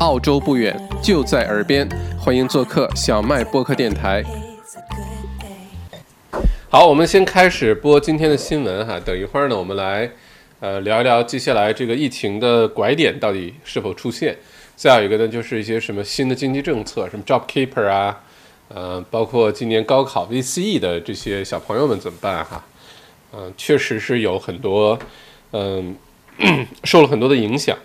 澳洲不远，就在耳边，欢迎做客小麦播客电台。好，我们先开始播今天的新闻哈。等一会儿呢，我们来呃聊一聊接下来这个疫情的拐点到底是否出现。再有一个呢，就是一些什么新的经济政策，什么 Job Keeper 啊，呃，包括今年高考 VCE 的这些小朋友们怎么办哈？嗯，确实是有很多嗯 受了很多的影响。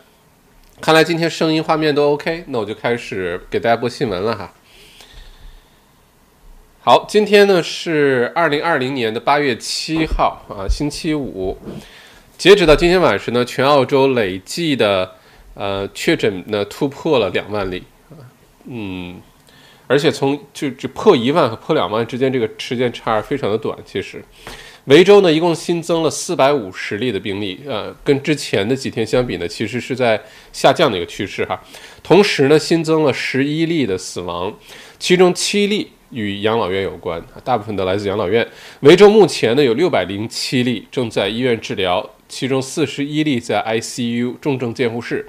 看来今天声音画面都 OK，那我就开始给大家播新闻了哈。好，今天呢是二零二零年的八月七号啊，星期五。截止到今天晚上呢，全澳洲累计的呃确诊呢突破了两万例啊，嗯，而且从就就破一万和破两万之间这个时间差非常的短，其实。维州呢，一共新增了四百五十例的病例，呃，跟之前的几天相比呢，其实是在下降的一个趋势哈。同时呢，新增了十一例的死亡，其中七例与养老院有关，大部分都来自养老院。维州目前呢有六百零七例正在医院治疗，其中四十一例在 ICU 重症监护室。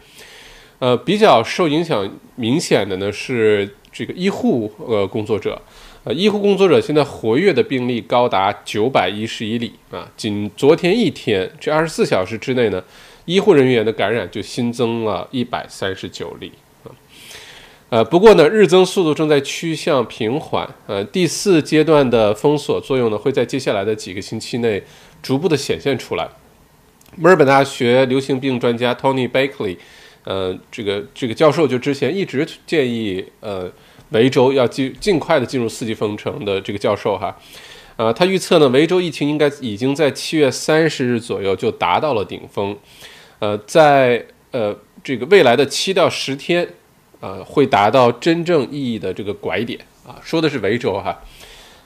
呃，比较受影响明显的呢是这个医护呃工作者。呃，医护工作者现在活跃的病例高达九百一十一例啊！仅昨天一天，这二十四小时之内呢，医护人员的感染就新增了一百三十九例啊。呃，不过呢，日增速度正在趋向平缓。呃，第四阶段的封锁作用呢，会在接下来的几个星期内逐步的显现出来。墨尔本大学流行病专家 Tony Bakley，呃，这个这个教授就之前一直建议，呃。维州要尽尽快的进入四级封城的这个教授哈，呃，他预测呢，维州疫情应该已经在七月三十日左右就达到了顶峰，呃，在呃这个未来的七到十天，呃，会达到真正意义的这个拐点啊，说的是维州哈，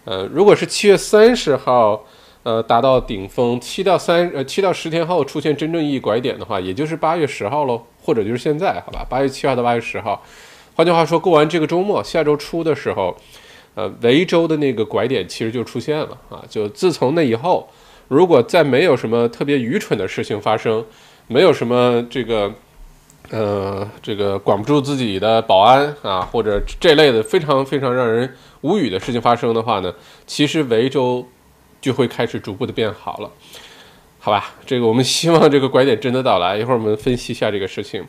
呃，如果是七月三十号，呃，达到顶峰，七到三呃七到十天后出现真正意义拐点的话，也就是八月十号喽，或者就是现在，好吧，八月七号到八月十号。换句话说，过完这个周末，下周初的时候，呃，维州的那个拐点其实就出现了啊。就自从那以后，如果再没有什么特别愚蠢的事情发生，没有什么这个，呃，这个管不住自己的保安啊，或者这类的非常非常让人无语的事情发生的话呢，其实维州就会开始逐步的变好了。好吧，这个我们希望这个拐点真的到来。一会儿我们分析一下这个事情。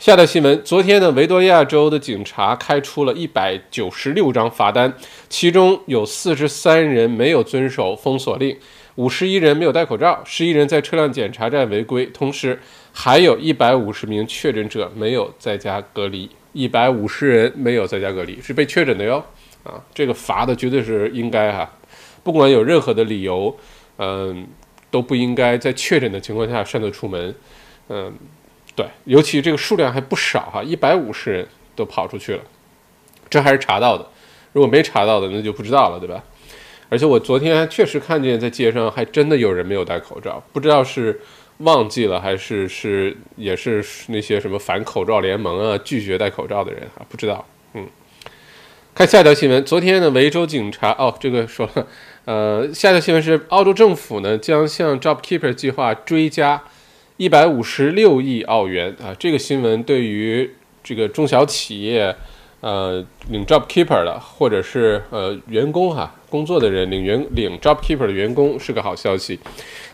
下条新闻，昨天呢，维多利亚州的警察开出了一百九十六张罚单，其中有四十三人没有遵守封锁令，五十一人没有戴口罩，十一人在车辆检查站违规，同时还有一百五十名确诊者没有在家隔离，一百五十人没有在家隔离是被确诊的哟。啊，这个罚的绝对是应该哈，不管有任何的理由，嗯。都不应该在确诊的情况下擅自出门，嗯，对，尤其这个数量还不少哈，一百五十人都跑出去了，这还是查到的，如果没查到的那就不知道了，对吧？而且我昨天确实看见在街上还真的有人没有戴口罩，不知道是忘记了还是是也是那些什么反口罩联盟啊拒绝戴口罩的人啊，不知道，嗯。看下一条新闻，昨天呢，维州警察哦，这个说了。呃，下一条新闻是，澳洲政府呢将向 JobKeeper 计划追加一百五十六亿澳元啊。这个新闻对于这个中小企业，呃，领 JobKeeper 的或者是呃员工哈工作的人领员领 JobKeeper 的员工是个好消息。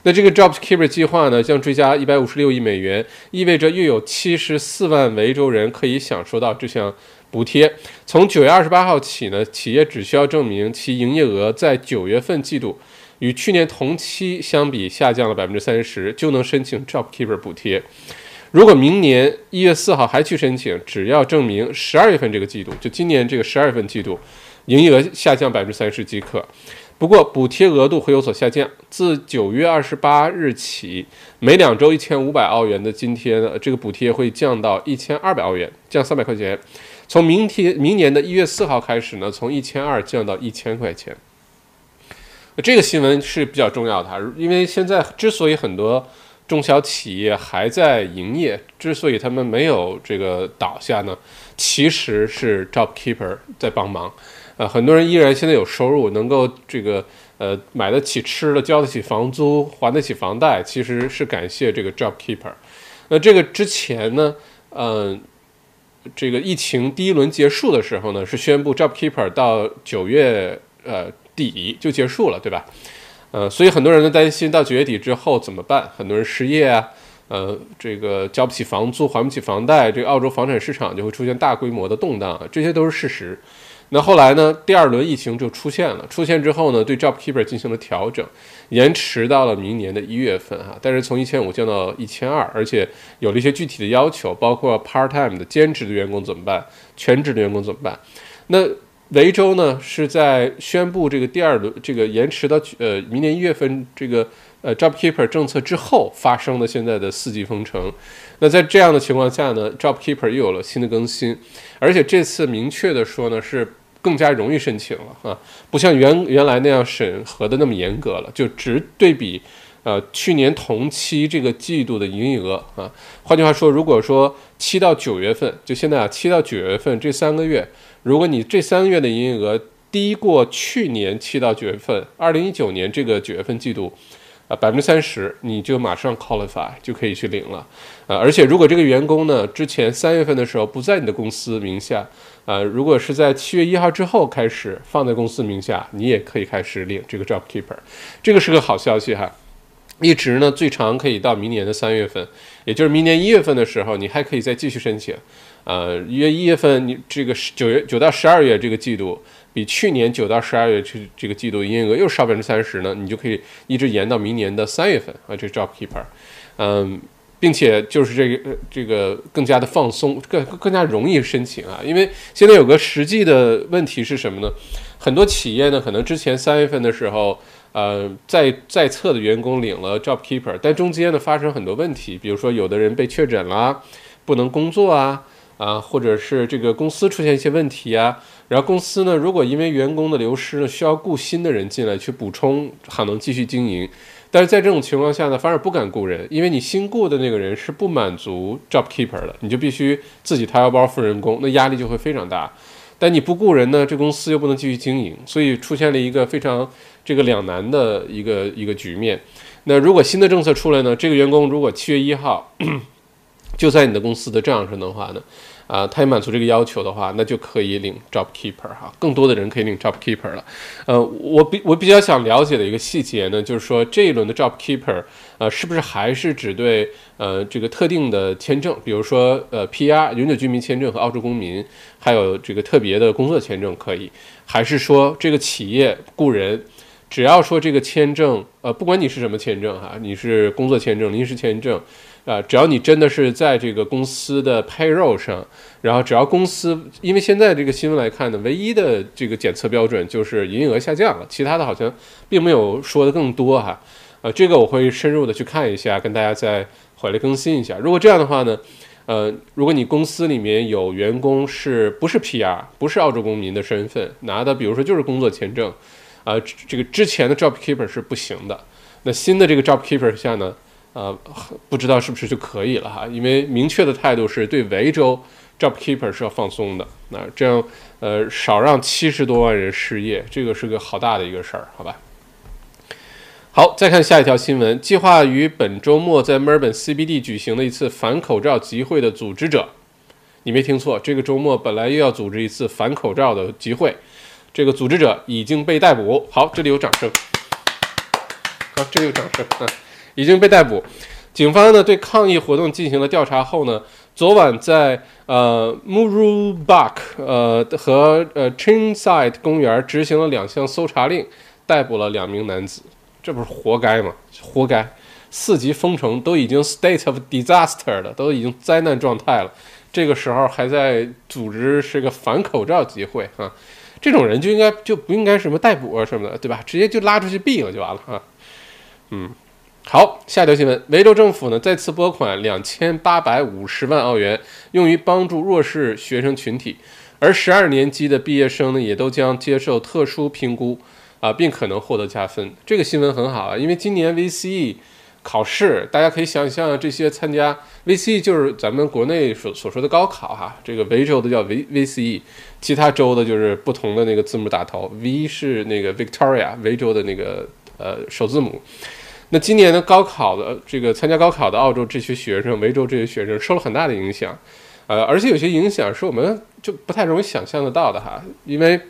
那这个 JobKeeper 计划呢将追加一百五十六亿美元，意味着又有七十四万维州人可以享受到这项。补贴从九月二十八号起呢，企业只需要证明其营业额在九月份季度与去年同期相比下降了百分之三十，就能申请 JobKeeper 补贴。如果明年一月四号还去申请，只要证明十二月份这个季度，就今年这个十二月份季度营业额下降百分之三十即可。不过补贴额度会有所下降，自九月二十八日起，每两周一千五百澳元的津贴呢，这个补贴会降到一千二百澳元，降三百块钱。从明天明年的一月四号开始呢，从一千二降到一千块钱。这个新闻是比较重要的，因为现在之所以很多中小企业还在营业，之所以他们没有这个倒下呢，其实是 JobKeeper 在帮忙。呃，很多人依然现在有收入，能够这个呃买得起吃的，交得起房租，还得起房贷，其实是感谢这个 JobKeeper。那这个之前呢，嗯。这个疫情第一轮结束的时候呢，是宣布 JobKeeper 到九月呃底就结束了，对吧？呃，所以很多人都担心到九月底之后怎么办？很多人失业啊，呃，这个交不起房租，还不起房贷，这个澳洲房产市场就会出现大规模的动荡，这些都是事实。那后来呢？第二轮疫情就出现了，出现之后呢，对 JobKeeper 进行了调整，延迟到了明年的一月份哈。但是从一千五降到一千二，而且有了一些具体的要求，包括 part time 的兼职的员工怎么办，全职的员工怎么办？那维州呢是在宣布这个第二轮这个延迟到呃明年一月份这个呃 JobKeeper 政策之后发生的现在的四级封城。那在这样的情况下呢，JobKeeper 又有了新的更新，而且这次明确的说呢是更加容易申请了啊，不像原原来那样审核的那么严格了，就只对比呃去年同期这个季度的营业额啊。换句话说，如果说七到九月份，就现在啊七到九月份这三个月，如果你这三个月的营业额低过去年七到九月份，二零一九年这个九月份季度。啊，百分之三十你就马上 qualify 就可以去领了，啊，而且如果这个员工呢之前三月份的时候不在你的公司名下，啊，如果是在七月一号之后开始放在公司名下，你也可以开始领这个 job keeper，这个是个好消息哈，一直呢最长可以到明年的三月份，也就是明年一月份的时候，你还可以再继续申请，呃，约一月份你这个九月九到十二月这个季度。比去年九到十二月这这个季度营业额又少百分之三十呢，你就可以一直延到明年的三月份啊。这 job keeper，嗯，并且就是这个这个更加的放松，更更加容易申请啊。因为现在有个实际的问题是什么呢？很多企业呢，可能之前三月份的时候，呃，在在册的员工领了 job keeper，但中间呢发生很多问题，比如说有的人被确诊了，不能工作啊，啊，或者是这个公司出现一些问题啊。然后公司呢，如果因为员工的流失呢，需要雇新的人进来去补充，还能继续经营。但是在这种情况下呢，反而不敢雇人，因为你新雇的那个人是不满足 job keeper 的，你就必须自己掏腰包付人工，那压力就会非常大。但你不雇人呢，这公司又不能继续经营，所以出现了一个非常这个两难的一个一个局面。那如果新的政策出来呢，这个员工如果七月一号就在你的公司的账上的话呢？啊，他也满足这个要求的话，那就可以领 job keeper 哈，更多的人可以领 job keeper 了。呃，我比我比较想了解的一个细节呢，就是说这一轮的 job keeper，呃，是不是还是只对呃这个特定的签证，比如说呃 PR 永久居民签证和澳洲公民，还有这个特别的工作签证可以，还是说这个企业雇人，只要说这个签证，呃，不管你是什么签证哈，你是工作签证、临时签证。啊，只要你真的是在这个公司的 payroll 上，然后只要公司，因为现在这个新闻来看呢，唯一的这个检测标准就是营业额下降了，其他的好像并没有说的更多哈。呃，这个我会深入的去看一下，跟大家再回来更新一下。如果这样的话呢，呃，如果你公司里面有员工是不是 PR，不是澳洲公民的身份，拿的比如说就是工作签证，啊，这个之前的 job keeper 是不行的，那新的这个 job keeper 下呢？呃，不知道是不是就可以了哈？因为明确的态度是对维州 job keeper 是要放松的，那这样呃少让七十多万人失业，这个是个好大的一个事儿，好吧？好，再看下一条新闻，计划于本周末在墨尔本 CBD 举行的一次反口罩集会的组织者，你没听错，这个周末本来又要组织一次反口罩的集会，这个组织者已经被逮捕。好，这里有掌声。好，这里有掌声。啊。已经被逮捕，警方呢对抗议活动进行了调查后呢，昨晚在呃 Murubak 呃和呃 Chinside 公园执行了两项搜查令，逮捕了两名男子，这不是活该吗？活该！四级封城都已经 state of disaster 了，都已经灾难状态了，这个时候还在组织是个反口罩集会啊，这种人就应该就不应该什么逮捕啊什么的，对吧？直接就拉出去毙了就完了啊，嗯。好，下条新闻，维州政府呢再次拨款两千八百五十万澳元，用于帮助弱势学生群体，而十二年级的毕业生呢也都将接受特殊评估啊，并可能获得加分。这个新闻很好啊，因为今年 VCE 考试，大家可以想象这些参加 VCE 就是咱们国内所所说的高考哈，这个维州的叫 V VCE，其他州的就是不同的那个字母打头，V 是那个 Victoria 维州的那个呃首字母。那今年的高考的这个参加高考的澳洲这些学生，维州这些学生受了很大的影响，呃，而且有些影响是我们就不太容易想象得到的哈，因为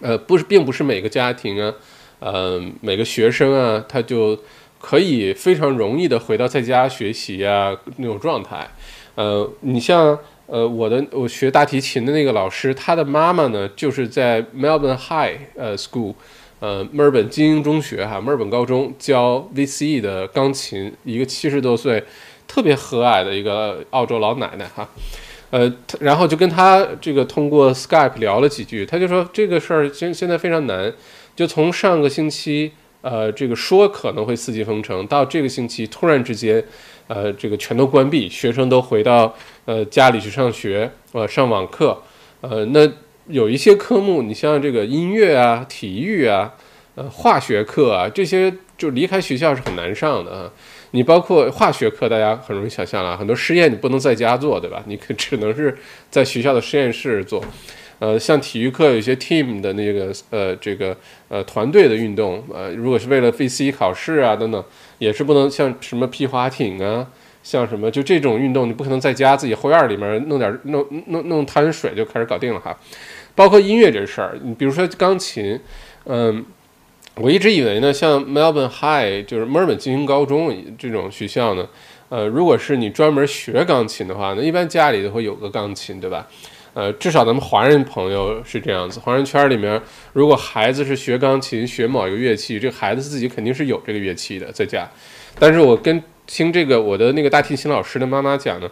呃，不是，并不是每个家庭啊，呃，每个学生啊，他就可以非常容易的回到在家学习啊那种状态。呃，你像呃，我的我学大提琴的那个老师，他的妈妈呢，就是在 Melbourne High 呃 School，呃，墨尔本精英中学哈，墨尔本高中教 VCE 的钢琴，一个七十多岁特别和蔼的一个澳洲老奶奶哈。呃，然后就跟他这个通过 Skype 聊了几句，他就说这个事儿现现在非常难，就从上个星期呃这个说可能会四级封城，到这个星期突然之间，呃这个全都关闭，学生都回到呃家里去上学，呃上网课，呃那有一些科目，你像这个音乐啊、体育啊、呃化学课啊这些，就离开学校是很难上的啊。你包括化学课，大家很容易想象了，很多实验你不能在家做，对吧？你可只能是在学校的实验室做。呃，像体育课有些 team 的那个呃这个呃团队的运动，呃，如果是为了 VCE 考试啊等等，也是不能像什么皮划艇啊，像什么就这种运动，你不可能在家自己后院里面弄点弄弄弄滩水就开始搞定了哈。包括音乐这事儿，你比如说钢琴，嗯。我一直以为呢，像 Melbourne High 就是墨尔本精英高中这种学校呢，呃，如果是你专门学钢琴的话，那一般家里都会有个钢琴，对吧？呃，至少咱们华人朋友是这样子，华人圈里面，如果孩子是学钢琴、学某一个乐器，这个孩子自己肯定是有这个乐器的在家。但是我跟听这个我的那个大提琴老师的妈妈讲呢，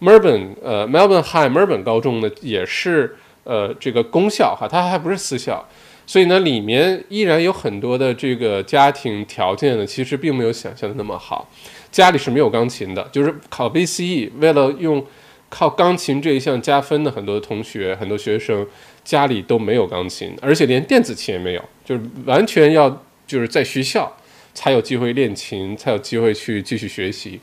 墨尔本呃 Melbourne High 墨尔本高中呢也是呃这个公校哈，它还不是私校。所以呢，里面依然有很多的这个家庭条件呢，其实并没有想象的那么好。家里是没有钢琴的，就是考 VCE，为了用靠钢琴这一项加分的很多同学、很多学生家里都没有钢琴，而且连电子琴也没有，就是完全要就是在学校才有机会练琴，才有机会去继续学习。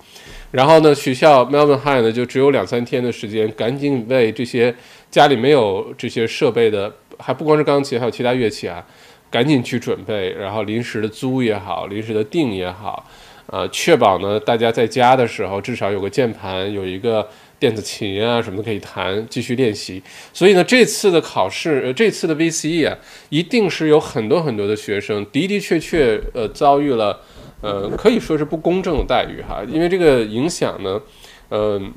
然后呢，学校 Melbourne High 呢就只有两三天的时间，赶紧为这些家里没有这些设备的。还不光是钢琴，还有其他乐器啊，赶紧去准备，然后临时的租也好，临时的订也好，呃，确保呢大家在家的时候至少有个键盘，有一个电子琴啊什么的可以弹，继续练习。所以呢，这次的考试，呃这次的 VCE 啊，一定是有很多很多的学生的的确确呃遭遇了呃可以说是不公正的待遇哈，因为这个影响呢，嗯。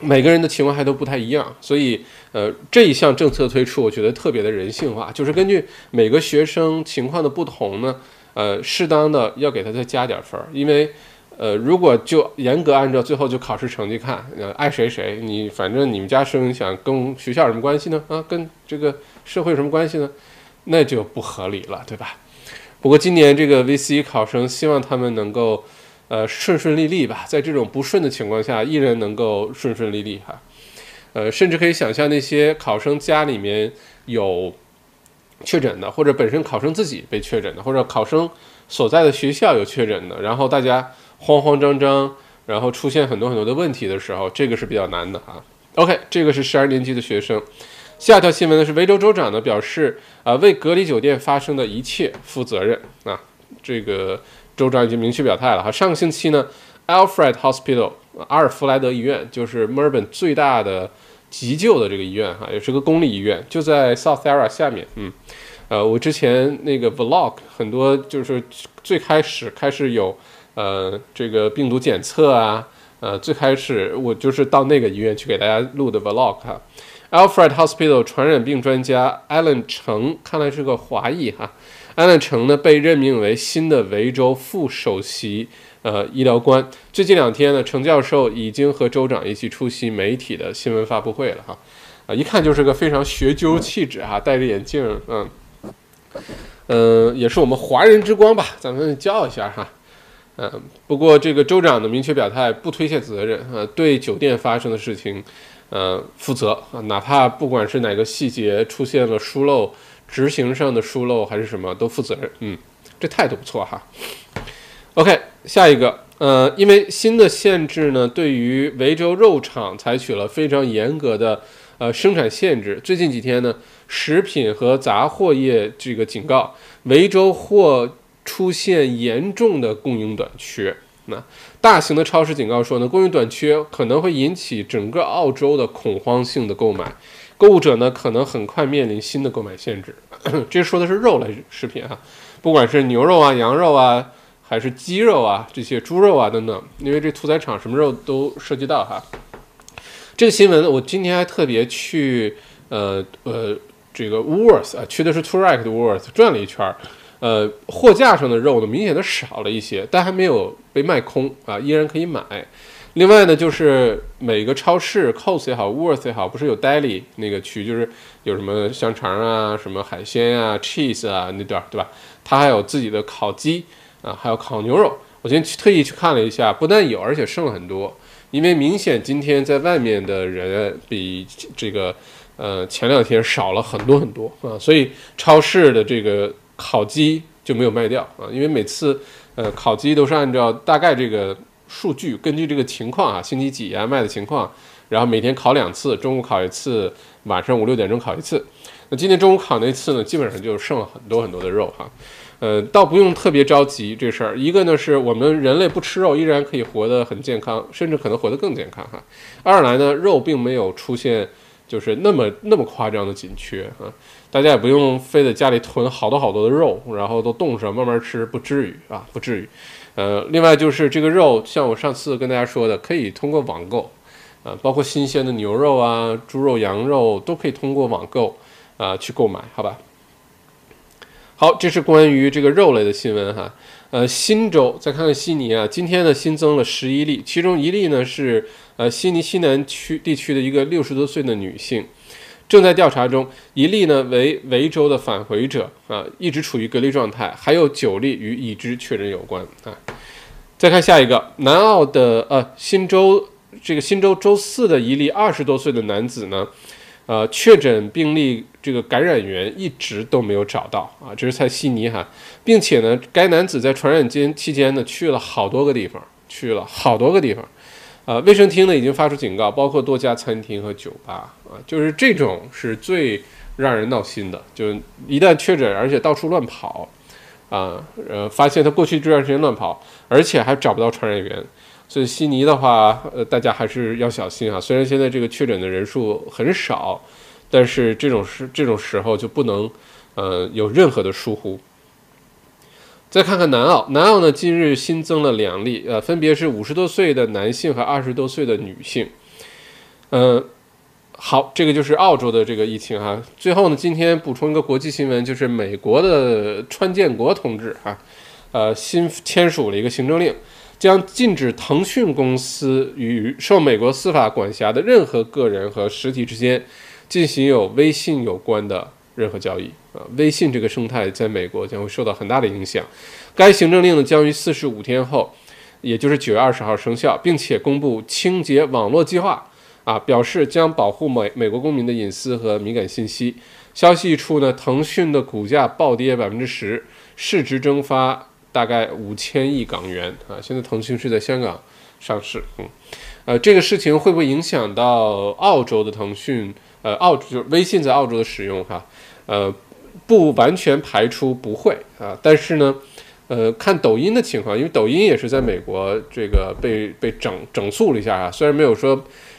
每个人的情况还都不太一样，所以，呃，这一项政策推出，我觉得特别的人性化，就是根据每个学生情况的不同呢，呃，适当的要给他再加点分儿，因为，呃，如果就严格按照最后就考试成绩看，呃，爱谁谁，你反正你们家生想跟学校有什么关系呢？啊，跟这个社会有什么关系呢？那就不合理了，对吧？不过今年这个 VC 考生，希望他们能够。呃，顺顺利利吧，在这种不顺的情况下，依然能够顺顺利利哈。呃，甚至可以想象那些考生家里面有确诊的，或者本身考生自己被确诊的，或者考生所在的学校有确诊的，然后大家慌慌张张，然后出现很多很多的问题的时候，这个是比较难的哈。OK，这个是十二年级的学生。下一条新闻呢是维州州长呢表示啊，为隔离酒店发生的一切负责任啊，这个。州长已经明确表态了哈。上个星期呢，Alfred Hospital 阿尔弗莱德医院就是墨尔本最大的急救的这个医院哈，也是个公立医院，就在 South Yarra 下面。嗯，呃，我之前那个 Vlog 很多就是最开始开始有呃这个病毒检测啊，呃，最开始我就是到那个医院去给大家录的 Vlog 哈。Alfred Hospital 传染病专家 Alan 程看来是个华裔哈。安乐成呢被任命为新的维州副首席呃医疗官。最近两天呢，程教授已经和州长一起出席媒体的新闻发布会了哈，啊，一看就是个非常学究气质哈，戴着眼镜，嗯，嗯，也是我们华人之光吧，咱们叫一下哈，嗯，不过这个州长呢明确表态不推卸责任，呃，对酒店发生的事情，呃，负责啊，哪怕不管是哪个细节出现了疏漏。执行上的疏漏还是什么都负责任，嗯，这态度不错哈。OK，下一个，呃，因为新的限制呢，对于维州肉厂采取了非常严格的呃生产限制。最近几天呢，食品和杂货业这个警告，维州或出现严重的供应短缺那大型的超市警告说呢，供应短缺可能会引起整个澳洲的恐慌性的购买，购物者呢可能很快面临新的购买限制。这说的是肉类食品啊，不管是牛肉啊、羊肉啊，还是鸡肉啊、这些猪肉啊等等，因为这屠宰场什么肉都涉及到哈。这个新闻我今天还特别去呃呃这个 Worth 啊，去的是 t o r e c t Woolworth 转了一圈儿，呃，货架上的肉呢明显的少了一些，但还没有被卖空啊，依然可以买。另外呢，就是每个超市 c o s 也好，worth 也好，不是有 Daily 那个区，就是有什么香肠啊、什么海鲜啊、cheese 啊那段，对吧？它还有自己的烤鸡啊，还有烤牛肉。我今天去特意去看了一下，不但有，而且剩了很多。因为明显今天在外面的人比这个呃前两天少了很多很多啊，所以超市的这个烤鸡就没有卖掉啊。因为每次呃烤鸡都是按照大概这个数据，根据这个情况啊，星期几啊卖的情况，然后每天烤两次，中午烤一次，晚上五六点钟烤一次。那今天中午烤那次呢，基本上就剩了很多很多的肉哈。呃，倒不用特别着急这事儿。一个呢，是我们人类不吃肉，依然可以活得很健康，甚至可能活得更健康哈。二来呢，肉并没有出现就是那么那么夸张的紧缺啊，大家也不用非得家里囤好多好多的肉，然后都冻上慢慢吃，不至于啊，不至于。呃，另外就是这个肉，像我上次跟大家说的，可以通过网购啊，包括新鲜的牛肉啊、猪肉、羊肉都可以通过网购啊去购买，好吧？好，这是关于这个肉类的新闻哈。呃，新州再看看悉尼啊，今天呢新增了十一例，其中一例呢是呃悉尼西南区地区的一个六十多岁的女性，正在调查中。一例呢为维州的返回者啊，一直处于隔离状态。还有九例与已知确诊有关啊。再看下一个，南澳的呃新州这个新州周四的一例二十多岁的男子呢。呃，确诊病例这个感染源一直都没有找到啊，这是在悉尼哈，并且呢，该男子在传染间期间呢，去了好多个地方，去了好多个地方，呃，卫生厅呢已经发出警告，包括多家餐厅和酒吧啊，就是这种是最让人闹心的，就一旦确诊，而且到处乱跑，啊，呃，发现他过去这段时间乱跑，而且还找不到传染源。所以悉尼的话，呃，大家还是要小心啊。虽然现在这个确诊的人数很少，但是这种时这种时候就不能，呃，有任何的疏忽。再看看南澳，南澳呢近日新增了两例，呃，分别是五十多岁的男性和二十多岁的女性。嗯，好，这个就是澳洲的这个疫情哈。最后呢，今天补充一个国际新闻，就是美国的川建国同志哈，呃，新签署了一个行政令。将禁止腾讯公司与受美国司法管辖的任何个人和实体之间进行有微信有关的任何交易啊！微信这个生态在美国将会受到很大的影响。该行政令呢将于四十五天后，也就是九月二十号生效，并且公布清洁网络计划啊，表示将保护美美国公民的隐私和敏感信息。消息一出呢，腾讯的股价暴跌百分之十，市值蒸发。大概五千亿港元啊！现在腾讯是在香港上市，嗯，呃，这个事情会不会影响到澳洲的腾讯？呃，澳就是微信在澳洲的使用哈？呃，不完全排除不会啊，但是呢，呃，看抖音的情况，因为抖音也是在美国这个被被整整肃了一下啊，虽然没有说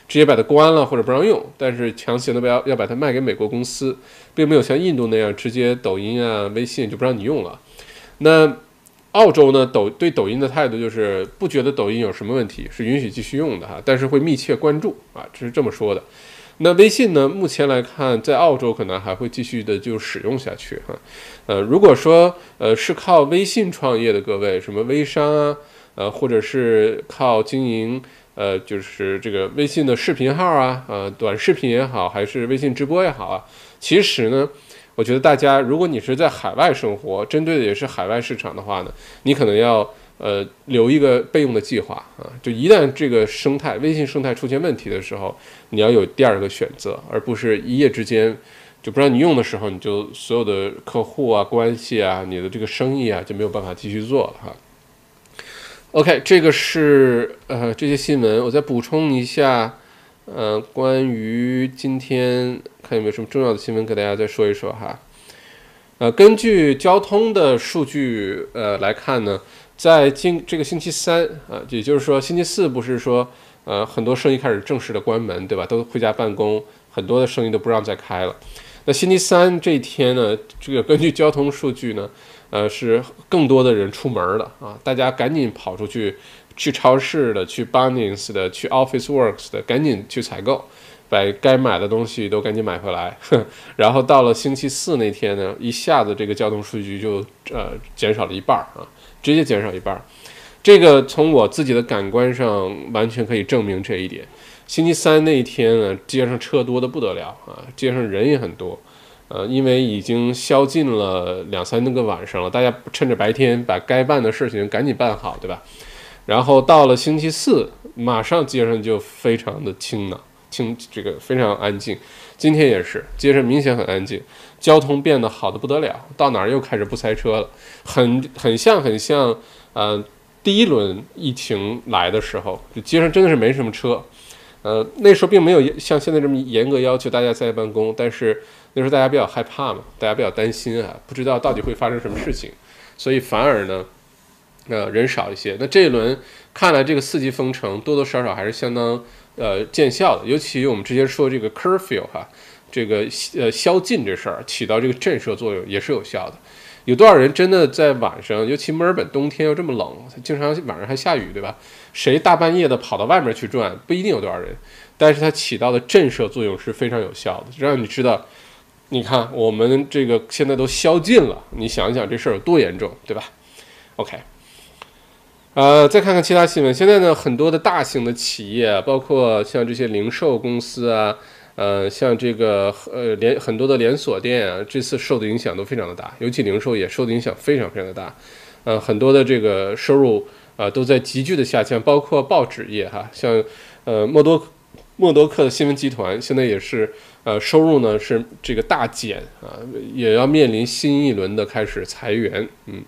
直接把它关了或者不让用，但是强行的要要把它卖给美国公司，并没有像印度那样直接抖音啊、微信就不让你用了，那。澳洲呢，抖对抖音的态度就是不觉得抖音有什么问题，是允许继续用的哈，但是会密切关注啊，这是这么说的。那微信呢，目前来看，在澳洲可能还会继续的就使用下去哈。呃，如果说呃是靠微信创业的各位，什么微商啊，呃，或者是靠经营呃就是这个微信的视频号啊，呃，短视频也好，还是微信直播也好啊，其实呢。我觉得大家，如果你是在海外生活，针对的也是海外市场的话呢，你可能要呃留一个备用的计划啊。就一旦这个生态微信生态出现问题的时候，你要有第二个选择，而不是一夜之间就不让你用的时候，你就所有的客户啊、关系啊、你的这个生意啊就没有办法继续做了哈。OK，这个是呃这些新闻，我再补充一下。呃，关于今天看有没有什么重要的新闻，给大家再说一说哈。呃，根据交通的数据呃来看呢，在今这个星期三啊，也就是说星期四不是说呃很多生意开始正式的关门，对吧？都回家办公，很多的生意都不让再开了。那星期三这一天呢，这个根据交通数据呢，呃是更多的人出门了啊，大家赶紧跑出去，去超市的，去 Bunnings 的，去 Office Works 的，赶紧去采购。把该买的东西都赶紧买回来，然后到了星期四那天呢，一下子这个交通数据就呃减少了一半啊，直接减少一半儿。这个从我自己的感官上完全可以证明这一点。星期三那一天呢，街上车多的不得了啊，街上人也很多，呃，因为已经宵禁了两三个晚上了，大家趁着白天把该办的事情赶紧办好，对吧？然后到了星期四，马上街上就非常的清了。清这个非常安静，今天也是，街上明显很安静，交通变得好的不得了，到哪儿又开始不塞车了，很很像很像，呃，第一轮疫情来的时候，就街上真的是没什么车，呃，那时候并没有像现在这么严格要求大家在办公，但是那时候大家比较害怕嘛，大家比较担心啊，不知道到底会发生什么事情，所以反而呢，呃，人少一些。那这一轮看来这个四级封城多多少少还是相当。呃，见效的，尤其我们之前说这个 curfew 哈，这个呃宵禁这事儿起到这个震慑作用也是有效的。有多少人真的在晚上，尤其墨尔本冬天又这么冷，经常晚上还下雨，对吧？谁大半夜的跑到外面去转，不一定有多少人，但是它起到的震慑作用是非常有效的，让你知道，你看我们这个现在都宵禁了，你想一想这事儿有多严重，对吧？OK。呃，再看看其他新闻。现在呢，很多的大型的企业，包括像这些零售公司啊，呃，像这个呃连很多的连锁店啊，这次受的影响都非常的大，尤其零售业受的影响非常非常的大。呃，很多的这个收入啊都在急剧的下降，包括报纸业哈，像呃默多默多克的新闻集团现在也是呃收入呢是这个大减啊，也要面临新一轮的开始裁员，嗯。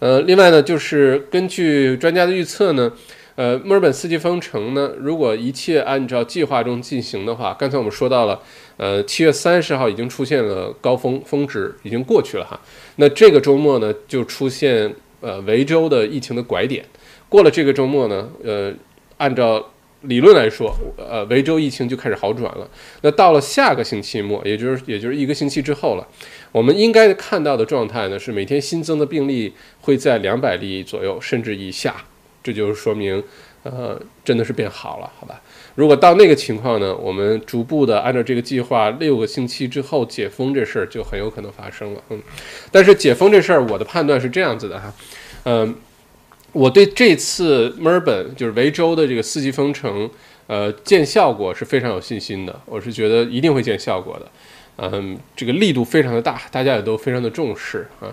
呃，另外呢，就是根据专家的预测呢，呃，墨尔本四季封城呢，如果一切按照计划中进行的话，刚才我们说到了，呃，七月三十号已经出现了高峰峰值，已经过去了哈。那这个周末呢，就出现呃维州的疫情的拐点。过了这个周末呢，呃，按照理论来说，呃，维州疫情就开始好转了。那到了下个星期末，也就是也就是一个星期之后了。我们应该看到的状态呢，是每天新增的病例会在两百例左右，甚至以下，这就是说明，呃，真的是变好了，好吧？如果到那个情况呢，我们逐步的按照这个计划，六个星期之后解封这事儿就很有可能发生了，嗯。但是解封这事儿，我的判断是这样子的哈，嗯，我对这次墨尔本就是维州的这个四级封城，呃，见效果是非常有信心的，我是觉得一定会见效果的。嗯，这个力度非常的大，大家也都非常的重视啊。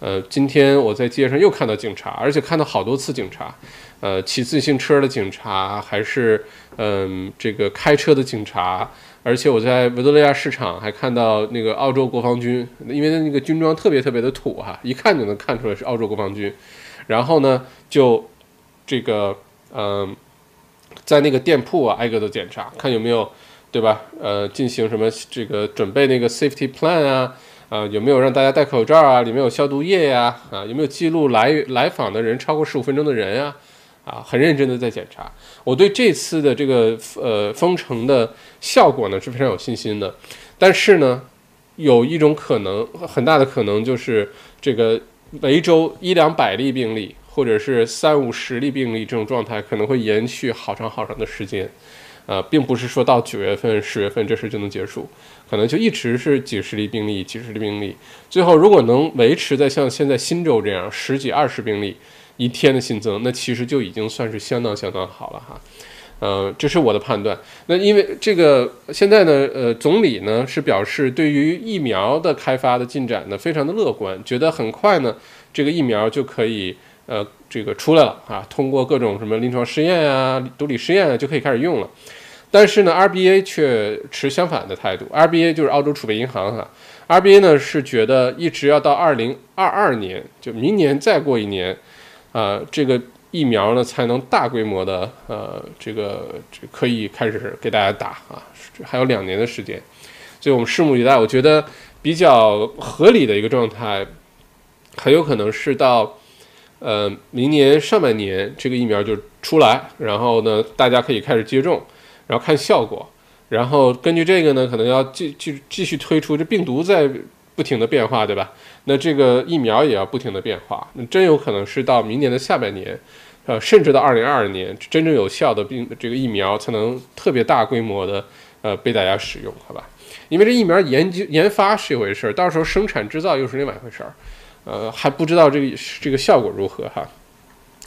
呃，今天我在街上又看到警察，而且看到好多次警察，呃，骑自行车的警察，还是嗯这个开车的警察，而且我在维多利亚市场还看到那个澳洲国防军，因为那个军装特别特别的土哈，一看就能看出来是澳洲国防军。然后呢，就这个嗯，在那个店铺啊，挨个都检查，看有没有。对吧？呃，进行什么这个准备那个 safety plan 啊？啊，有没有让大家戴口罩啊？里面有消毒液呀？啊，有没有记录来来访的人超过十五分钟的人啊？啊，很认真的在检查。我对这次的这个呃封城的效果呢是非常有信心的。但是呢，有一种可能，很大的可能就是这个维州一两百例病例，或者是三五十例病例这种状态，可能会延续好长好长的时间。呃，并不是说到九月份、十月份这事就能结束，可能就一直是几十例病例、几十例病例，最后如果能维持在像现在新州这样十几、二十病例一天的新增，那其实就已经算是相当相当好了哈。呃，这是我的判断。那因为这个现在呢，呃，总理呢是表示对于疫苗的开发的进展呢非常的乐观，觉得很快呢这个疫苗就可以呃这个出来了啊，通过各种什么临床试验啊、毒理试验啊就可以开始用了。但是呢，RBA 却持相反的态度。RBA 就是澳洲储备银行哈，RBA 呢是觉得一直要到二零二二年，就明年再过一年，啊，这个疫苗呢才能大规模的呃这个这可以开始给大家打啊，还有两年的时间，所以我们拭目以待。我觉得比较合理的一个状态，很有可能是到呃，明年上半年这个疫苗就出来，然后呢，大家可以开始接种，然后看效果，然后根据这个呢，可能要继继继续推出这病毒在不停的变化，对吧？那这个疫苗也要不停的变化，那真有可能是到明年的下半年，呃，甚至到二零二二年，真正有效的病这个疫苗才能特别大规模的呃被大家使用，好吧？因为这疫苗研究研发是一回事儿，到时候生产制造又是另外一回事儿，呃，还不知道这个这个效果如何哈。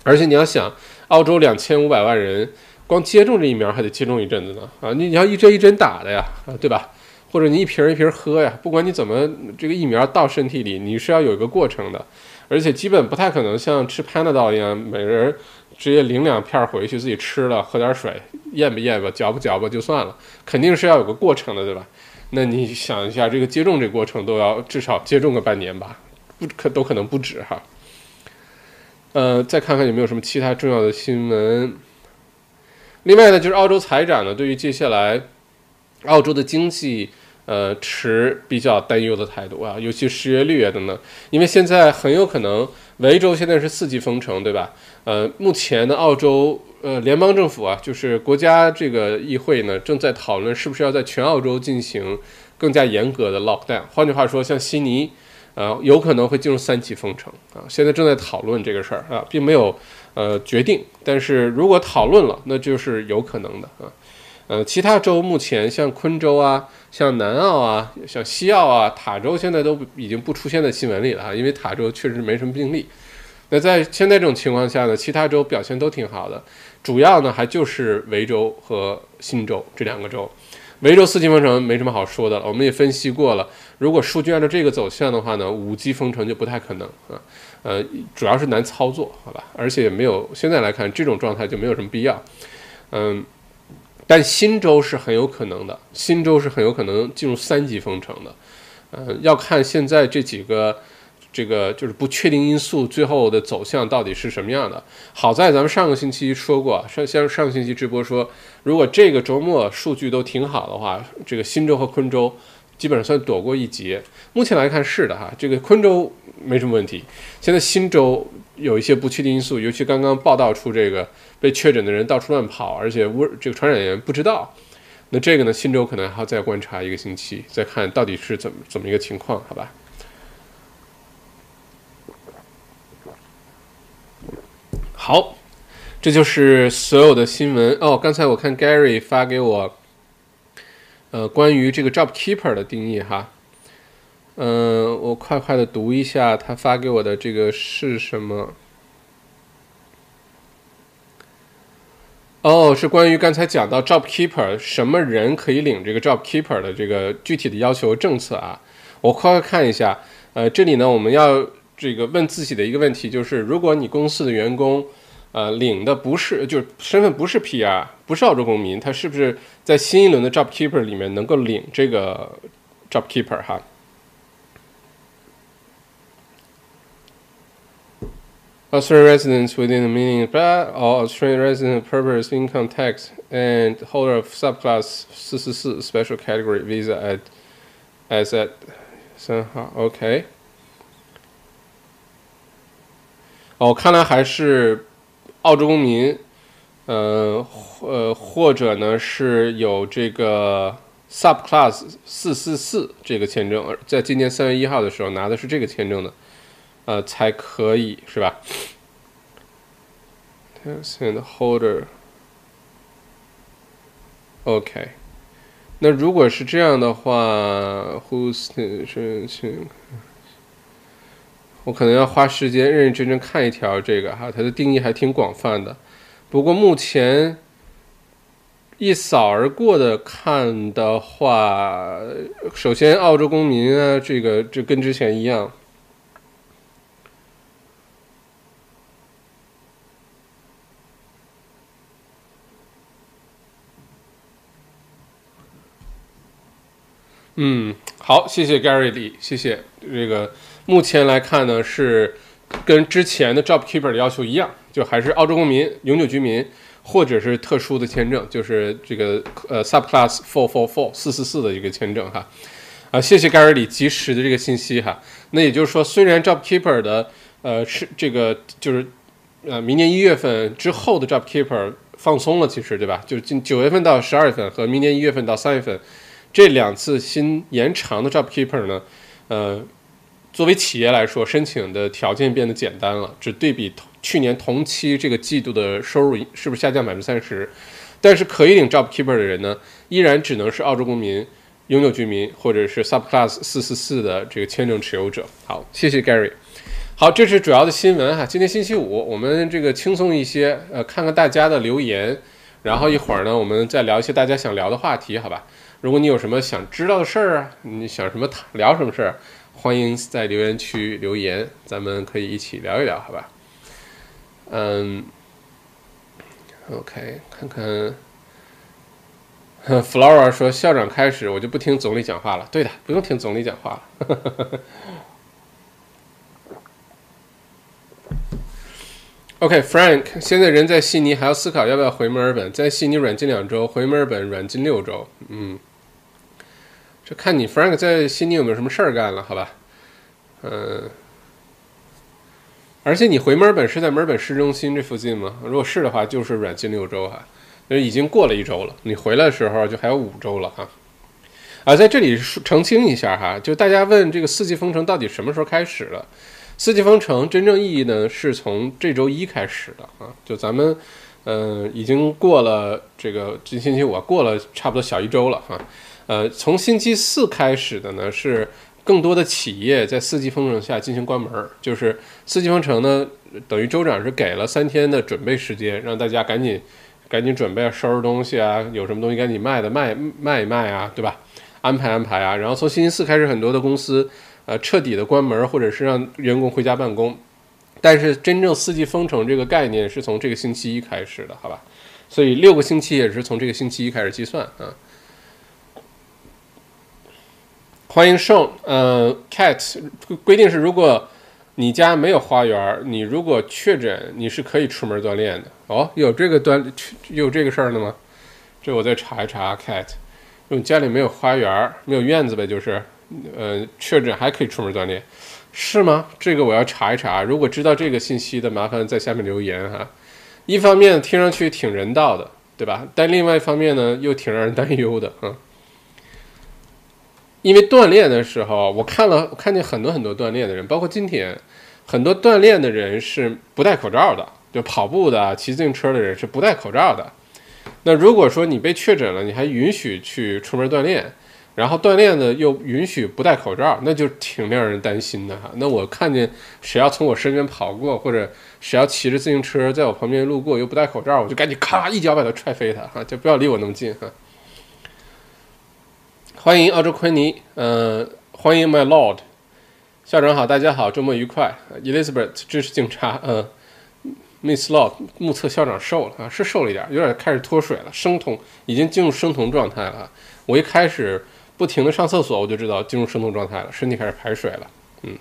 而且你要想，澳洲两千五百万人光接种这疫苗还得接种一阵子呢啊，你你要一针一针打的呀，啊，对吧？或者你一瓶一瓶喝呀，不管你怎么这个疫苗到身体里，你是要有一个过程的，而且基本不太可能像吃 Panadol 一样，每个人直接领两片回去自己吃了，喝点水，咽吧咽吧，嚼吧嚼吧就算了，肯定是要有个过程的，对吧？那你想一下，这个接种这过程都要至少接种个半年吧，不可都可能不止哈。呃，再看看有没有什么其他重要的新闻。另外呢，就是澳洲财长呢，对于接下来澳洲的经济。呃，持比较担忧的态度啊，尤其失业率啊等等，因为现在很有可能维州现在是四级封城，对吧？呃，目前的澳洲呃联邦政府啊，就是国家这个议会呢，正在讨论是不是要在全澳洲进行更加严格的 lockdown。换句话说，像悉尼，呃，有可能会进入三级封城啊。现在正在讨论这个事儿啊，并没有呃决定，但是如果讨论了，那就是有可能的啊。呃，其他州目前像昆州啊。像南澳啊，像西澳啊，塔州现在都已经不出现在新闻里了啊，因为塔州确实没什么病例。那在现在这种情况下呢，其他州表现都挺好的，主要呢还就是维州和新州这两个州。维州四级封城没什么好说的了，我们也分析过了，如果数据按照这个走向的话呢，五级封城就不太可能啊。呃，主要是难操作，好吧，而且也没有现在来看这种状态就没有什么必要，嗯。但新州是很有可能的，新州是很有可能进入三级封城的，嗯，要看现在这几个这个就是不确定因素最后的走向到底是什么样的。好在咱们上个星期说过，上像上个星期直播说，如果这个周末数据都挺好的话，这个新州和昆州基本上算躲过一劫。目前来看是的哈，这个昆州没什么问题，现在新州有一些不确定因素，尤其刚刚报道出这个。被确诊的人到处乱跑，而且污这个传染源不知道，那这个呢？新州可能还要再观察一个星期，再看到底是怎么怎么一个情况，好吧？好，这就是所有的新闻哦。刚才我看 Gary 发给我，呃，关于这个 Job Keeper 的定义哈，嗯，我快快的读一下他发给我的这个是什么。哦，是关于刚才讲到 job keeper 什么人可以领这个 job keeper 的这个具体的要求政策啊？我快快看一下。呃，这里呢，我们要这个问自己的一个问题就是：如果你公司的员工，呃，领的不是就是身份不是 PR，不是澳洲公民，他是不是在新一轮的 job keeper 里面能够领这个 job keeper 哈？Australian residents within the meaning of or Australian resident purpose income tax and holder of subclass 四四四 special category visa at as at 三号 OK。哦，看来还是 澳洲公民，呃呃，或者呢是有这个 subclass 四四四这个签证，在今年三月一号的时候拿的是这个签证的。呃，才可以是吧？and holder，OK。那如果是这样的话，Who's 申请？我可能要花时间认认真真看一条这个哈，它的定义还挺广泛的。不过目前一扫而过的看的话，首先澳洲公民啊，这个这跟之前一样。嗯，好，谢谢 Gary Lee，谢谢。这个目前来看呢，是跟之前的 Job Keeper 的要求一样，就还是澳洲公民、永久居民，或者是特殊的签证，就是这个呃 Subclass Four Four Four 四四四的一个签证哈。啊，谢谢 Gary Lee 及时的这个信息哈。那也就是说，虽然 Job Keeper 的呃，是这个就是呃，明年一月份之后的 Job Keeper 放松了，其实对吧？就是今九月份到十二月份和明年一月份到三月份这两次新延长的 Job Keeper 呢，呃，作为企业来说，申请的条件变得简单了，只对比去年同期这个季度的收入是不是下降百分之三十？但是可以领 Job Keeper 的人呢，依然只能是澳洲公民、永久居民或者是 Subclass 四四四的这个签证持有者。好，谢谢 Gary。好，这是主要的新闻哈。今天星期五，我们这个轻松一些，呃，看看大家的留言，然后一会儿呢，我们再聊一些大家想聊的话题，好吧？如果你有什么想知道的事儿啊，你想什么聊什么事儿，欢迎在留言区留言，咱们可以一起聊一聊，好吧？嗯。OK，看看。Flora 说：“校长开始，我就不听总理讲话了。”对的，不用听总理讲话了。OK，Frank，现在人在悉尼，还要思考要不要回墨尔本。在悉尼软禁两周，回墨尔本软禁六周。嗯，看你 Frank 在悉尼有没有什么事儿干了？好吧，嗯。而且你回墨尔本是在墨尔本市中心这附近吗？如果是的话，就是软禁六周哈，就已经过了一周了。你回来的时候就还有五周了哈。啊，在这里澄清一下哈，就大家问这个四季封城到底什么时候开始了？四季封城真正意义呢，是从这周一开始的啊。就咱们，呃，已经过了这个这星期五过了差不多小一周了哈。呃，从星期四开始的呢是。更多的企业在四季封城下进行关门，就是四季封城呢，等于州长是给了三天的准备时间，让大家赶紧赶紧准备收拾东西啊，有什么东西赶紧卖的卖卖一卖啊，对吧？安排安排啊，然后从星期四开始，很多的公司呃彻底的关门，或者是让员工回家办公。但是真正四季封城这个概念是从这个星期一开始的，好吧？所以六个星期也是从这个星期一开始计算啊。欢迎盛，呃，cat 规定是，如果你家没有花园，你如果确诊，你是可以出门锻炼的。哦，有这个锻有这个事儿的吗？这我再查一查。cat，如果家里没有花园，没有院子呗，就是，呃，确诊还可以出门锻炼，是吗？这个我要查一查。如果知道这个信息的，麻烦在下面留言哈。一方面听上去挺人道的，对吧？但另外一方面呢，又挺让人担忧的，嗯。因为锻炼的时候，我看了，我看见很多很多锻炼的人，包括今天，很多锻炼的人是不戴口罩的，就跑步的、骑自行车的人是不戴口罩的。那如果说你被确诊了，你还允许去出门锻炼，然后锻炼的又允许不戴口罩，那就挺令人担心的哈。那我看见谁要从我身边跑过，或者谁要骑着自行车在我旁边路过又不戴口罩，我就赶紧咔一脚把他踹飞他哈，就不要离我那么近哈。欢迎澳洲昆尼，嗯，欢迎 My Lord，校长好，大家好，周末愉快。Elizabeth 支持警察，嗯，Miss Lord 目测校长瘦了啊，是瘦了一点，有点开始脱水了，生酮已经进入生酮状态了。我一开始不停的上厕所，我就知道进入生酮状态了，身体开始排水了。嗯，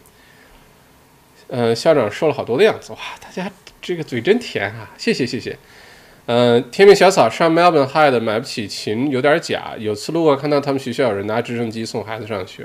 呃，校长瘦了好多的样子，哇，大家这个嘴真甜啊，谢谢谢谢。嗯，天命小草上 Melbourne High 的买不起琴有点假。有次路过看到他们学校有人拿直升机送孩子上学，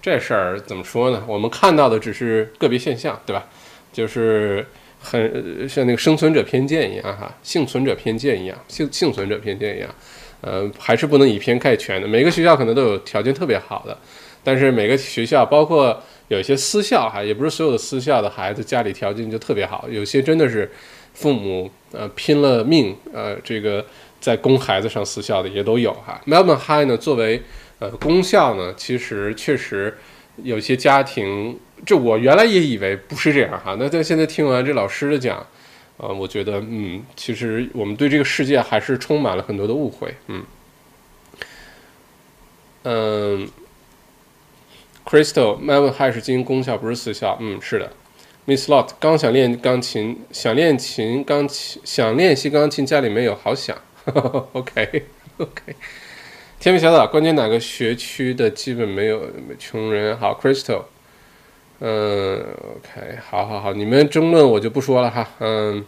这事儿怎么说呢？我们看到的只是个别现象，对吧？就是很像那个生存者偏见一样，哈，幸存者偏见一样，幸幸存者偏见一样。呃，还是不能以偏概全的。每个学校可能都有条件特别好的，但是每个学校，包括有些私校，哈，也不是所有的私校的孩子家里条件就特别好，有些真的是。父母呃拼了命呃这个在供孩子上私校的也都有哈。Melbourne High 呢作为呃公校呢，其实确实有些家庭，这我原来也以为不是这样哈。那在现在听完这老师的讲，呃，我觉得嗯，其实我们对这个世界还是充满了很多的误会。嗯嗯，Crystal Melbourne High 是精英公校，不是私校。嗯，是的。Miss Lot 刚想练钢琴，想练琴钢琴，想练习钢琴，家里没有，好想。OK OK，天命小岛，关键哪个学区的基本没有穷人？好，Crystal，嗯，OK，好好好，你们争论我就不说了哈，嗯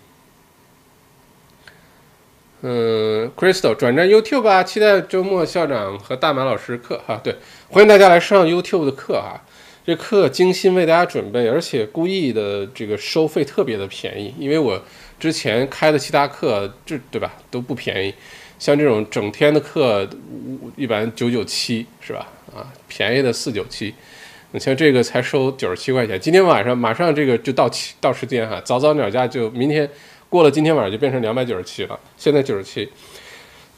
嗯，Crystal 转战 YouTube 吧，期待周末校长和大马老师课哈，对，欢迎大家来上 YouTube 的课哈。这课精心为大家准备，而且故意的这个收费特别的便宜，因为我之前开的其他课，这对吧都不便宜，像这种整天的课，一般九九七是吧？啊，便宜的四九七，你像这个才收九十七块钱。今天晚上马上这个就到期到时间哈，早早鸟价就明天过了，今天晚上就变成两百九十七了，现在九十七。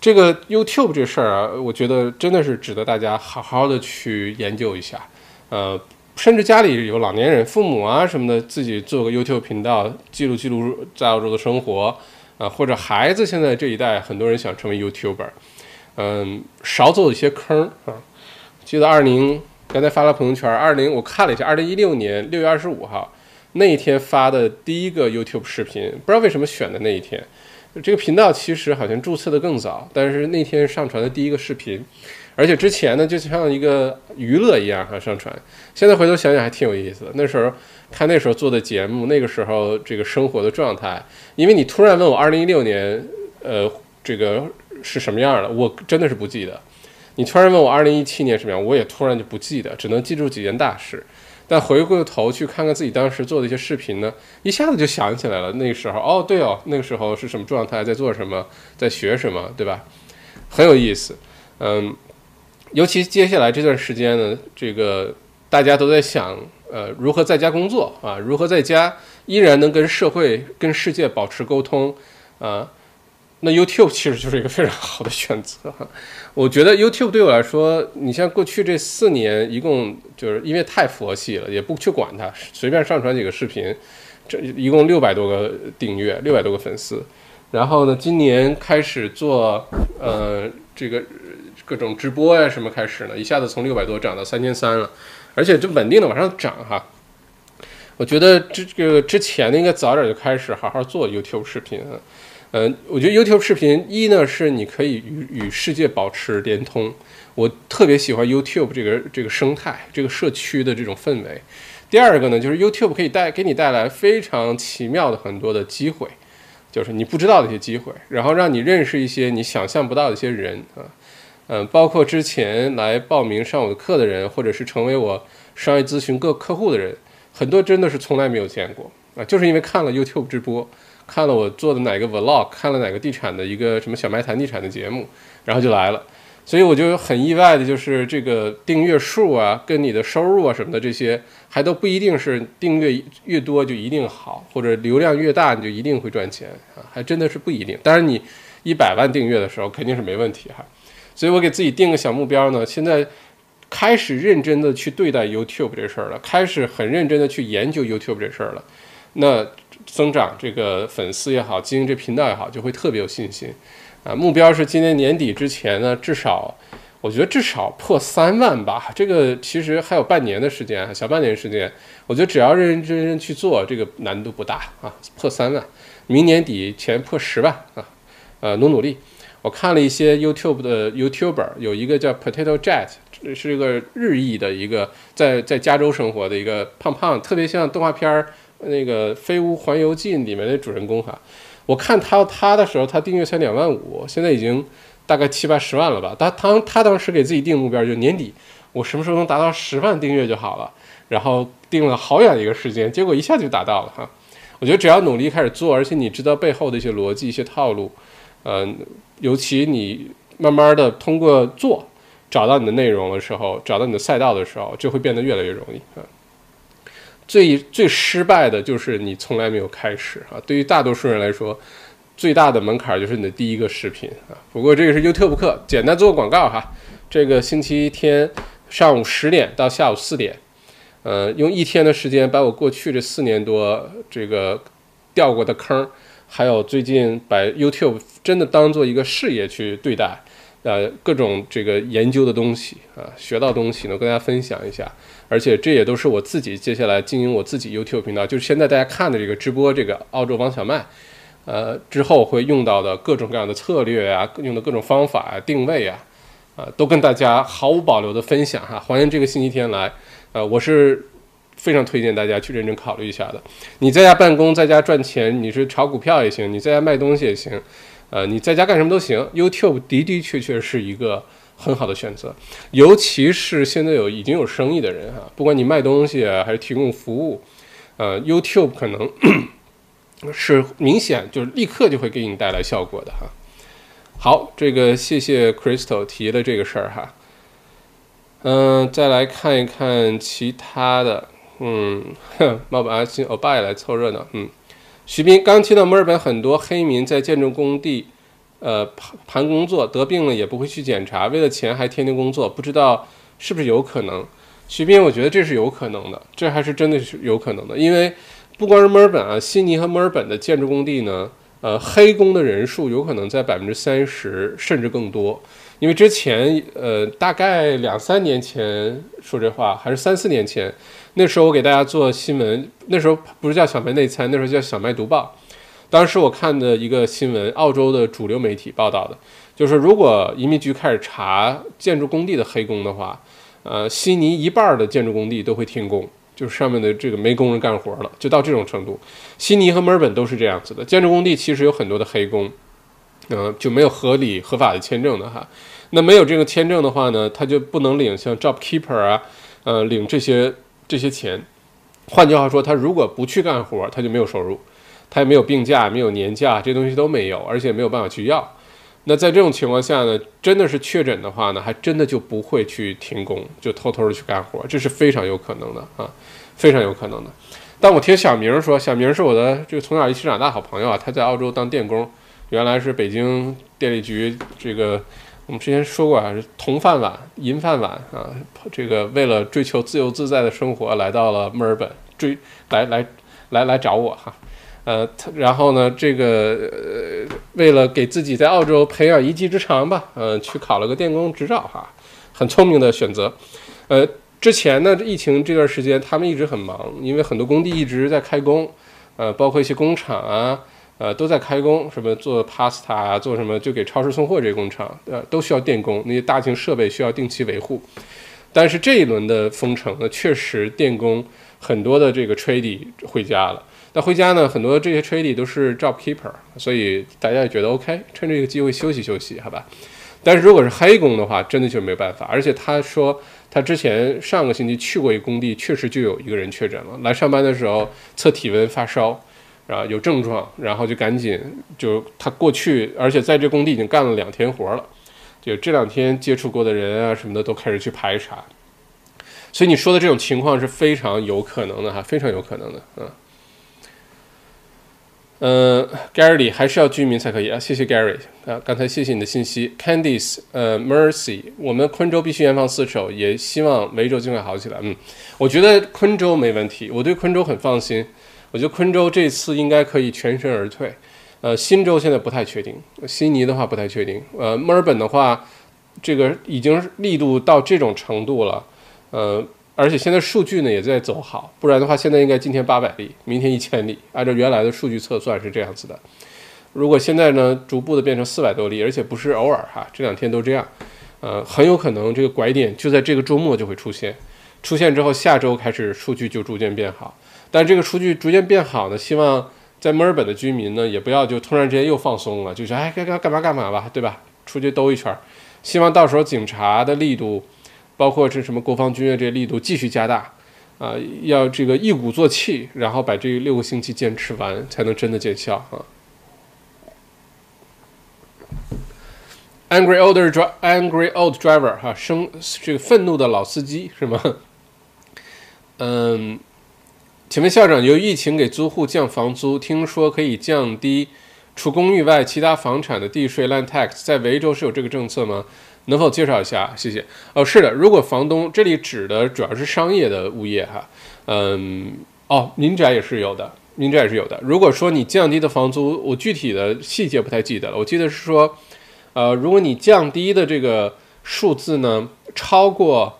这个 YouTube 这事儿啊，我觉得真的是值得大家好好的去研究一下，呃。甚至家里有老年人、父母啊什么的，自己做个 YouTube 频道，记录记录在澳洲的生活，啊，或者孩子现在这一代，很多人想成为 YouTuber，嗯，少走一些坑啊。记得二零刚才发了朋友圈，二零我看了一下，二零一六年六月二十五号那一天发的第一个 YouTube 视频，不知道为什么选的那一天。这个频道其实好像注册的更早，但是那天上传的第一个视频。而且之前呢，就像一个娱乐一样哈上传。现在回头想想还挺有意思的。那时候看那时候做的节目，那个时候这个生活的状态。因为你突然问我2016年，呃，这个是什么样的，我真的是不记得。你突然问我2017年什么样，我也突然就不记得，只能记住几件大事。但回过头去看看自己当时做的一些视频呢，一下子就想起来了。那个时候，哦，对哦，那个时候是什么状态，在做什么，在学什么，对吧？很有意思，嗯。尤其接下来这段时间呢，这个大家都在想，呃，如何在家工作啊？如何在家依然能跟社会、跟世界保持沟通啊？那 YouTube 其实就是一个非常好的选择哈。我觉得 YouTube 对我来说，你像过去这四年，一共就是因为太佛系了，也不去管它，随便上传几个视频，这一共六百多个订阅，六百多个粉丝。然后呢，今年开始做，呃，这个。各种直播呀，什么开始呢？一下子从六百多涨到三千三了，而且就稳定的往上涨哈。我觉得这这个之前应该早点就开始好好做 YouTube 视频啊。嗯，我觉得 YouTube 视频一呢是你可以与与世界保持连通，我特别喜欢 YouTube 这个这个生态，这个社区的这种氛围。第二个呢，就是 YouTube 可以带给你带来非常奇妙的很多的机会，就是你不知道的一些机会，然后让你认识一些你想象不到的一些人啊。嗯，包括之前来报名上我的课的人，或者是成为我商业咨询各客户的人，很多真的是从来没有见过啊，就是因为看了 YouTube 直播，看了我做的哪个 Vlog，看了哪个地产的一个什么小麦谈地产的节目，然后就来了。所以我就很意外的就是这个订阅数啊，跟你的收入啊什么的这些，还都不一定是订阅越多就一定好，或者流量越大你就一定会赚钱啊，还真的是不一定。当然你一百万订阅的时候肯定是没问题哈。所以我给自己定个小目标呢，现在开始认真的去对待 YouTube 这事儿了，开始很认真的去研究 YouTube 这事儿了。那增长这个粉丝也好，经营这频道也好，就会特别有信心啊。目标是今年年底之前呢，至少我觉得至少破三万吧。这个其实还有半年的时间，小半年时间，我觉得只要认认真真去做，这个难度不大啊。破三万，明年底前破十万啊，呃，努努力。我看了一些 YouTube 的 YouTuber，有一个叫 Potato Jet，是一个日裔的一个在在加州生活的一个胖胖，特别像动画片儿那个《飞屋环游记》里面的主人公哈。我看他他的时候，他订阅才两万五，现在已经大概七八十万了吧。他他他当时给自己定目标，就年底我什么时候能达到十万订阅就好了。然后定了好远一个时间，结果一下就达到了哈。我觉得只要努力开始做，而且你知道背后的一些逻辑、一些套路，嗯。尤其你慢慢的通过做，找到你的内容的时候，找到你的赛道的时候，就会变得越来越容易啊。最最失败的就是你从来没有开始啊。对于大多数人来说，最大的门槛就是你的第一个视频啊。不过这个是 YouTube 课，简单做个广告哈。这个星期天上午十点到下午四点，呃，用一天的时间把我过去这四年多这个掉过的坑。还有最近把 YouTube 真的当做一个事业去对待，呃，各种这个研究的东西啊，学到东西呢，跟大家分享一下。而且这也都是我自己接下来经营我自己 YouTube 频道，就是现在大家看的这个直播，这个澳洲王小麦，呃，之后会用到的各种各样的策略啊，用的各种方法啊，定位啊，啊，都跟大家毫无保留的分享哈。欢迎这个星期天来，呃，我是。非常推荐大家去认真考虑一下的。你在家办公，在家赚钱，你是炒股票也行，你在家卖东西也行，呃，你在家干什么都行。YouTube 的的确确是一个很好的选择，尤其是现在有已经有生意的人哈，不管你卖东西还是提供服务，呃，YouTube 可能 是明显就是立刻就会给你带来效果的哈。好，这个谢谢 Crystal 提了这个事儿哈。嗯，再来看一看其他的，嗯，冒把新欧巴也来凑热闹，嗯，徐斌刚提到墨尔本很多黑民在建筑工地。呃，盘盘工作得病了也不会去检查，为了钱还天天工作，不知道是不是有可能？徐斌，我觉得这是有可能的，这还是真的是有可能的，因为不光是墨尔本啊，悉尼和墨尔本的建筑工地呢，呃，黑工的人数有可能在百分之三十甚至更多，因为之前呃，大概两三年前说这话，还是三四年前，那时候我给大家做新闻，那时候不是叫小麦内参，那时候叫小麦读报。当时我看的一个新闻，澳洲的主流媒体报道的，就是如果移民局开始查建筑工地的黑工的话，呃，悉尼一半的建筑工地都会停工，就是上面的这个没工人干活了，就到这种程度。悉尼和墨尔本都是这样子的，建筑工地其实有很多的黑工，嗯，就没有合理合法的签证的哈。那没有这个签证的话呢，他就不能领像 job keeper 啊，呃，领这些这些钱。换句话说，他如果不去干活，他就没有收入。他也没有病假，没有年假，这东西都没有，而且没有办法去要。那在这种情况下呢，真的是确诊的话呢，还真的就不会去停工，就偷偷的去干活，这是非常有可能的啊，非常有可能的。但我听小明说，小明是我的这个从小一起长大好朋友啊，他在澳洲当电工，原来是北京电力局这个，我们之前说过啊，铜饭碗、银饭碗啊，这个为了追求自由自在的生活，来到了墨尔本，追来来来来找我哈。呃，然后呢，这个呃，为了给自己在澳洲培养一技之长吧，嗯，去考了个电工执照哈，很聪明的选择。呃，之前呢，疫情这段时间他们一直很忙，因为很多工地一直在开工，呃，包括一些工厂啊，呃，都在开工，什么做 pasta 啊，做什么就给超市送货这些工厂，呃，都需要电工，那些大型设备需要定期维护。但是这一轮的封城呢，确实电工很多的这个 trade 回家了。那回家呢？很多这些 trade 都是 job keeper，所以大家也觉得 OK，趁这个机会休息休息，好吧？但是如果是黑工的话，真的就没有办法。而且他说，他之前上个星期去过一工地，确实就有一个人确诊了。来上班的时候测体温发烧，啊，有症状，然后就赶紧就他过去，而且在这工地已经干了两天活了，就这两天接触过的人啊什么的都开始去排查。所以你说的这种情况是非常有可能的哈，非常有可能的，嗯。呃，Gary 还是要居民才可以啊，谢谢 Gary 啊，刚才谢谢你的信息，Candice，呃，Mercy，我们昆州必须严防死守，也希望维州尽快好起来。嗯，我觉得昆州没问题，我对昆州很放心，我觉得昆州这次应该可以全身而退。呃，新州现在不太确定，悉尼的话不太确定，呃，墨尔本的话，这个已经力度到这种程度了，呃。而且现在数据呢也在走好，不然的话，现在应该今天八百例，明天一千例，按照原来的数据测算是这样子的。如果现在呢逐步的变成四百多例，而且不是偶尔哈，这两天都这样，呃，很有可能这个拐点就在这个周末就会出现，出现之后下周开始数据就逐渐变好。但这个数据逐渐变好呢，希望在墨尔本的居民呢也不要就突然之间又放松了，就说哎该该干嘛干嘛吧，对吧？出去兜一圈，希望到时候警察的力度。包括这什么国防军啊，这些力度继续加大，啊，要这个一鼓作气，然后把这六个星期坚持完，才能真的见效啊。Angry old dr angry old driver，哈，生这个愤怒的老司机是吗？嗯，请问校长，由疫情给租户降房租，听说可以降低除公寓外其他房产的地税 （land tax），在维州是有这个政策吗？能否介绍一下？谢谢。哦，是的，如果房东这里指的主要是商业的物业哈，嗯，哦，民宅也是有的，民宅也是有的。如果说你降低的房租，我具体的细节不太记得了，我记得是说，呃，如果你降低的这个数字呢超过，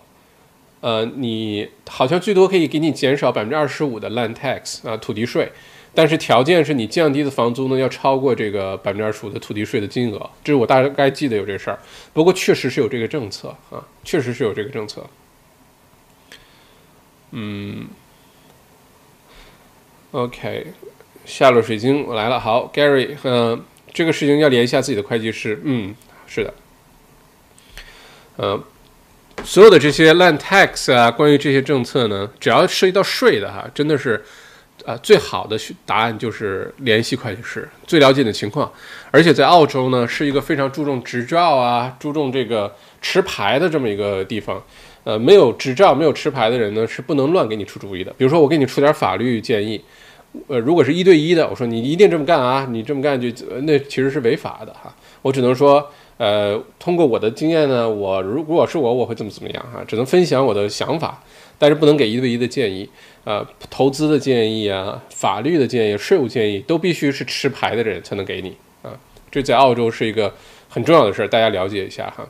呃，你好像最多可以给你减少百分之二十五的 land tax 啊，土地税。但是条件是你降低的房租呢要超过这个百分之二十五的土地税的金额，这是我大概记得有这事儿。不过确实是有这个政策啊，确实是有这个政策。嗯，OK，下落水晶我来了，好，Gary，嗯，这个事情要联系一下自己的会计师。嗯，是的。呃，所有的这些 land tax 啊，关于这些政策呢，只要涉及到税的哈，真的是。啊，最好的答案就是联系会计师，最了解你的情况。而且在澳洲呢，是一个非常注重执照啊、注重这个持牌的这么一个地方。呃，没有执照、没有持牌的人呢，是不能乱给你出主意的。比如说，我给你出点法律建议，呃，如果是一对一的，我说你一定这么干啊，你这么干就那其实是违法的哈。我只能说，呃，通过我的经验呢，我如果是我，我会怎么怎么样哈，只能分享我的想法。但是不能给一对一的建议，呃，投资的建议啊，法律的建议、税务建议都必须是持牌的人才能给你啊。这在澳洲是一个很重要的事儿，大家了解一下哈。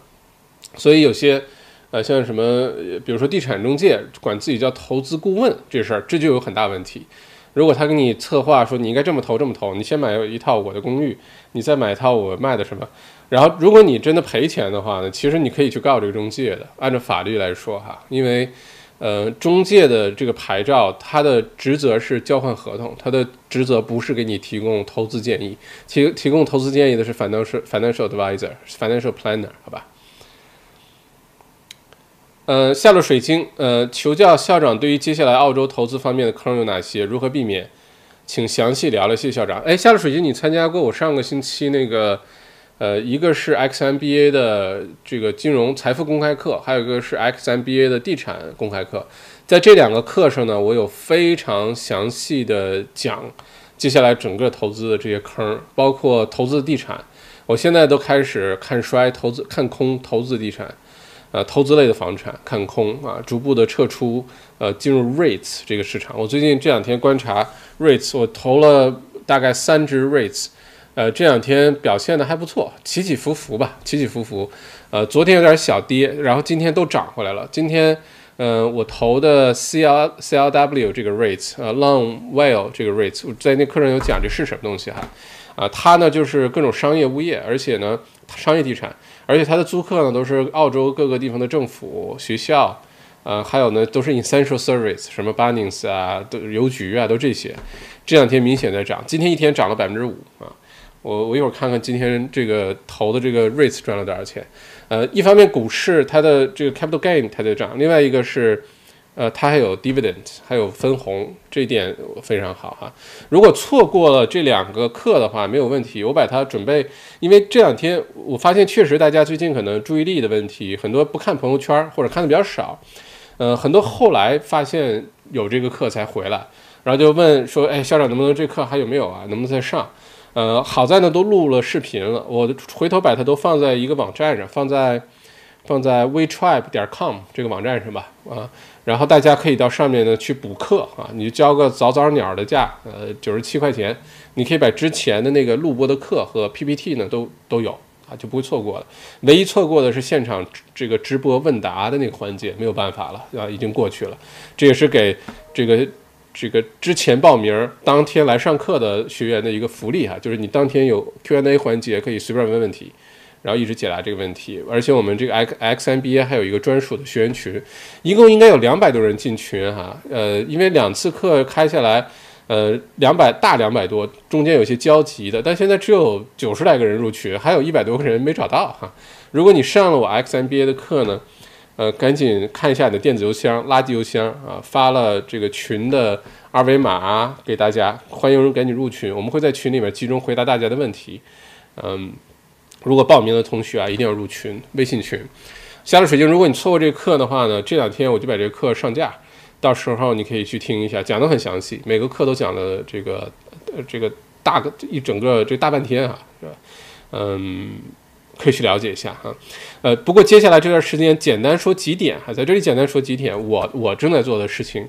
所以有些呃，像什么，比如说地产中介管自己叫投资顾问这事儿，这就有很大问题。如果他给你策划说你应该这么投这么投，你先买一套我的公寓，你再买一套我卖的什么，然后如果你真的赔钱的话呢，其实你可以去告这个中介的，按照法律来说哈，因为。呃，中介的这个牌照，它的职责是交换合同，它的职责不是给你提供投资建议，提提供投资建议的是 financial financial advisor，financial planner，好吧？呃，下了水晶，呃，求教校长对于接下来澳洲投资方面的坑有哪些，如何避免？请详细聊聊，谢谢校长。哎，下了水晶，你参加过我上个星期那个？呃，一个是 XMBA 的这个金融财富公开课，还有一个是 XMBA 的地产公开课。在这两个课上呢，我有非常详细的讲接下来整个投资的这些坑，包括投资地产。我现在都开始看衰投资，看空投资地产，呃，投资类的房产看空啊，逐步的撤出，呃，进入 REITs 这个市场。我最近这两天观察 REITs，我投了大概三只 REITs。呃，这两天表现的还不错，起起伏伏吧，起起伏伏。呃，昨天有点小跌，然后今天都涨回来了。今天，呃，我投的 C L C L W 这个 rate，呃，Long Well 这个 rate，在那课上有讲这是什么东西哈。啊，它呢就是各种商业物业，而且呢商业地产，而且它的租客呢都是澳洲各个地方的政府、学校，呃，还有呢都是 essential service，什么 Bunnings 啊，都邮局啊，都这些。这两天明显在涨，今天一天涨了百分之五啊。我我一会儿看看今天这个投的这个 REITs 赚了多少钱，呃，一方面股市它的这个 capital gain 它在涨，另外一个是，呃，它还有 dividend 还有分红，这一点非常好哈。如果错过了这两个课的话，没有问题，我把它准备，因为这两天我发现确实大家最近可能注意力的问题，很多不看朋友圈或者看的比较少，呃，很多后来发现有这个课才回来，然后就问说，哎，校长能不能这课还有没有啊？能不能再上？呃，好在呢，都录了视频了，我回头把它都放在一个网站上，放在放在 wetribe 点 com 这个网站上吧，啊，然后大家可以到上面呢去补课啊，你交个早早鸟的价，呃，九十七块钱，你可以把之前的那个录播的课和 PPT 呢都都有啊，就不会错过了。唯一错过的是现场这个直播问答的那个环节，没有办法了啊，已经过去了。这也是给这个。这个之前报名当天来上课的学员的一个福利哈，就是你当天有 Q&A 环节可以随便问问题，然后一直解答这个问题。而且我们这个 X X M B A 还有一个专属的学员群，一共应该有两百多人进群哈。呃，因为两次课开下来，呃，两百大两百多，中间有些交集的，但现在只有九十来个人入群，还有一百多个人没找到哈。如果你上了我 X M B A 的课呢？呃，赶紧看一下你的电子邮箱、垃圾邮箱啊！发了这个群的二维码给大家，欢迎赶紧入群。我们会在群里面集中回答大家的问题。嗯，如果报名的同学啊，一定要入群，微信群。下了水晶，如果你错过这课的话呢，这两天我就把这个课上架，到时候你可以去听一下，讲的很详细，每个课都讲了这个呃这个大个一整个这大半天啊，是吧？嗯。可以去了解一下哈，呃，不过接下来这段时间简单说几点哈，在这里简单说几点，我我正在做的事情，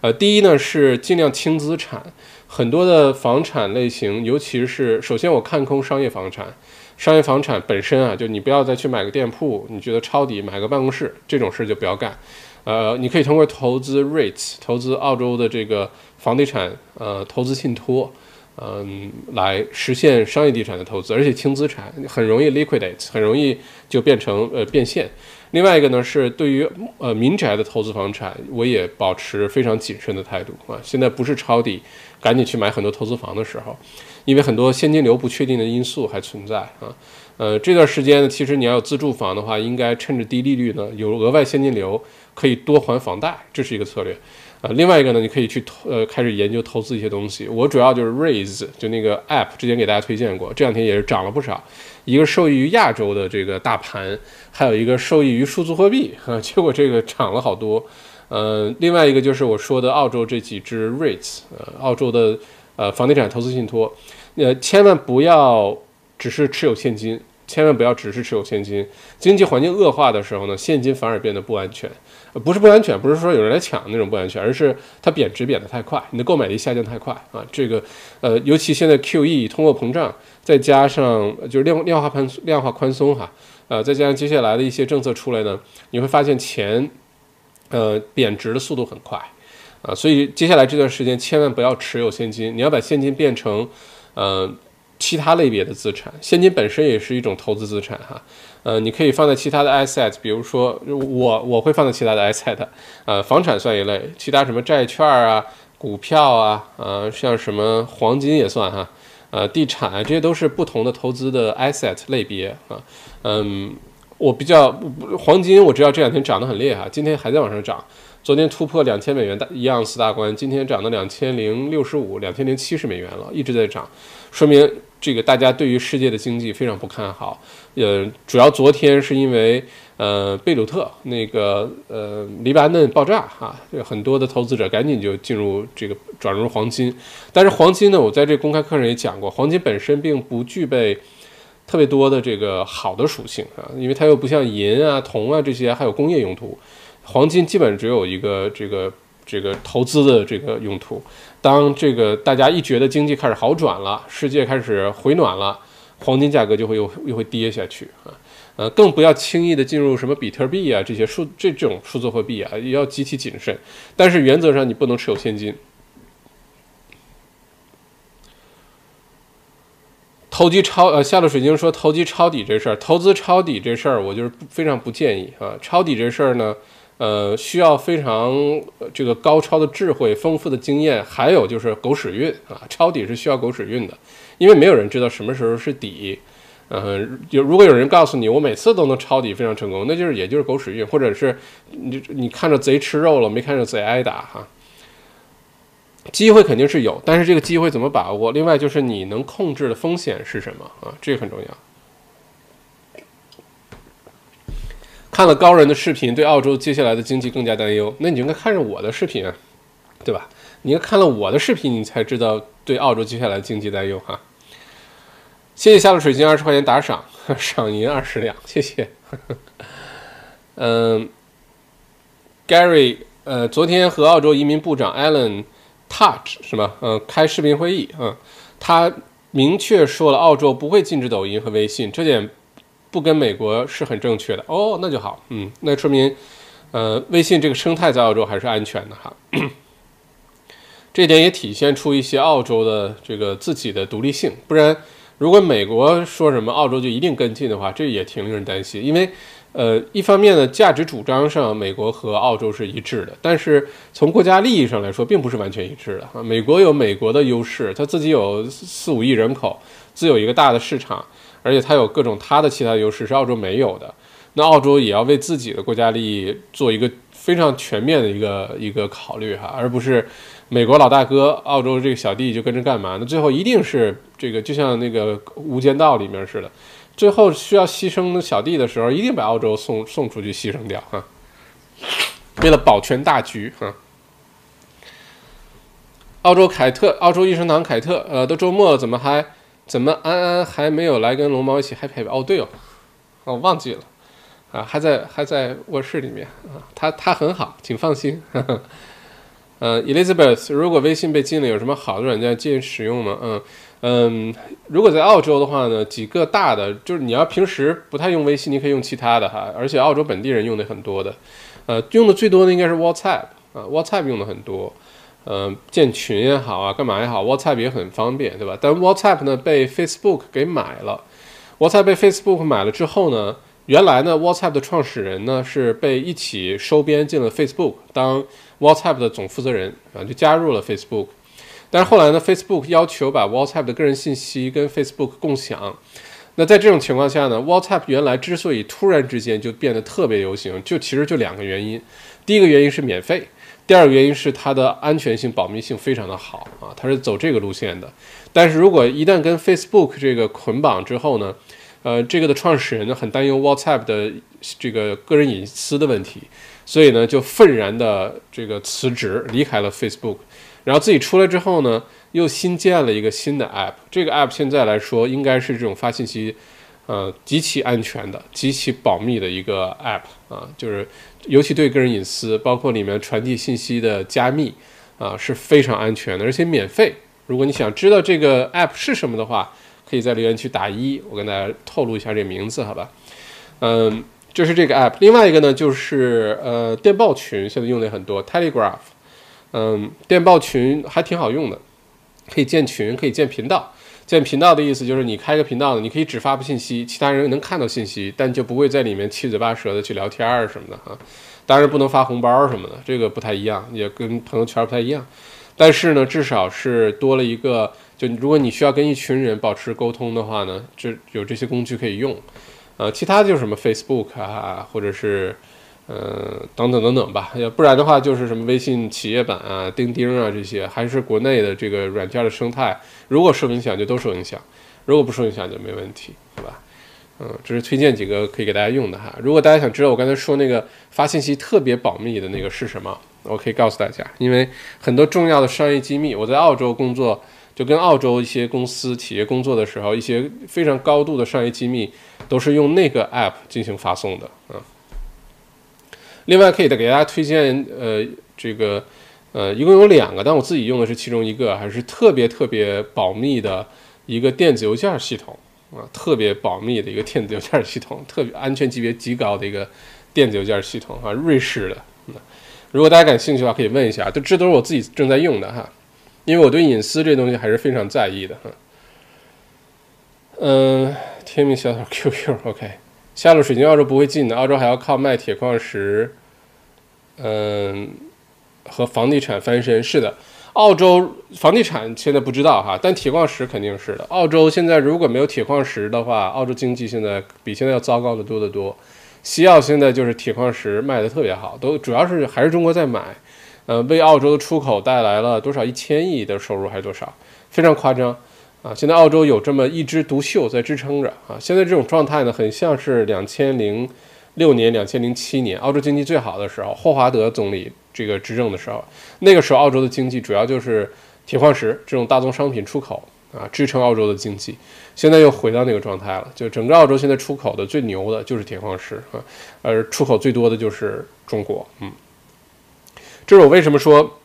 呃，第一呢是尽量轻资产，很多的房产类型，尤其是首先我看空商业房产，商业房产本身啊，就你不要再去买个店铺，你觉得抄底买个办公室这种事就不要干，呃，你可以通过投资 REITs，投资澳洲的这个房地产，呃，投资信托。嗯，来实现商业地产的投资，而且轻资产很容易 liquidate，很容易就变成呃变现。另外一个呢，是对于呃民宅的投资房产，我也保持非常谨慎的态度啊。现在不是抄底，赶紧去买很多投资房的时候，因为很多现金流不确定的因素还存在啊。呃，这段时间呢，其实你要有自住房的话，应该趁着低利率呢，有额外现金流，可以多还房贷，这是一个策略。呃，另外一个呢，你可以去投，呃，开始研究投资一些东西。我主要就是 Raise，就那个 App，之前给大家推荐过，这两天也是涨了不少。一个受益于亚洲的这个大盘，还有一个受益于数字货币，啊，结果这个涨了好多。呃，另外一个就是我说的澳洲这几只 REITs，呃，澳洲的呃房地产投资信托，呃，千万不要只是持有现金。千万不要只是持有现金，经济环境恶化的时候呢，现金反而变得不安全，不是不安全，不是说有人来抢那种不安全，而是它贬值贬得太快，你的购买力下降太快啊。这个，呃，尤其现在 QE 通货膨胀，再加上就是量量化宽量化宽松哈，呃，再加上接下来的一些政策出来呢，你会发现钱，呃，贬值的速度很快，啊，所以接下来这段时间千万不要持有现金，你要把现金变成，呃。其他类别的资产，现金本身也是一种投资资产哈，呃，你可以放在其他的 asset，比如说我我会放在其他的 asset，呃，房产算一类，其他什么债券啊、股票啊，呃，像什么黄金也算哈，呃，地产这些都是不同的投资的 asset 类别啊，嗯，我比较黄金，我知道这两天涨得很厉害，今天还在往上涨。昨天突破两千美元大一样四大关，今天涨到两千零六十五、两千零七十美元了，一直在涨，说明这个大家对于世界的经济非常不看好。呃，主要昨天是因为呃贝鲁特那个呃黎巴嫩爆炸哈，很多的投资者赶紧就进入这个转入黄金。但是黄金呢，我在这公开课上也讲过，黄金本身并不具备特别多的这个好的属性啊，因为它又不像银啊、铜啊这些还有工业用途。黄金基本只有一个这个这个投资的这个用途。当这个大家一觉得经济开始好转了，世界开始回暖了，黄金价格就会又又会跌下去啊。呃，更不要轻易的进入什么比特币啊这些数这这种数字货币啊，也要极其谨慎。但是原则上你不能持有现金。投机抄呃，下了水晶说投机抄底这事儿，投资抄底这事儿，我就是非常不建议啊。抄底这事儿呢。呃，需要非常这个高超的智慧、丰富的经验，还有就是狗屎运啊！抄底是需要狗屎运的，因为没有人知道什么时候是底。嗯，有如果有人告诉你我每次都能抄底非常成功，那就是也就是狗屎运，或者是你你看着贼吃肉了，没看着贼挨打哈。机会肯定是有，但是这个机会怎么把握？另外就是你能控制的风险是什么啊？这个很重要。看了高人的视频，对澳洲接下来的经济更加担忧。那你就应该看着我的视频啊，对吧？你要看了我的视频，你才知道对澳洲接下来经济担忧哈。谢谢下了水晶二十块钱打赏，赏银二十两，谢谢。嗯，Gary，呃，昨天和澳洲移民部长 Alan Touch 是吗？嗯，开视频会议，嗯，他明确说了澳洲不会禁止抖音和微信，这点。不跟美国是很正确的哦，那就好，嗯，那说明，呃，微信这个生态在澳洲还是安全的哈。这点也体现出一些澳洲的这个自己的独立性，不然如果美国说什么，澳洲就一定跟进的话，这也挺令人担心。因为，呃，一方面呢，价值主张上美国和澳洲是一致的，但是从国家利益上来说，并不是完全一致的啊。美国有美国的优势，它自己有四五亿人口，自有一个大的市场。而且它有各种它的其他优势是澳洲没有的，那澳洲也要为自己的国家利益做一个非常全面的一个一个考虑哈，而不是美国老大哥，澳洲这个小弟就跟着干嘛？那最后一定是这个，就像那个《无间道》里面似的，最后需要牺牲小弟的时候，一定把澳洲送送出去牺牲掉哈，为了保全大局哈。澳洲凯特，澳洲益生堂凯特，呃，都周末了，怎么还？怎么安安还没有来跟龙猫一起 happy？哦，对哦，哦忘记了，啊，还在还在卧室里面啊，他他很好，请放心。呃，Elizabeth，如果微信被禁了，有什么好的软件建议使用吗？嗯嗯，如果在澳洲的话呢，几个大的就是你要平时不太用微信，你可以用其他的哈，而且澳洲本地人用的很多的，呃，用的最多的应该是 WhatsApp 啊，WhatsApp 用的很多。嗯，建群也好啊，干嘛也好，WhatsApp 也很方便，对吧？但 WhatsApp 呢被 Facebook 给买了。WhatsApp 被 Facebook 买了之后呢，原来呢 WhatsApp 的创始人呢是被一起收编进了 Facebook 当 WhatsApp 的总负责人啊，就加入了 Facebook。但是后来呢，Facebook 要求把 WhatsApp 的个人信息跟 Facebook 共享，那在这种情况下呢，WhatsApp 原来之所以突然之间就变得特别流行，就其实就两个原因。第一个原因是免费，第二个原因是它的安全性、保密性非常的好啊，它是走这个路线的。但是如果一旦跟 Facebook 这个捆绑之后呢，呃，这个的创始人呢很担忧 WhatsApp 的这个个人隐私的问题，所以呢就愤然的这个辞职离开了 Facebook，然后自己出来之后呢。又新建了一个新的 App，这个 App 现在来说应该是这种发信息，呃，极其安全的、极其保密的一个 App 啊，就是尤其对个人隐私，包括里面传递信息的加密啊，是非常安全的，而且免费。如果你想知道这个 App 是什么的话，可以在留言区打一，我跟大家透露一下这名字，好吧？嗯，这是这个 App。另外一个呢，就是呃，电报群现在用的很多，Telegraph，嗯，电报群还挺好用的。可以建群，可以建频道。建频道的意思就是你开个频道呢，你可以只发布信息，其他人能看到信息，但就不会在里面七嘴八舌的去聊天儿什么的哈。当然不能发红包什么的，这个不太一样，也跟朋友圈不太一样。但是呢，至少是多了一个，就如果你需要跟一群人保持沟通的话呢，这有这些工具可以用。呃，其他就是什么 Facebook 啊，或者是。呃，等等等等吧，要不然的话就是什么微信企业版啊、钉钉啊这些，还是国内的这个软件的生态。如果受影响就都受影响，如果不受影响就没问题，好吧？嗯，这是推荐几个可以给大家用的哈。如果大家想知道我刚才说那个发信息特别保密的那个是什么，我可以告诉大家，因为很多重要的商业机密，我在澳洲工作，就跟澳洲一些公司企业工作的时候，一些非常高度的商业机密都是用那个 app 进行发送的。另外可以再给大家推荐，呃，这个，呃，一共有两个，但我自己用的是其中一个，还是特别特别保密的一个电子邮件系统啊，特别保密的一个电子邮件系统，特别安全级别极高的一个电子邮件系统啊，瑞士的。如果大家感兴趣的话，可以问一下，这这都是我自己正在用的哈，因为我对隐私这东西还是非常在意的哈。嗯，天命小草 QQ，OK。下路水晶，澳洲不会进的。澳洲还要靠卖铁矿石，嗯，和房地产翻身。是的，澳洲房地产现在不知道哈，但铁矿石肯定是的。澳洲现在如果没有铁矿石的话，澳洲经济现在比现在要糟糕的多得多。西澳现在就是铁矿石卖的特别好，都主要是还是中国在买，呃，为澳洲的出口带来了多少一千亿的收入还是多少，非常夸张。啊，现在澳洲有这么一枝独秀在支撑着啊！现在这种状态呢，很像是两千零六年、两千零七年澳洲经济最好的时候，霍华德总理这个执政的时候，那个时候澳洲的经济主要就是铁矿石这种大宗商品出口啊，支撑澳洲的经济。现在又回到那个状态了，就整个澳洲现在出口的最牛的就是铁矿石啊，而出口最多的就是中国。嗯，这是我为什么说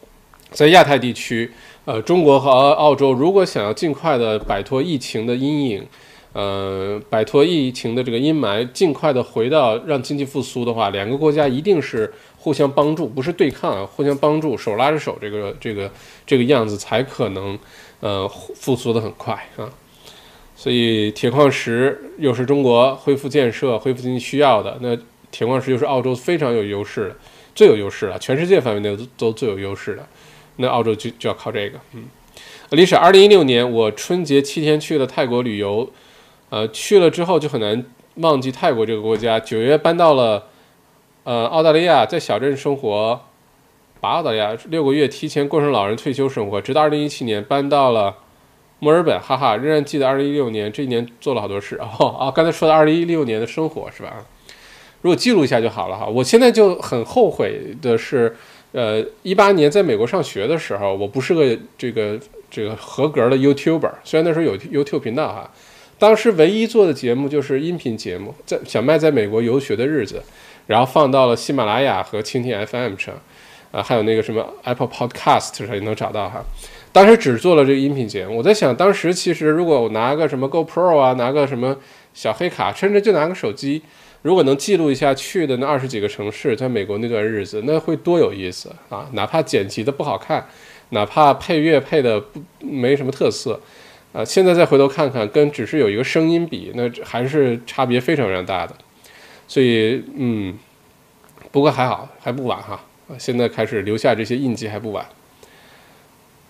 在亚太地区。呃，中国和澳洲如果想要尽快的摆脱疫情的阴影，呃，摆脱疫情的这个阴霾，尽快的回到让经济复苏的话，两个国家一定是互相帮助，不是对抗啊，互相帮助，手拉着手，这个这个这个样子才可能呃复苏的很快啊。所以铁矿石又是中国恢复建设、恢复经济需要的，那铁矿石又是澳洲非常有优势的，最有优势了，全世界范围内都都最有优势的。那澳洲就就要靠这个，嗯，李婶，二零一六年我春节七天去了泰国旅游，呃，去了之后就很难忘记泰国这个国家。九月搬到了呃澳大利亚，在小镇生活，把澳大利亚六个月提前过上老人退休生活，直到二零一七年搬到了墨尔本，哈哈，仍然记得二零一六年这一年做了好多事。哦哦，刚才说的二零一六年的生活是吧？如果记录一下就好了哈。我现在就很后悔的是。呃，一八年在美国上学的时候，我不是个这个这个合格的 YouTuber，虽然那时候有 YouTube 频道哈，当时唯一做的节目就是音频节目，在小麦在美国游学的日子，然后放到了喜马拉雅和蜻蜓 FM 上，啊，还有那个什么 Apple Podcast 上也能找到哈。当时只做了这个音频节目，我在想，当时其实如果我拿个什么 GoPro 啊，拿个什么小黑卡，甚至就拿个手机。如果能记录一下去的那二十几个城市，在美国那段日子，那会多有意思啊！哪怕剪辑的不好看，哪怕配乐配的不没什么特色，啊，现在再回头看看，跟只是有一个声音比，那还是差别非常非常大的。所以，嗯，不过还好，还不晚哈。现在开始留下这些印记还不晚。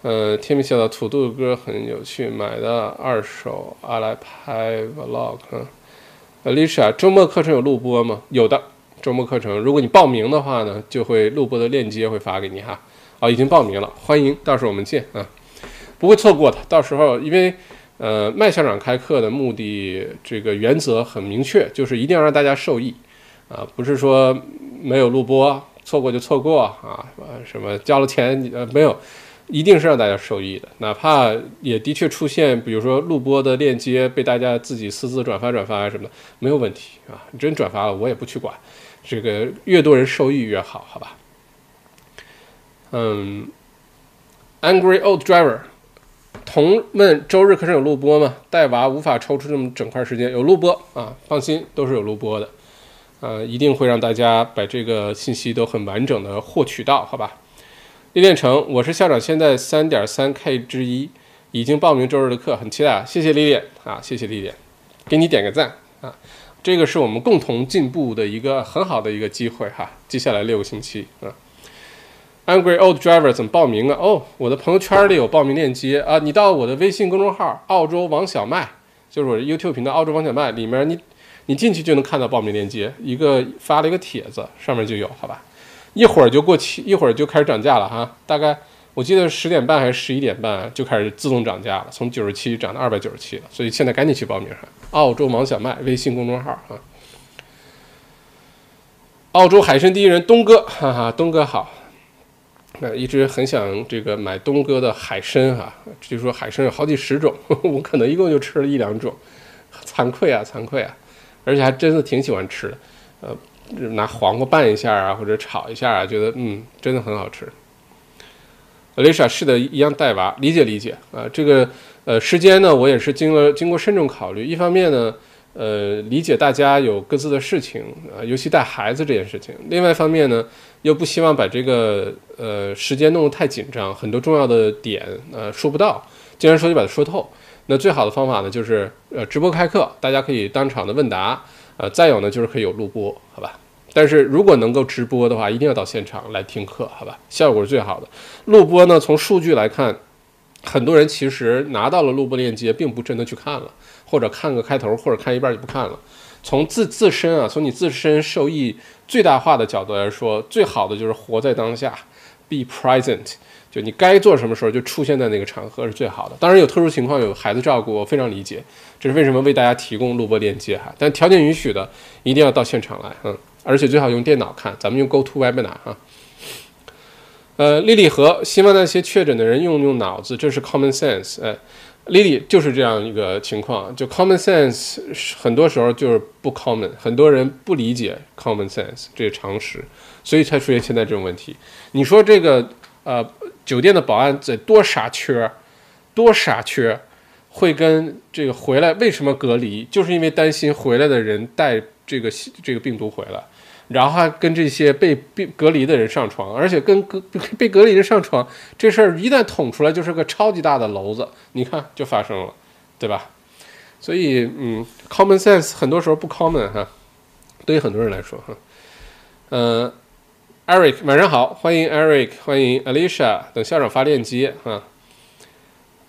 呃，天明笑的土豆歌很有趣，买的二手，阿来拍 vlog。Alicia，周末课程有录播吗？有的，周末课程，如果你报名的话呢，就会录播的链接会发给你哈。啊，已经报名了，欢迎，到时候我们见啊，不会错过的。到时候，因为呃，麦校长开课的目的，这个原则很明确，就是一定要让大家受益啊，不是说没有录播，错过就错过啊，什么交了钱呃没有。一定是让大家受益的，哪怕也的确出现，比如说录播的链接被大家自己私自转发转发啊什么的，没有问题啊。真转发了，我也不去管，这个越多人受益越好，好吧？嗯，Angry Old Driver，同问周日课程有录播吗？带娃无法抽出这么整块时间，有录播啊，放心，都是有录播的，呃，一定会让大家把这个信息都很完整的获取到，好吧？历练成，我是校长，现在三点三 K 之一，已经报名周日的课，很期待啊！谢谢历练啊，谢谢历练，给你点个赞啊！这个是我们共同进步的一个很好的一个机会哈。接下来六个星期啊，Angry Old Driver 怎么报名啊？哦，我的朋友圈里有报名链接啊，你到我的微信公众号“澳洲王小麦”，就是我的 YouTube 频道“澳洲王小麦”里面，你你进去就能看到报名链接，一个发了一个帖子，上面就有，好吧？一会儿就过期，一会儿就开始涨价了哈。大概我记得十点半还是十一点半就开始自动涨价了，从九十七涨到二百九十七了。所以现在赶紧去报名哈。澳洲王小麦微信公众号啊。澳洲海参第一人东哥，哈哈，东哥好。那一直很想这个买东哥的海参哈，据说海参有好几十种，我可能一共就吃了一两种，惭愧啊，惭愧啊。而且还真的挺喜欢吃的，呃。拿黄瓜拌一下啊，或者炒一下啊，觉得嗯，真的很好吃。Alicia 是的，一样带娃，理解理解啊。这个呃时间呢，我也是经了经过慎重考虑。一方面呢，呃，理解大家有各自的事情啊，尤其带孩子这件事情。另外一方面呢，又不希望把这个呃时间弄得太紧张，很多重要的点呃说不到。既然说就把它说透。那最好的方法呢，就是呃直播开课，大家可以当场的问答。呃，再有呢，就是可以有录播，好吧？但是如果能够直播的话，一定要到现场来听课，好吧？效果是最好的。录播呢，从数据来看，很多人其实拿到了录播链接，并不真的去看了，或者看个开头，或者看一半就不看了。从自自身啊，从你自身受益最大化的角度来说，最好的就是活在当下，be present。就你该做什么时候就出现在那个场合是最好的。当然有特殊情况，有孩子照顾，我非常理解。这是为什么为大家提供录播链接哈。但条件允许的，一定要到现场来，嗯，而且最好用电脑看，咱们用 GoToWebinar 哈。呃，丽丽和希望那些确诊的人用用脑子，这是 common sense。哎，丽丽就是这样一个情况，就 common sense 很多时候就是不 common，很多人不理解 common sense 这个常识，所以才出现现在这种问题。你说这个呃。酒店的保安在多傻缺，多傻缺，会跟这个回来为什么隔离？就是因为担心回来的人带这个这个病毒回来，然后还跟这些被病隔离的人上床，而且跟隔 被隔离人上床这事儿一旦捅出来，就是个超级大的篓子。你看就发生了，对吧？所以嗯，common sense 很多时候不 common 哈，对于很多人来说哈，嗯。Eric，晚上好，欢迎 Eric，欢迎 Alicia，等校长发链接啊。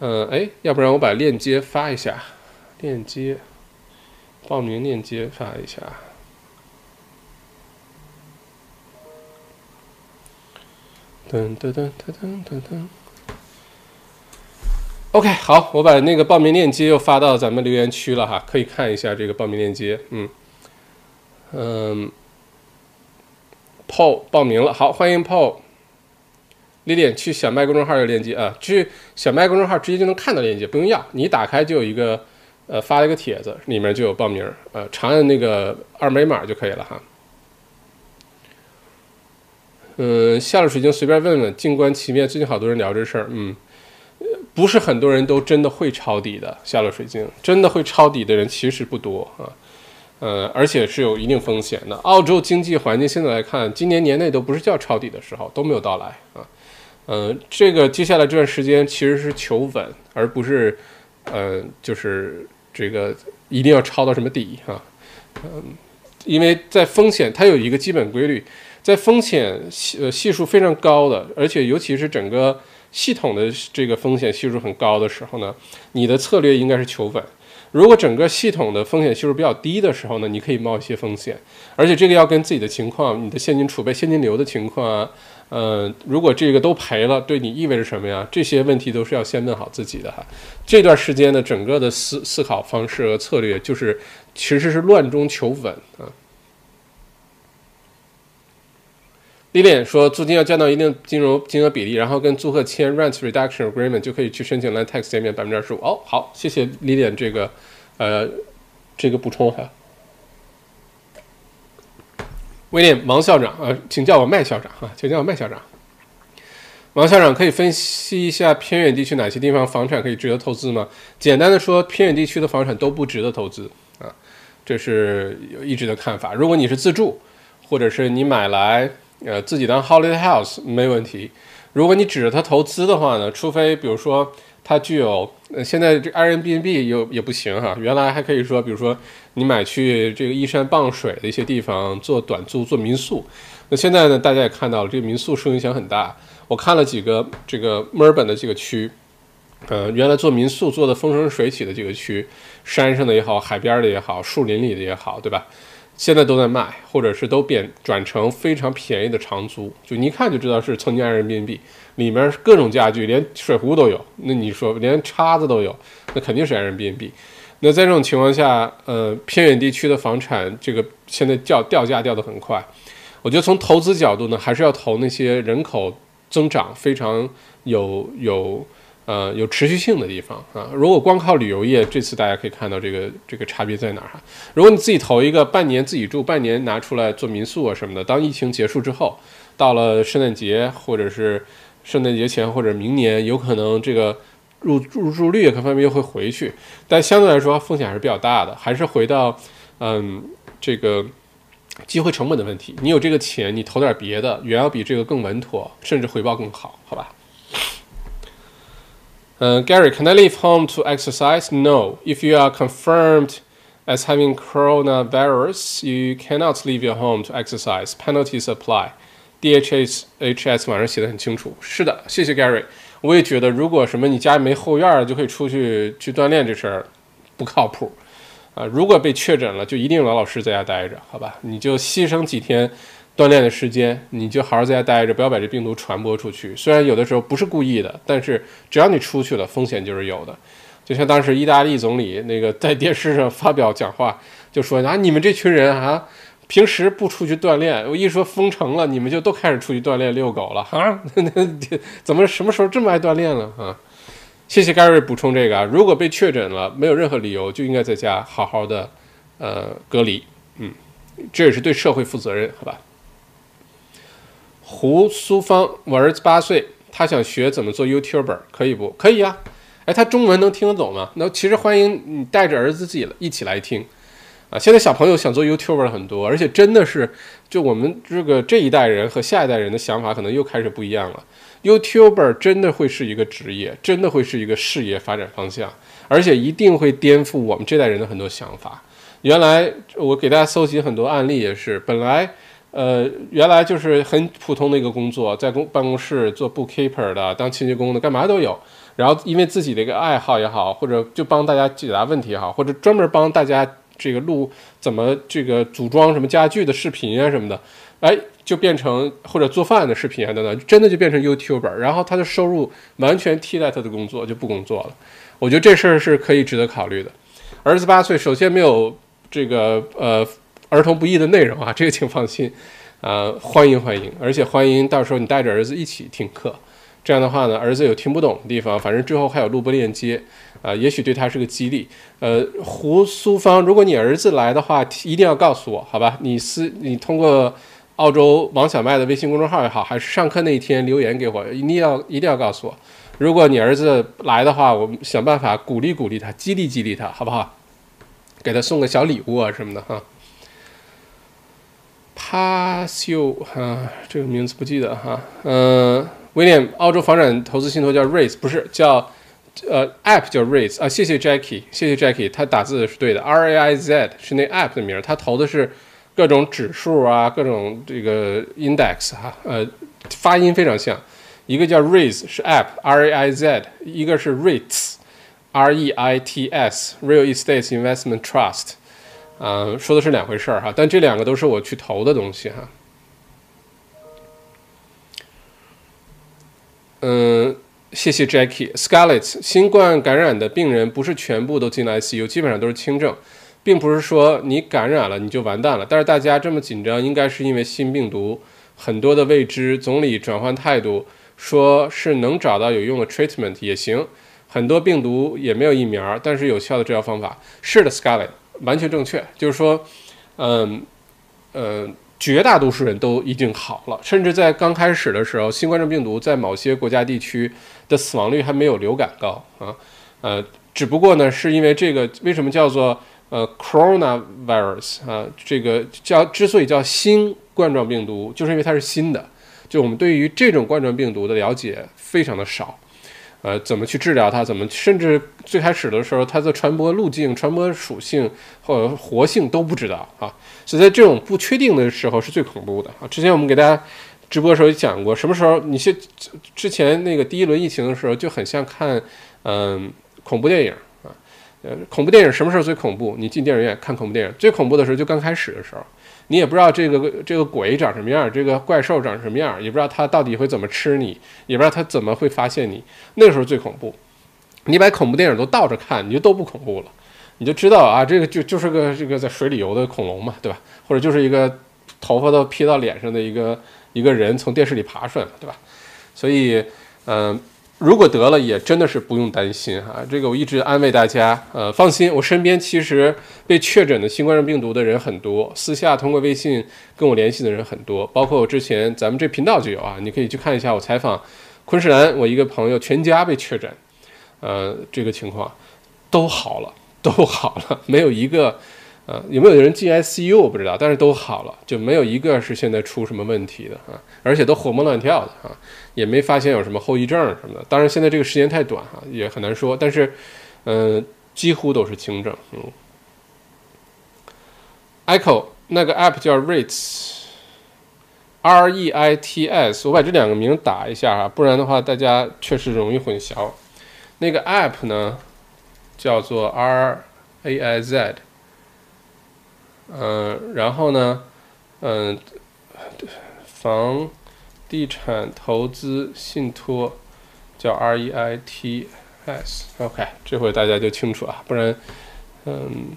嗯，哎，要不然我把链接发一下，链接，报名链接发一下。噔噔噔噔噔噔噔。OK，好，我把那个报名链接又发到咱们留言区了哈，可以看一下这个报名链接。嗯，嗯。Paul 报名了，好，欢迎 Paul。丽丽去小麦公众号有链接啊，去小麦公众号直接就能看到链接，不用要，你打开就有一个，呃，发了一个帖子，里面就有报名，呃，长按那个二维码就可以了哈。嗯，下了水晶随便问问，静观其变。最近好多人聊这事儿，嗯，不是很多人都真的会抄底的，下了水晶真的会抄底的人其实不多啊。呃，而且是有一定风险的。澳洲经济环境现在来看，今年年内都不是叫抄底的时候，都没有到来啊。呃，这个接下来这段时间其实是求稳，而不是呃，就是这个一定要抄到什么底哈。嗯，因为在风险，它有一个基本规律，在风险系呃系数非常高的，而且尤其是整个系统的这个风险系数很高的时候呢，你的策略应该是求稳。如果整个系统的风险系数比较低的时候呢，你可以冒一些风险，而且这个要跟自己的情况、你的现金储备、现金流的情况啊，嗯，如果这个都赔了，对你意味着什么呀？这些问题都是要先问好自己的哈。这段时间的整个的思思考方式和策略，就是其实是乱中求稳啊。李脸说，租金要降到一定金融金额比例，然后跟租客签 rent reduction agreement，就可以去申请 land tax 减免百分之二十五。哦，好，谢谢李脸这个，呃，这个补充哈。威廉，王校长啊，请叫我麦校长啊，请叫我麦校长。王校长可以分析一下偏远地区哪些地方房产可以值得投资吗？简单的说，偏远地区的房产都不值得投资啊，这是一直的看法。如果你是自住，或者是你买来。呃，自己当 holiday house 没问题。如果你指着它投资的话呢，除非比如说它具有，呃，现在这 Airbnb 又也不行哈。原来还可以说，比如说你买去这个依山傍水的一些地方做短租、做民宿。那现在呢，大家也看到了，这个民宿受影响很大。我看了几个这个墨尔本的几个区，呃，原来做民宿做的风生水起的这个区，山上的也好，海边的也好，树林里的也好，对吧？现在都在卖，或者是都变转成非常便宜的长租，就你一看就知道是曾经人民币，里面各种家具，连水壶都有。那你说连叉子都有，那肯定是人民币。那在这种情况下，呃，偏远地区的房产这个现在掉掉价掉得很快。我觉得从投资角度呢，还是要投那些人口增长非常有有。呃，有持续性的地方啊。如果光靠旅游业，这次大家可以看到这个这个差别在哪儿哈。如果你自己投一个半年自己住，半年拿出来做民宿啊什么的，当疫情结束之后，到了圣诞节或者是圣诞节前或者明年，有可能这个入入住率各方面又会回去，但相对来说风险还是比较大的，还是回到嗯这个机会成本的问题。你有这个钱，你投点别的，远要比这个更稳妥，甚至回报更好，好吧？Uh, Gary, can I leave home to exercise? No. If you are confirmed as having coronavirus, you cannot leave your home to exercise. Penalties apply. DHS HS 网上写的很清楚。是的，谢谢 Gary。我也觉得，如果什么你家没后院就可以出去去锻炼，这事儿不靠谱啊。如果被确诊了，就一定老老实实在家待着，好吧？你就牺牲几天。锻炼的时间，你就好好在家待着，不要把这病毒传播出去。虽然有的时候不是故意的，但是只要你出去了，风险就是有的。就像当时意大利总理那个在电视上发表讲话，就说啊，你们这群人啊，平时不出去锻炼，我一说封城了，你们就都开始出去锻炼遛狗了啊？那怎么什么时候这么爱锻炼了啊？谢谢盖瑞补充这个啊，如果被确诊了，没有任何理由就应该在家好好的呃隔离，嗯，这也是对社会负责任，好吧？胡苏芳，我儿子八岁，他想学怎么做 YouTuber，可以不可以啊？哎，他中文能听得懂吗？那其实欢迎你带着儿子自己一起来听啊！现在小朋友想做 YouTuber 很多，而且真的是，就我们这个这一代人和下一代人的想法可能又开始不一样了。YouTuber 真的会是一个职业，真的会是一个事业发展方向，而且一定会颠覆我们这代人的很多想法。原来我给大家搜集很多案例，也是本来。呃，原来就是很普通的一个工作，在公办公室做 bookkeeper 的，当清洁工的，干嘛都有。然后因为自己的一个爱好也好，或者就帮大家解答问题也好，或者专门帮大家这个录怎么这个组装什么家具的视频啊什么的，哎，就变成或者做饭的视频啊等等，真的就变成 YouTuber。然后他的收入完全替代他的工作，就不工作了。我觉得这事儿是可以值得考虑的。儿子八岁，首先没有这个呃。儿童不宜的内容啊，这个请放心，啊，欢迎欢迎，而且欢迎到时候你带着儿子一起听课，这样的话呢，儿子有听不懂的地方，反正之后还有录播链接，啊，也许对他是个激励。呃，胡苏芳，如果你儿子来的话，一定要告诉我，好吧？你私你通过澳洲王小麦的微信公众号也好，还是上课那一天留言给我，一定要一定要告诉我。如果你儿子来的话，我们想办法鼓励鼓励他，激励激励他，好不好？给他送个小礼物啊什么的哈。帕修哈，这个名字不记得哈。嗯，威廉，澳洲房产投资信托叫 Raise，不是叫呃 App 叫 Raise 啊。谢谢 Jackie，谢谢 Jackie，他打字是对的，R A I Z 是那 App 的名，他投的是各种指数啊，各种这个 Index 哈，呃，发音非常像，一个叫 Raise 是 App，R A I Z，一个是 Rates R E I T S Real Estate Investment Trust，啊，说的是两回事儿哈，但这两个都是我去投的东西哈。嗯，谢谢 Jackie Scarlett。新冠感染的病人不是全部都进了 ICU，基本上都是轻症，并不是说你感染了你就完蛋了。但是大家这么紧张，应该是因为新病毒很多的未知。总理转换态度，说是能找到有用的 treatment 也行。很多病毒也没有疫苗，但是有效的治疗方法。是的，Scarlett 完全正确，就是说，嗯，呃。绝大多数人都已经好了，甚至在刚开始的时候，新冠状病毒在某些国家地区的死亡率还没有流感高啊，呃，只不过呢，是因为这个为什么叫做呃 coronavirus 啊？这个叫之所以叫新冠状病毒，就是因为它是新的，就我们对于这种冠状病毒的了解非常的少。呃，怎么去治疗它？怎么甚至最开始的时候，它的传播路径、传播属性或者活性都不知道啊！所以在这种不确定的时候是最恐怖的啊！之前我们给大家直播的时候也讲过，什么时候你是之前那个第一轮疫情的时候就很像看嗯恐怖电影啊，呃，恐怖电影什么时候最恐怖？你进电影院看恐怖电影，最恐怖的时候就刚开始的时候。你也不知道这个这个鬼长什么样，这个怪兽长什么样，也不知道它到底会怎么吃你，也不知道它怎么会发现你。那时候最恐怖。你把恐怖电影都倒着看，你就都不恐怖了，你就知道啊，这个就就是个这个在水里游的恐龙嘛，对吧？或者就是一个头发都披到脸上的一个一个人从电视里爬出来了，对吧？所以，嗯。如果得了，也真的是不用担心哈。这个我一直安慰大家，呃，放心，我身边其实被确诊的新冠病毒的人很多，私下通过微信跟我联系的人很多，包括我之前咱们这频道就有啊，你可以去看一下我采访昆士兰我一个朋友全家被确诊，呃，这个情况都好了，都好了，没有一个。啊，有没有人进 ICU 我不知道，但是都好了，就没有一个是现在出什么问题的啊，而且都活蹦乱跳的啊，也没发现有什么后遗症什么的。当然现在这个时间太短哈，也很难说，但是，嗯，几乎都是轻症。嗯，Echo 那个 app 叫 REITs，R E I T S，我把这两个名打一下哈，不然的话大家确实容易混淆。那个 app 呢叫做 R A I Z。嗯，然后呢，嗯，房地产投资信托叫 REITs，OK，这回大家就清楚啊，不然，嗯，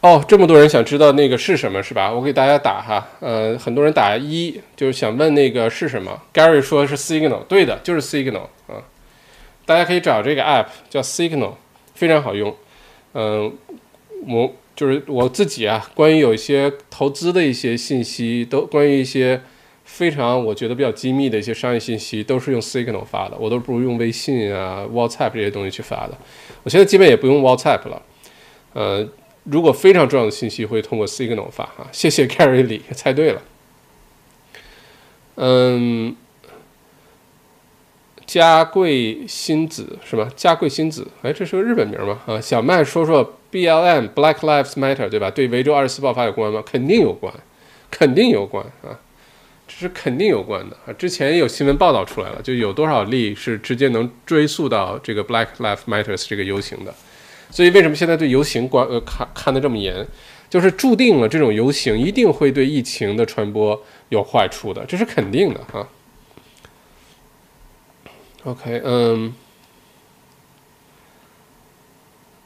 哦，这么多人想知道那个是什么是吧？我给大家打哈，呃，很多人打一，就是想问那个是什么。Gary 说是 Signal，对的，就是 Signal 啊，大家可以找这个 app 叫 Signal，非常好用。嗯，我就是我自己啊。关于有一些投资的一些信息，都关于一些非常我觉得比较机密的一些商业信息，都是用 Signal 发的。我都不如用微信啊、WhatsApp 这些东西去发的。我现在基本也不用 WhatsApp 了。呃，如果非常重要的信息，会通过 Signal 发哈。谢谢 Carry 李，猜对了。嗯。嘉贵新子是吧？嘉贵新子，哎，这是个日本名吗？啊，小麦说说 B L M Black Lives Matter 对吧？对维州二十四爆发有关吗？肯定有关，肯定有关啊，这是肯定有关的啊。之前有新闻报道出来了，就有多少例是直接能追溯到这个 Black Lives Matters 这个游行的。所以为什么现在对游行关呃看看得这么严？就是注定了这种游行一定会对疫情的传播有坏处的，这是肯定的啊。OK，嗯，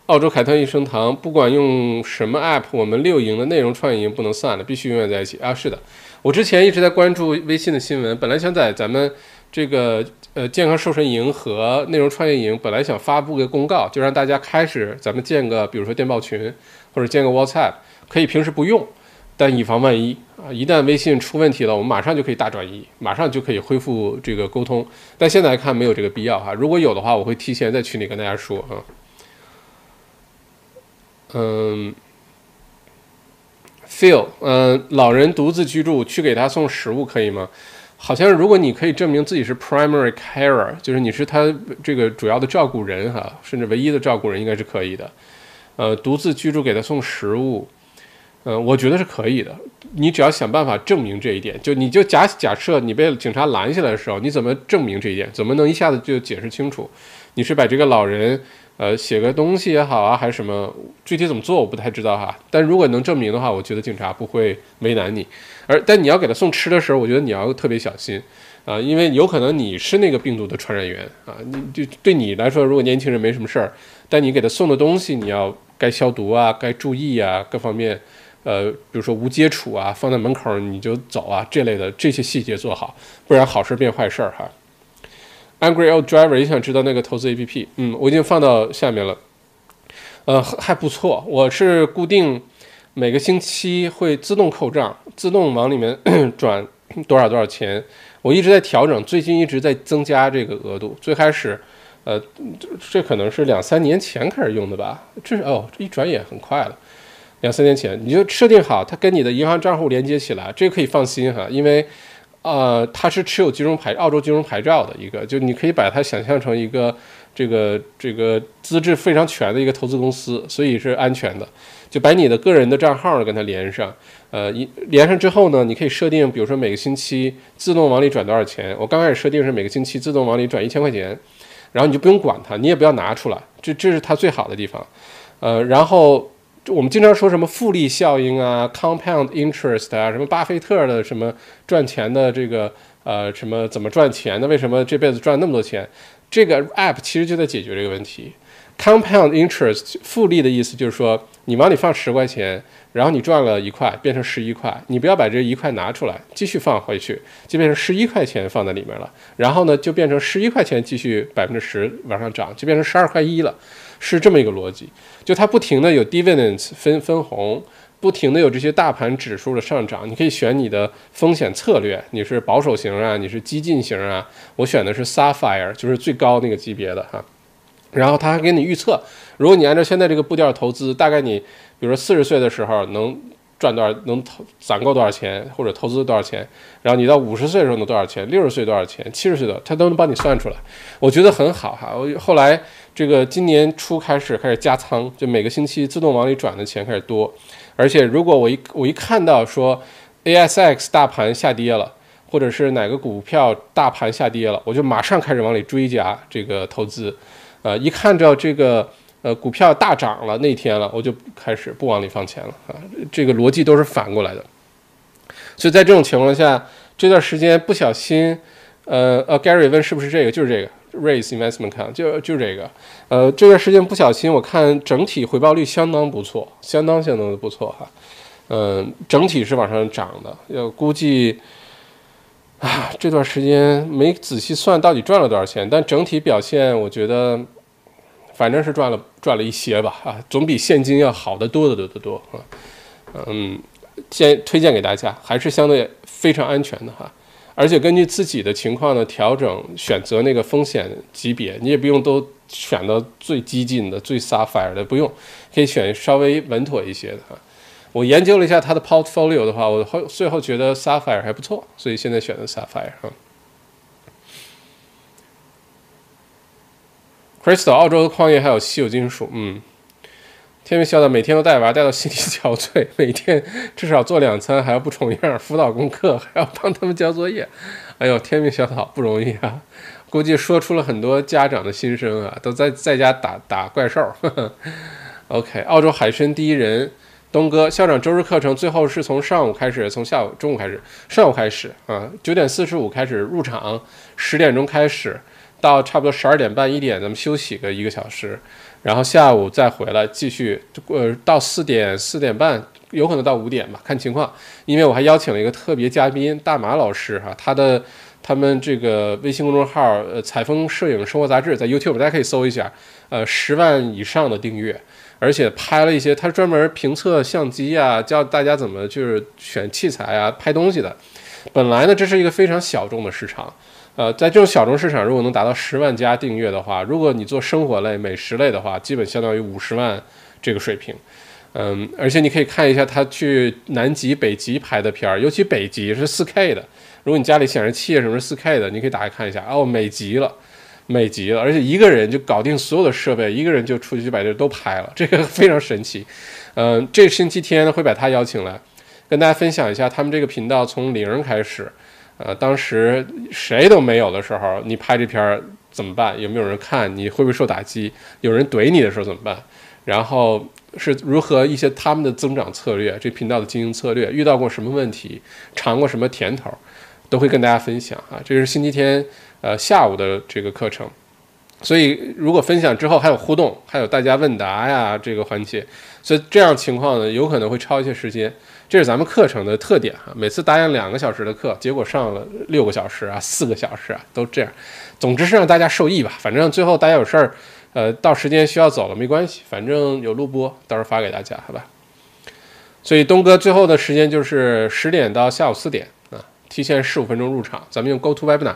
澳洲凯特益生堂，不管用什么 App，我们六营的内容创业营不能散了，必须永远在一起啊！是的，我之前一直在关注微信的新闻，本来想在咱们这个呃健康瘦身营和内容创业营，本来想发布个公告，就让大家开始咱们建个，比如说电报群或者建个 WhatsApp，可以平时不用。但以防万一啊，一旦微信出问题了，我们马上就可以大转移，马上就可以恢复这个沟通。但现在来看没有这个必要哈，如果有的话，我会提前在群里跟大家说啊。嗯，Phil，嗯，老人独自居住，去给他送食物可以吗？好像如果你可以证明自己是 primary carer，就是你是他这个主要的照顾人哈，甚至唯一的照顾人，应该是可以的。呃，独自居住给他送食物。嗯，我觉得是可以的。你只要想办法证明这一点，就你就假假设你被警察拦下来的时候，你怎么证明这一点？怎么能一下子就解释清楚？你是把这个老人，呃，写个东西也好啊，还是什么？具体怎么做我不太知道哈。但如果能证明的话，我觉得警察不会为难你。而但你要给他送吃的时候，我觉得你要特别小心啊，因为有可能你是那个病毒的传染源啊。你就对你来说，如果年轻人没什么事儿，但你给他送的东西，你要该消毒啊，该注意啊，各方面。呃，比如说无接触啊，放在门口你就走啊，这类的这些细节做好，不然好事变坏事儿哈。Angry old driver 也想知道那个投资 APP，嗯，我已经放到下面了，呃，还不错，我是固定每个星期会自动扣账，自动往里面 转多少多少钱，我一直在调整，最近一直在增加这个额度。最开始，呃，这可能是两三年前开始用的吧，这是哦，这一转眼很快了。两三年前你就设定好，它跟你的银行账户连接起来，这个可以放心哈，因为，呃，它是持有金融牌，澳洲金融牌照的一个，就你可以把它想象成一个这个这个资质非常全的一个投资公司，所以是安全的。就把你的个人的账号跟它连上，呃，一连上之后呢，你可以设定，比如说每个星期自动往里转多少钱。我刚开始设定是每个星期自动往里转一千块钱，然后你就不用管它，你也不要拿出来，这这是它最好的地方，呃，然后。我们经常说什么复利效应啊，compound interest 啊，什么巴菲特的什么赚钱的这个呃什么怎么赚钱的？为什么这辈子赚那么多钱？这个 app 其实就在解决这个问题。compound interest 复利的意思就是说，你往里放十块钱，然后你赚了一块，变成十一块，你不要把这一块拿出来，继续放回去，就变成十一块钱放在里面了。然后呢，就变成十一块钱继续百分之十往上涨，就变成十二块一了。是这么一个逻辑，就它不停的有 dividends 分分红，不停的有这些大盘指数的上涨，你可以选你的风险策略，你是保守型啊，你是激进型啊，我选的是 Sapphire，就是最高那个级别的哈，然后他还给你预测，如果你按照现在这个步调投资，大概你比如说四十岁的时候能。赚多少能投攒够多少钱，或者投资多少钱，然后你到五十岁的时候能多少钱，六十岁多少钱，七十岁的他都能帮你算出来，我觉得很好哈。我后来这个今年初开始开始加仓，就每个星期自动往里转的钱开始多，而且如果我一我一看到说 ASX 大盘下跌了，或者是哪个股票大盘下跌了，我就马上开始往里追加这个投资，呃，一看到这个。呃，股票大涨了那天了，我就开始不往里放钱了啊。这个逻辑都是反过来的，所以在这种情况下，这段时间不小心，呃呃，Gary 问是不是这个，就是这个 Raise Investment Account，就就这个。呃，这段时间不小心，我看整体回报率相当不错，相当相当的不错哈。嗯，整体是往上涨的，要估计啊，这段时间没仔细算到底赚了多少钱，但整体表现我觉得。反正是赚了赚了一些吧，啊，总比现金要好得多得多得多啊，嗯，建推荐给大家，还是相对非常安全的哈，而且根据自己的情况呢调整选择那个风险级别，你也不用都选到最激进的、最 sapphire 的，不用，可以选稍微稳妥一些的哈。我研究了一下它的 portfolio 的话，我后最后觉得 sapphire 还不错，所以现在选的 sapphire 哈。Crystal，澳洲的矿业还有稀有金属。嗯，天明笑道，每天都带娃带到心力 憔悴，每天至少做两餐，还要不重样，辅导功课，还要帮他们交作业。哎呦，天明小岛不容易啊！估计说出了很多家长的心声啊，都在在家打打怪兽。OK，澳洲海参第一人东哥校长周日课程最后是从上午开始，从下午中午开始，上午开始啊，九点四十五开始入场，十点钟开始。到差不多十二点半一点，咱们休息个一个小时，然后下午再回来继续，呃，到四点四点半，有可能到五点吧，看情况。因为我还邀请了一个特别嘉宾，大马老师哈，他的他们这个微信公众号呃采风摄影生活杂志在 YouTube 大家可以搜一下，呃十万以上的订阅，而且拍了一些，他专门评测相机啊，教大家怎么就是选器材啊，拍东西的。本来呢，这是一个非常小众的市场。呃，在这种小众市场，如果能达到十万加订阅的话，如果你做生活类、美食类的话，基本相当于五十万这个水平。嗯，而且你可以看一下他去南极、北极拍的片儿，尤其北极是四 K 的。如果你家里显示器什么是四 K 的，你可以打开看一下。哦，美极了，美极了，而且一个人就搞定所有的设备，一个人就出去把这都拍了，这个非常神奇。嗯，这星期天会把他邀请来，跟大家分享一下他们这个频道从零开始，呃，当时谁都没有的时候，你拍这片儿怎么办？有没有人看？你会不会受打击？有人怼你的时候怎么办？然后是如何一些他们的增长策略，这频道的经营策略，遇到过什么问题，尝过什么甜头，都会跟大家分享啊。这是星期天呃下午的这个课程。所以，如果分享之后还有互动，还有大家问答呀这个环节，所以这样情况呢，有可能会超一些时间。这是咱们课程的特点哈。每次答应两个小时的课，结果上了六个小时啊，四个小时啊，都这样。总之是让大家受益吧。反正最后大家有事儿，呃，到时间需要走了没关系，反正有录播，到时候发给大家，好吧？所以东哥最后的时间就是十点到下午四点啊，提前十五分钟入场。咱们用 GoToWebinar，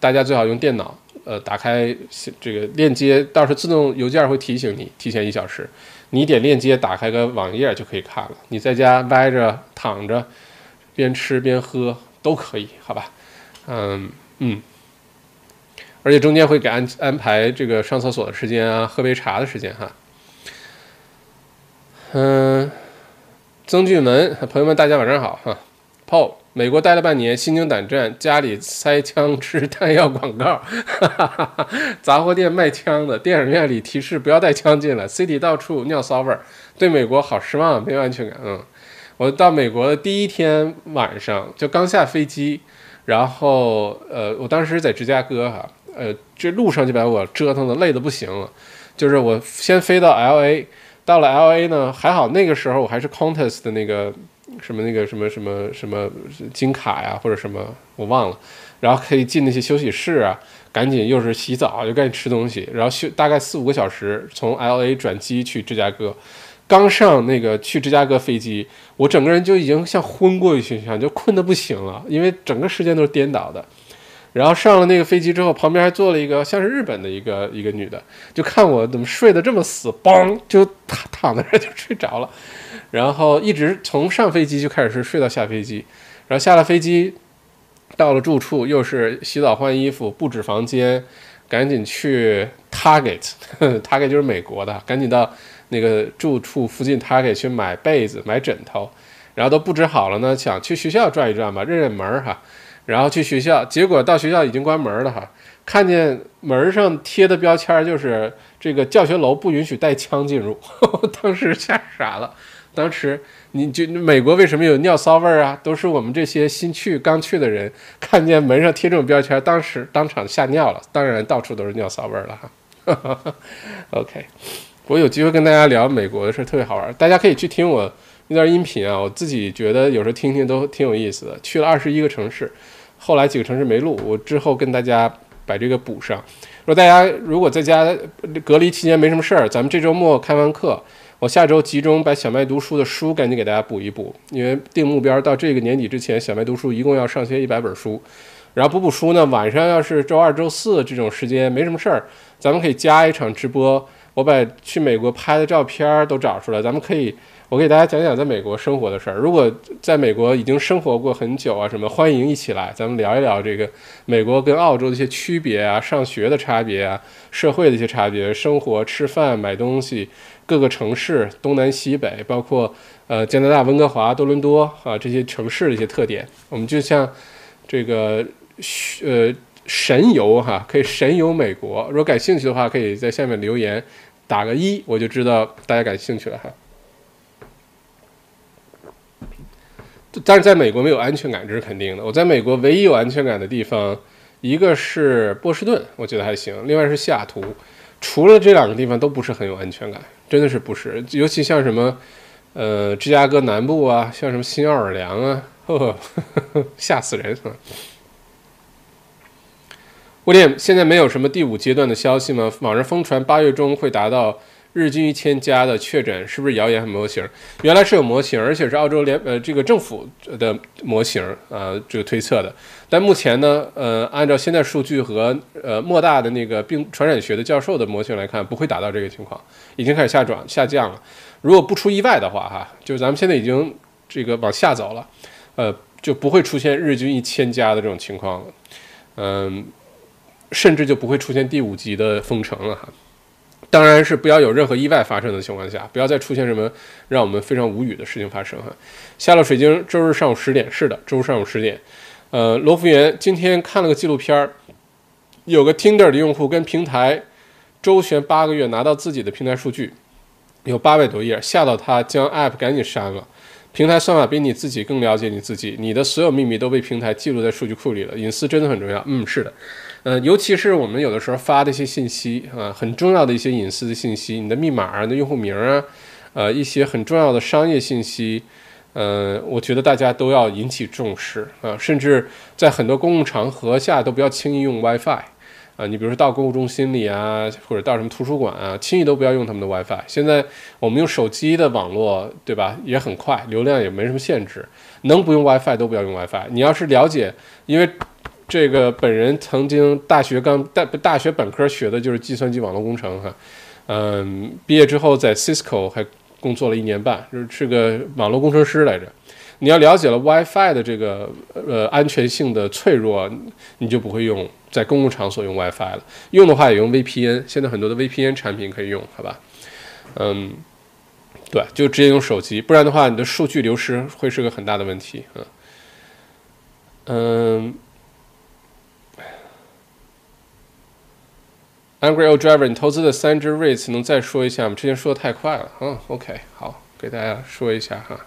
大家最好用电脑。呃，打开这个链接，到时候自动邮件会提醒你提前一小时。你点链接，打开个网页就可以看了。你在家歪着躺着，边吃边喝都可以，好吧？嗯嗯。而且中间会给安安排这个上厕所的时间啊，喝杯茶的时间哈。嗯，曾俊文朋友们，大家晚上好哈。Paul。美国待了半年，心惊胆战，家里塞枪支弹药广告，哈哈哈杂货店卖枪的，电影院里提示不要带枪进来，City 到处尿骚味儿，对美国好失望，没有安全感。嗯，我到美国的第一天晚上就刚下飞机，然后呃，我当时在芝加哥哈，呃，这路上就把我折腾的累的不行了，就是我先飞到 LA，到了 LA 呢，还好那个时候我还是 contest 的那个。什么那个什么什么什么金卡呀，或者什么我忘了，然后可以进那些休息室啊，赶紧又是洗澡又赶紧吃东西，然后休大概四五个小时，从 L A 转机去芝加哥，刚上那个去芝加哥飞机，我整个人就已经像昏过去一样，就困得不行了，因为整个时间都是颠倒的。然后上了那个飞机之后，旁边还坐了一个像是日本的一个一个女的，就看我怎么睡得这么死，嘣就躺躺在那就睡着了。然后一直从上飞机就开始是睡到下飞机，然后下了飞机，到了住处又是洗澡换衣服布置房间，赶紧去 Target，Target 就是美国的，赶紧到那个住处附近 Target 去买被子买枕头，然后都布置好了呢，想去学校转一转吧，认认门儿哈，然后去学校，结果到学校已经关门了哈，看见门上贴的标签就是这个教学楼不允许带枪进入，当时吓傻了。当时你就美国为什么有尿骚味儿啊？都是我们这些新去刚去的人看见门上贴这种标签，当时当场吓尿了。当然到处都是尿骚味儿了哈。OK，我有机会跟大家聊美国的事，特别好玩。大家可以去听我那段音频啊，我自己觉得有时候听听都挺有意思的。去了二十一个城市，后来几个城市没录，我之后跟大家把这个补上。说大家如果在家隔离期间没什么事儿，咱们这周末开完课。我下周集中把小麦读书的书赶紧给大家补一补，因为定目标到这个年底之前，小麦读书一共要上线一百本书。然后补补书呢，晚上要是周二、周四这种时间没什么事儿，咱们可以加一场直播。我把去美国拍的照片都找出来，咱们可以我给大家讲讲在美国生活的事儿。如果在美国已经生活过很久啊，什么欢迎一起来，咱们聊一聊这个美国跟澳洲的一些区别啊，上学的差别啊，社会的一些差别，生活、吃饭、买东西。各个城市东南西北，包括呃加拿大温哥华、多伦多啊这些城市的一些特点，我们就像这个呃神游哈，可以神游美国。如果感兴趣的话，可以在下面留言打个一，我就知道大家感兴趣了哈。但是在美国没有安全感，这是肯定的。我在美国唯一有安全感的地方，一个是波士顿，我觉得还行；另外是西雅图。除了这两个地方，都不是很有安全感。真的是不是，尤其像什么，呃，芝加哥南部啊，像什么新奥尔良啊，呵呵，吓死人啊！威廉，现在没有什么第五阶段的消息吗？网上疯传八月中会达到日均一千加的确诊，是不是谣言和模型？原来是有模型，而且是澳洲联呃这个政府的模型啊，这个推测的。但目前呢，呃，按照现在数据和呃莫大的那个病传染学的教授的模型来看，不会达到这个情况，已经开始下转下降了。如果不出意外的话，哈，就是咱们现在已经这个往下走了，呃，就不会出现日均一千家的这种情况了，嗯，甚至就不会出现第五级的封城了哈。当然是不要有任何意外发生的情况下，不要再出现什么让我们非常无语的事情发生哈。下了水晶，周日上午十点，是的，周日上午十点。呃，罗福源今天看了个纪录片儿，有个 Tinder 的用户跟平台周旋八个月，拿到自己的平台数据有八百多页，吓到他将 App 赶紧删了。平台算法比你自己更了解你自己，你的所有秘密都被平台记录在数据库里了，隐私真的很重要。嗯，是的。呃，尤其是我们有的时候发的一些信息啊，很重要的一些隐私的信息，你的密码啊、你的用户名啊，呃，一些很重要的商业信息，呃，我觉得大家都要引起重视啊，甚至在很多公共场合下都不要轻易用 WiFi 啊，你比如说到购物中心里啊，或者到什么图书馆啊，轻易都不要用他们的 WiFi。现在我们用手机的网络，对吧？也很快，流量也没什么限制，能不用 WiFi 都不要用 WiFi。你要是了解，因为。这个本人曾经大学刚大大学本科学的就是计算机网络工程哈，嗯，毕业之后在 Cisco 还工作了一年半，就是是个网络工程师来着。你要了解了 WiFi 的这个呃安全性的脆弱，你就不会用在公共场所用 WiFi 了。用的话也用 VPN，现在很多的 VPN 产品可以用，好吧？嗯，对，就直接用手机，不然的话你的数据流失会是个很大的问题嗯。嗯。Angry old driver，你投资的三只 REITs 能再说一下吗？之前说的太快了。嗯，OK，好，给大家说一下哈。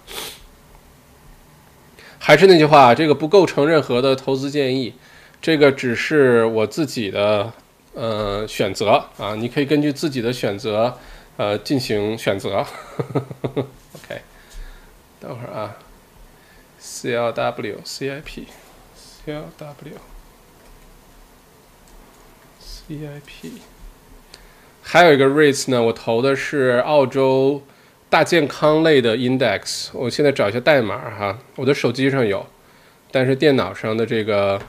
还是那句话，这个不构成任何的投资建议，这个只是我自己的呃选择啊，你可以根据自己的选择呃进行选择。OK，等会儿啊，CLW，CIP，CLW。DIP，还有一个 REITs 呢，我投的是澳洲大健康类的 index。我现在找一下代码哈，我的手机上有，但是电脑上的这个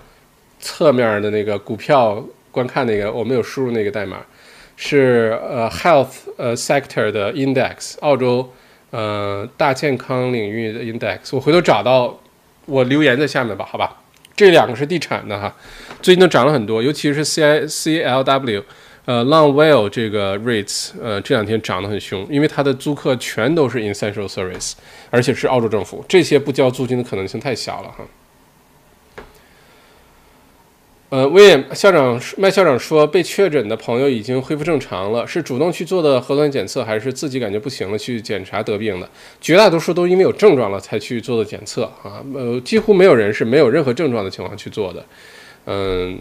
侧面的那个股票观看那个我没有输入那个代码，是呃 health 呃 sector 的 index，澳洲呃大健康领域的 index。我回头找到我留言在下面吧，好吧。这两个是地产的哈，最近都涨了很多，尤其是 C I C L W，呃，Longwell 这个 rates，呃，这两天涨得很凶，因为它的租客全都是 essential service，而且是澳洲政府，这些不交租金的可能性太小了哈。呃，威廉校长麦校长说，被确诊的朋友已经恢复正常了，是主动去做的核酸检测，还是自己感觉不行了去检查得病的？绝大多数都因为有症状了才去做的检测啊，呃，几乎没有人是没有任何症状的情况去做的，嗯，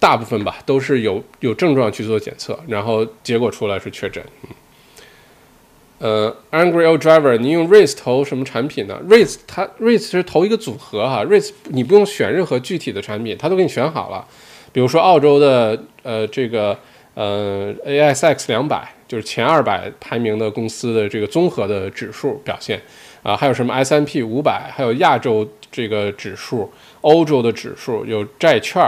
大部分吧都是有有症状去做检测，然后结果出来是确诊，呃，Angry Old Driver，你用 Raise 投什么产品呢？Raise 它 Raise 是投一个组合哈，Raise 你不用选任何具体的产品，它都给你选好了。比如说澳洲的呃这个呃 ASX 两百，就是前二百排名的公司的这个综合的指数表现啊，还有什么 S&P 五百，还有亚洲这个指数、欧洲的指数，有债券，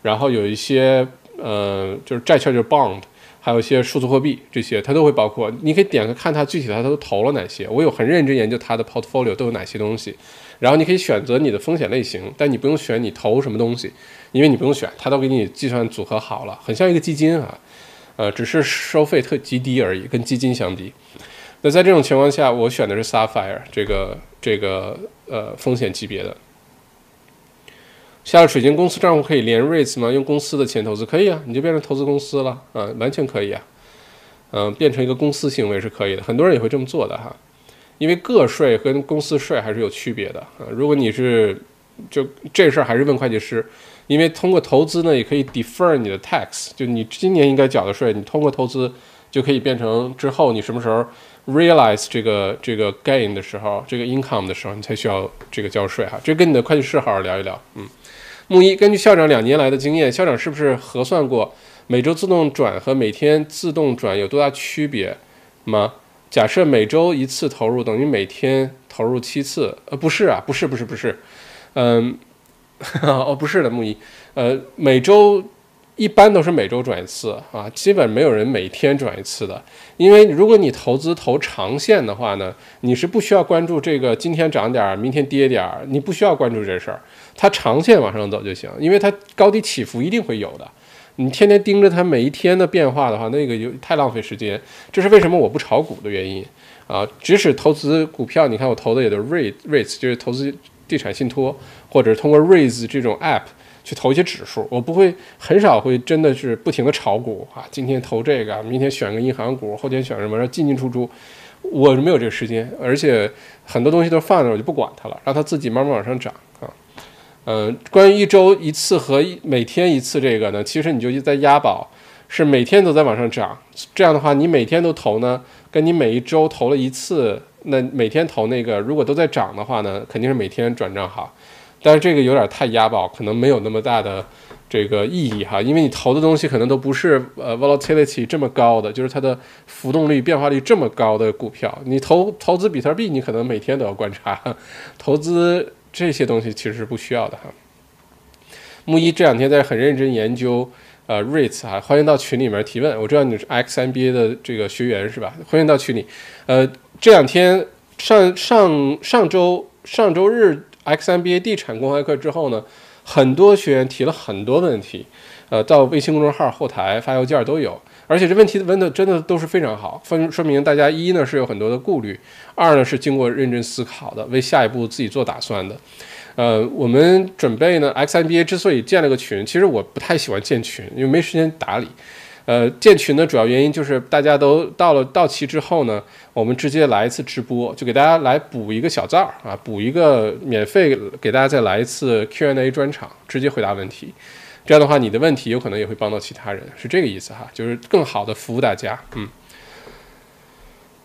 然后有一些呃就是债券就是 Bond。还有一些数字货币，这些它都会包括。你可以点开看它具体它都投了哪些。我有很认真研究它的 portfolio 都有哪些东西，然后你可以选择你的风险类型，但你不用选你投什么东西，因为你不用选，它都给你计算组合好了，很像一个基金啊，呃，只是收费特极低而已，跟基金相比。那在这种情况下，我选的是 Sapphire 这个这个呃风险级别的。下了水晶公司账户可以连 REITs 吗？用公司的钱投资可以啊，你就变成投资公司了啊，完全可以啊，嗯，变成一个公司行为是可以的，很多人也会这么做的哈，因为个税跟公司税还是有区别的啊。如果你是就这事儿还是问会计师，因为通过投资呢也可以 defer 你的 tax，就你今年应该缴的税，你通过投资就可以变成之后你什么时候 realize 这个这个 gain 的时候，这个 income 的时候，你才需要这个交税哈。这跟你的会计师好好聊一聊，嗯。木一，根据校长两年来的经验，校长是不是核算过每周自动转和每天自动转有多大区别吗？假设每周一次投入等于每天投入七次，呃，不是啊，不是，不是，不是，嗯，哦，不是的，木一，呃，每周。一般都是每周转一次啊，基本没有人每天转一次的。因为如果你投资投长线的话呢，你是不需要关注这个今天涨点儿，明天跌点儿，你不需要关注这事儿，它长线往上走就行。因为它高低起伏一定会有的，你天天盯着它每一天的变化的话，那个有太浪费时间。这是为什么我不炒股的原因啊！即使投资股票，你看我投的也都是 REITs，就是投资地产信托，或者通过 REITs 这种 app 去投一些指数，我不会很少会真的是不停的炒股啊，今天投这个，明天选个银行股，后天选什么，然后进进出出。我没有这个时间，而且很多东西都放那，我就不管它了，让它自己慢慢往上涨啊。嗯，关于一周一次和每天一次这个呢，其实你就在押宝，是每天都在往上涨。这样的话，你每天都投呢，跟你每一周投了一次，那每天投那个如果都在涨的话呢，肯定是每天转账好。但是这个有点太押宝，可能没有那么大的。这个意义哈，因为你投的东西可能都不是呃 volatility 这么高的，就是它的浮动率、变化率这么高的股票。你投投资比特币，你可能每天都要观察；投资这些东西其实是不需要的哈。木一这两天在很认真研究呃 rates 哈，欢迎到群里面提问。我知道你是 X MBA 的这个学员是吧？欢迎到群里。呃，这两天上上上周上周日 X MBA 地产公开课之后呢？很多学员提了很多问题，呃，到微信公众号后台发邮件都有，而且这问题问的真的都是非常好，分说明大家一呢是有很多的顾虑，二呢是经过认真思考的，为下一步自己做打算的。呃，我们准备呢，X M B A 之所以建了个群，其实我不太喜欢建群，因为没时间打理。呃，建群的主要原因就是大家都到了到期之后呢，我们直接来一次直播，就给大家来补一个小灶啊，补一个免费给大家再来一次 Q&A 专场，直接回答问题。这样的话，你的问题有可能也会帮到其他人，是这个意思哈，就是更好的服务大家，嗯。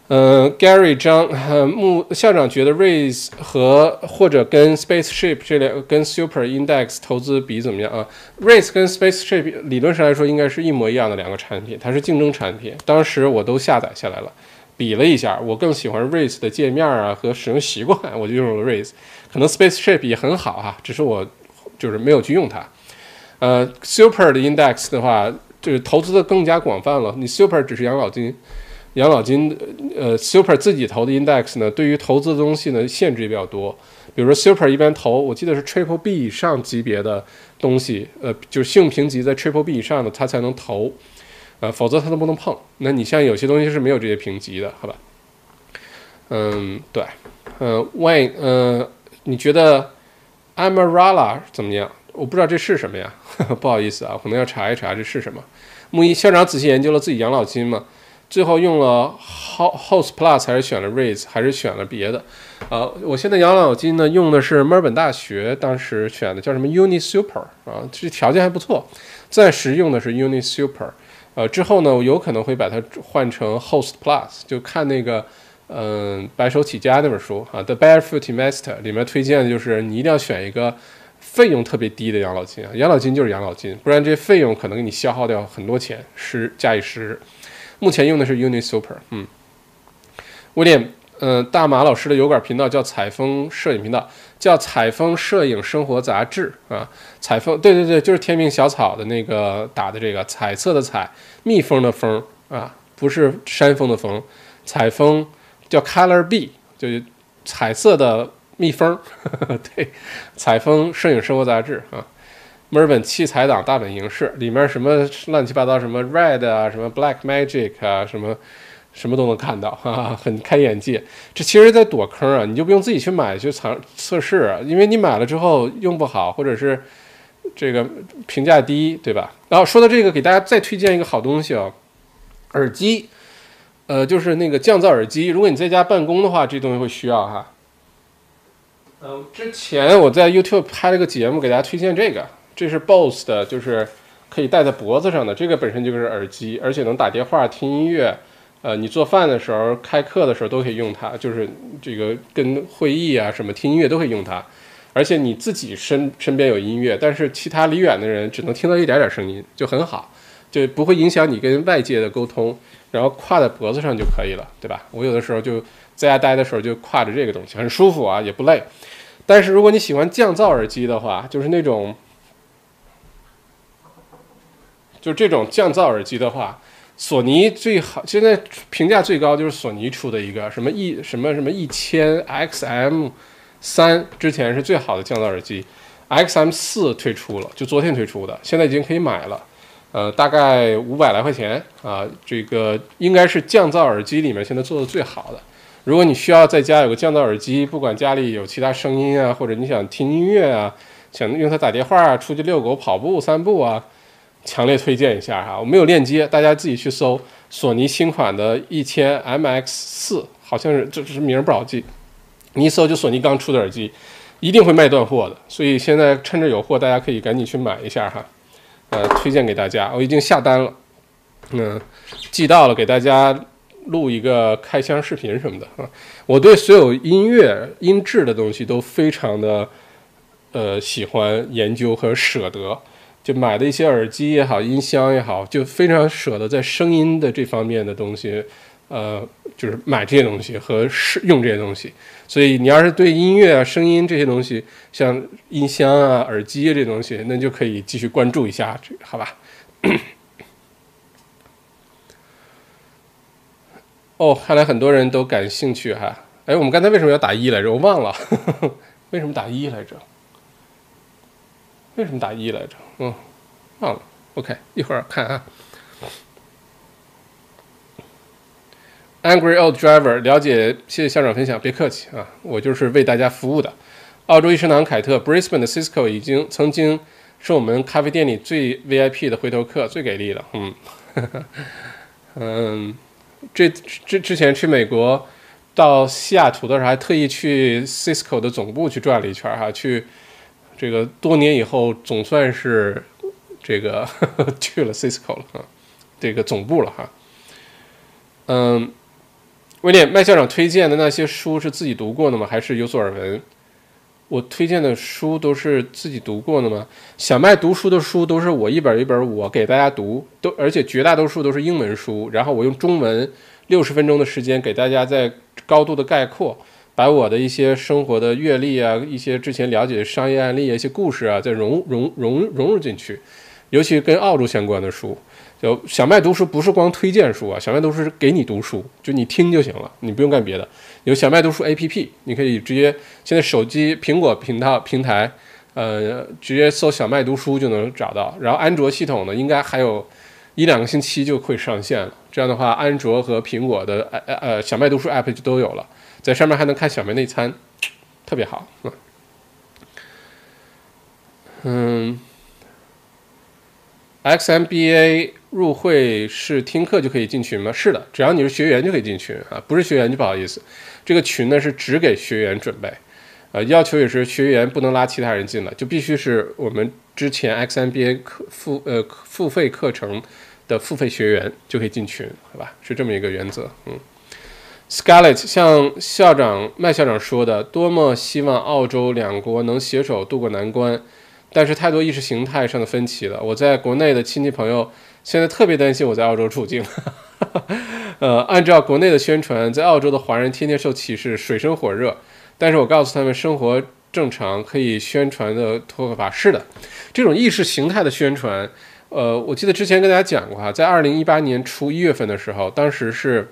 嗯，Gary 张木校长觉得 Raise 和或者跟 Spaceship 这两跟 Super Index 投资比怎么样啊？Raise 跟 Spaceship 理论上来说应该是一模一样的两个产品，它是竞争产品。当时我都下载下来了，比了一下，我更喜欢 Raise 的界面啊和使用习惯，我就用了 Raise。可能 Spaceship 也很好哈，只是我就是没有去用它。呃，Super 的 Index 的话，就是投资的更加广泛了。你 Super 只是养老金。养老金，呃，Super 自己投的 Index 呢，对于投资的东西呢，限制也比较多。比如说 Super 一般投，我记得是 Triple B 以上级别的东西，呃，就是信用评级在 Triple B 以上的，它才能投，呃，否则它都不能碰。那你像有些东西是没有这些评级的，好吧？嗯，对，嗯，Wayne，嗯，你觉得 Amarala 怎么样？我不知道这是什么呀，不好意思啊，可能要查一查这是什么。木一校长仔细研究了自己养老金嘛？最后用了 Host Plus 还是选了 Raise 还是选了别的？呃，我现在养老金呢用的是墨尔本大学当时选的，叫什么 Uni Super 啊，这条件还不错。暂时用的是 Uni Super，呃，之后呢我有可能会把它换成 Host Plus，就看那个嗯白手起家那本书啊，The Barefoot Investor 里面推荐的就是你一定要选一个费用特别低的养老金啊，养老金就是养老金，不然这些费用可能给你消耗掉很多钱，十加以十。目前用的是 Uni Super，嗯，威廉，嗯，大马老师的油管频道叫采风摄影频道，叫采风摄影生活杂志啊，采风，对对对，就是天命小草的那个打的这个彩色的彩，蜜蜂的蜂啊，不是山峰的峰，采风叫 Color B，就是彩色的蜜蜂，对，采风摄影生活杂志啊。墨尔本器材党大本营是里面什么乱七八糟，什么 Red 啊，什么 Black Magic 啊，什么什么都能看到，哈哈，很开眼界。这其实在躲坑啊，你就不用自己去买去尝测试啊，因为你买了之后用不好，或者是这个评价低，对吧？然后说到这个，给大家再推荐一个好东西啊，耳机，呃，就是那个降噪耳机。如果你在家办公的话，这东西会需要哈。嗯，之前我在 YouTube 拍了个节目，给大家推荐这个。这是 BOSS 的，就是可以戴在脖子上的，这个本身就是耳机，而且能打电话、听音乐，呃，你做饭的时候、开课的时候都可以用它，就是这个跟会议啊什么听音乐都可以用它，而且你自己身身边有音乐，但是其他离远的人只能听到一点点声音，就很好，就不会影响你跟外界的沟通，然后挎在脖子上就可以了，对吧？我有的时候就在家待的时候就挎着这个东西，很舒服啊，也不累。但是如果你喜欢降噪耳机的话，就是那种。就这种降噪耳机的话，索尼最好，现在评价最高就是索尼出的一个什么一什么什么一千 XM 三，之前是最好的降噪耳机，XM 四推出了，就昨天推出的，现在已经可以买了。呃，大概五百来块钱啊，这个应该是降噪耳机里面现在做的最好的。如果你需要在家有个降噪耳机，不管家里有其他声音啊，或者你想听音乐啊，想用它打电话啊，出去遛狗、跑步、散步啊，强烈推荐一下哈。我没有链接，大家自己去搜索尼新款的一千 MX 四，好像是这这是名不好记，你一搜就索尼刚出的耳机，一定会卖断货的。所以现在趁着有货，大家可以赶紧去买一下哈。呃，推荐给大家，我已经下单了，嗯，寄到了，给大家。录一个开箱视频什么的啊！我对所有音乐音质的东西都非常的呃喜欢研究和舍得，就买的一些耳机也好，音箱也好，就非常舍得在声音的这方面的东西，呃，就是买这些东西和试用这些东西。所以你要是对音乐啊、声音这些东西，像音箱啊、耳机这东西，那就可以继续关注一下，好吧？哦，看来很多人都感兴趣哈。哎，我们刚才为什么要打一来着？我忘了，为什么打一来着？为什么打一来着？嗯，忘了。OK，一会儿看啊。Angry Old Driver，了解，谢谢校长分享，别客气啊，我就是为大家服务的。澳洲医生堂凯特，Brisbane 的 Cisco 已经曾经是我们咖啡店里最 VIP 的回头客，最给力了。嗯，嗯。这之之前去美国，到西雅图的时候，还特意去 Cisco 的总部去转了一圈哈，去这个多年以后总算是这个 去了 Cisco 了哈，这个总部了哈。嗯，威廉麦校长推荐的那些书是自己读过的吗？还是有所耳闻？我推荐的书都是自己读过的吗？小麦读书的书都是我一本一本我给大家读，都而且绝大多数都是英文书，然后我用中文六十分钟的时间给大家在高度的概括，把我的一些生活的阅历啊，一些之前了解的商业案例、一些故事啊，再融融融融入进去，尤其跟澳洲相关的书。就小麦读书不是光推荐书啊，小麦读书是给你读书，就你听就行了，你不用干别的。有小麦读书 APP，你可以直接现在手机苹果频道平台，呃，直接搜小麦读书就能找到。然后安卓系统呢，应该还有一两个星期就会上线了。这样的话，安卓和苹果的呃呃小麦读书 App 就都有了，在上面还能看小麦内参，特别好。嗯，XMBA。入会是听课就可以进群吗？是的，只要你是学员就可以进群啊，不是学员就不好意思。这个群呢是只给学员准备，呃，要求也是学员不能拉其他人进来，就必须是我们之前 XMBA 课付呃付费课程的付费学员就可以进群，好吧？是这么一个原则。嗯，Scarlett 像校长麦校长说的，多么希望澳洲两国能携手渡过难关，但是太多意识形态上的分歧了。我在国内的亲戚朋友。现在特别担心我在澳洲处境，呃，按照国内的宣传，在澳洲的华人天天受歧视，水深火热。但是我告诉他们，生活正常，可以宣传的脱口法是的，这种意识形态的宣传，呃，我记得之前跟大家讲过哈，在二零一八年初一月份的时候，当时是，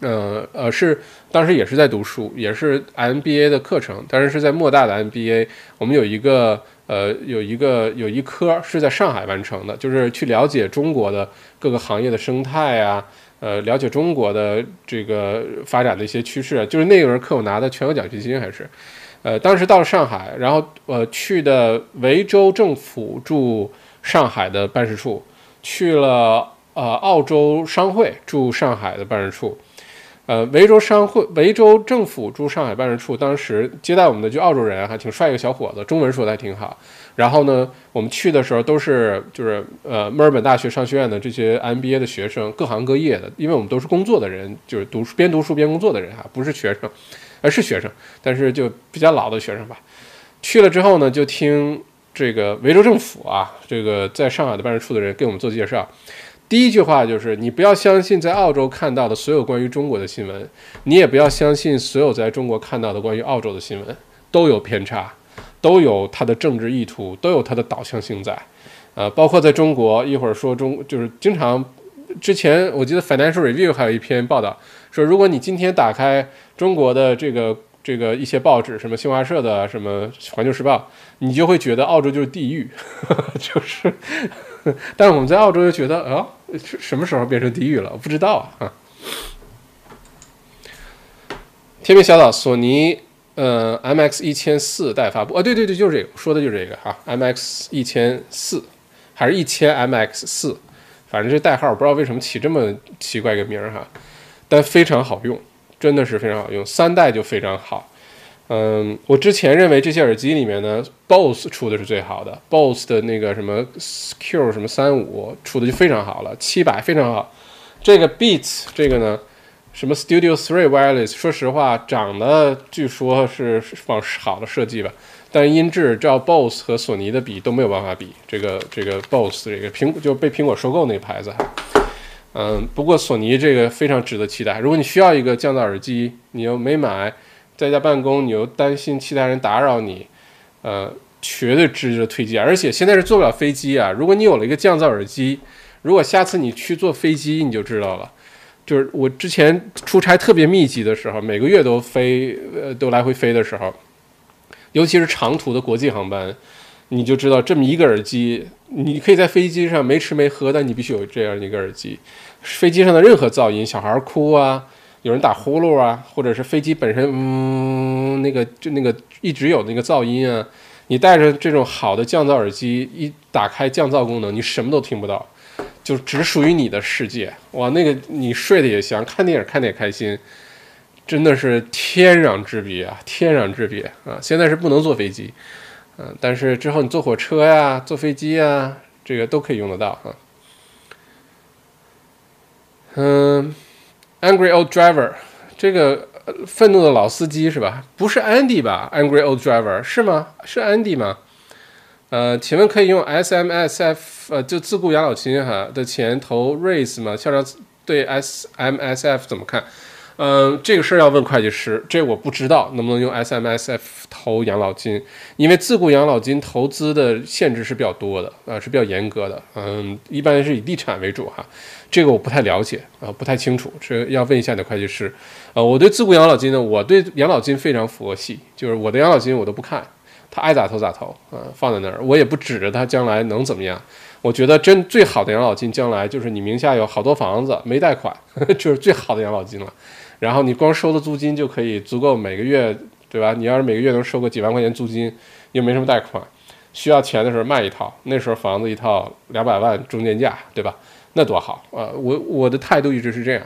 呃呃，是当时也是在读书，也是 MBA 的课程，当然是在莫大的 MBA，我们有一个。呃，有一个有一科是在上海完成的，就是去了解中国的各个行业的生态啊，呃，了解中国的这个发展的一些趋势。就是那轮课我拿的全额奖学金还是，呃，当时到了上海，然后呃去的维州政府驻上海的办事处，去了呃澳洲商会驻上海的办事处。呃，维州商会、维州政府驻上海办事处当时接待我们的就澳洲人，还挺帅一个小伙子，中文说的还挺好。然后呢，我们去的时候都是就是呃墨尔本大学商学院的这些 MBA 的学生，各行各业的，因为我们都是工作的人，就是读书边读书边工作的人哈，不是学生，而是学生，但是就比较老的学生吧。去了之后呢，就听这个维州政府啊，这个在上海的办事处的人给我们做介绍。第一句话就是，你不要相信在澳洲看到的所有关于中国的新闻，你也不要相信所有在中国看到的关于澳洲的新闻，都有偏差，都有它的政治意图，都有它的导向性在。呃，包括在中国，一会儿说中就是经常，之前我记得《Financial Review》还有一篇报道说，如果你今天打开中国的这个这个一些报纸，什么新华社的，什么《环球时报》，你就会觉得澳洲就是地狱，就是。但是我们在澳洲就觉得，啊，什么时候变成地狱了？我不知道啊。天边小岛，索尼，呃，MX 一千四待发布啊，对对对，就是这个，说的就是这个哈，MX 一千四还是一千 MX 四，反正这代号不知道为什么起这么奇怪一个名儿哈，但非常好用，真的是非常好用，三代就非常好。嗯，我之前认为这些耳机里面呢，BOSS 出的是最好的，BOSS 的那个什么 Q 什么三五出的就非常好了，七百非常好。这个 Beats 这个呢，什么 Studio Three Wireless，说实话长得据说是往好的设计吧，但音质照 BOSS 和索尼的比都没有办法比。这个这个 BOSS 这个苹果就被苹果收购那个牌子，嗯，不过索尼这个非常值得期待。如果你需要一个降噪耳机，你又没买。在家办公，你又担心其他人打扰你，呃，绝对值得推荐。而且现在是坐不了飞机啊，如果你有了一个降噪耳机，如果下次你去坐飞机，你就知道了。就是我之前出差特别密集的时候，每个月都飞，呃，都来回飞的时候，尤其是长途的国际航班，你就知道这么一个耳机，你可以在飞机上没吃没喝，但你必须有这样一个耳机。飞机上的任何噪音，小孩哭啊。有人打呼噜啊，或者是飞机本身，嗯，那个就那个一直有那个噪音啊。你戴着这种好的降噪耳机，一打开降噪功能，你什么都听不到，就只属于你的世界。哇，那个你睡得也香，看电影看得也开心，真的是天壤之别啊，天壤之别啊！现在是不能坐飞机，嗯，但是之后你坐火车呀、坐飞机呀，这个都可以用得到啊。嗯。Angry old driver，这个愤怒的老司机是吧？不是 Andy 吧？Angry old driver 是吗？是 Andy 吗？呃，请问可以用 SMSF 呃，就自雇养老金哈的钱投 Raise 吗？校长对 SMSF 怎么看？嗯，这个事儿要问会计师，这我不知道能不能用 SMSF 投养老金，因为自雇养老金投资的限制是比较多的啊，是比较严格的。嗯，一般是以地产为主哈，这个我不太了解啊，不太清楚，这要问一下你的会计师。呃，我对自雇养老金呢，我对养老金非常佛系，就是我的养老金我都不看，他爱咋投咋投啊，放在那儿，我也不指着他将来能怎么样。我觉得真最好的养老金将来就是你名下有好多房子没贷款，就是最好的养老金了。然后你光收的租金就可以足够每个月，对吧？你要是每个月能收个几万块钱租金，又没什么贷款，需要钱的时候卖一套，那时候房子一套两百万中间价，对吧？那多好啊！我我的态度一直是这样，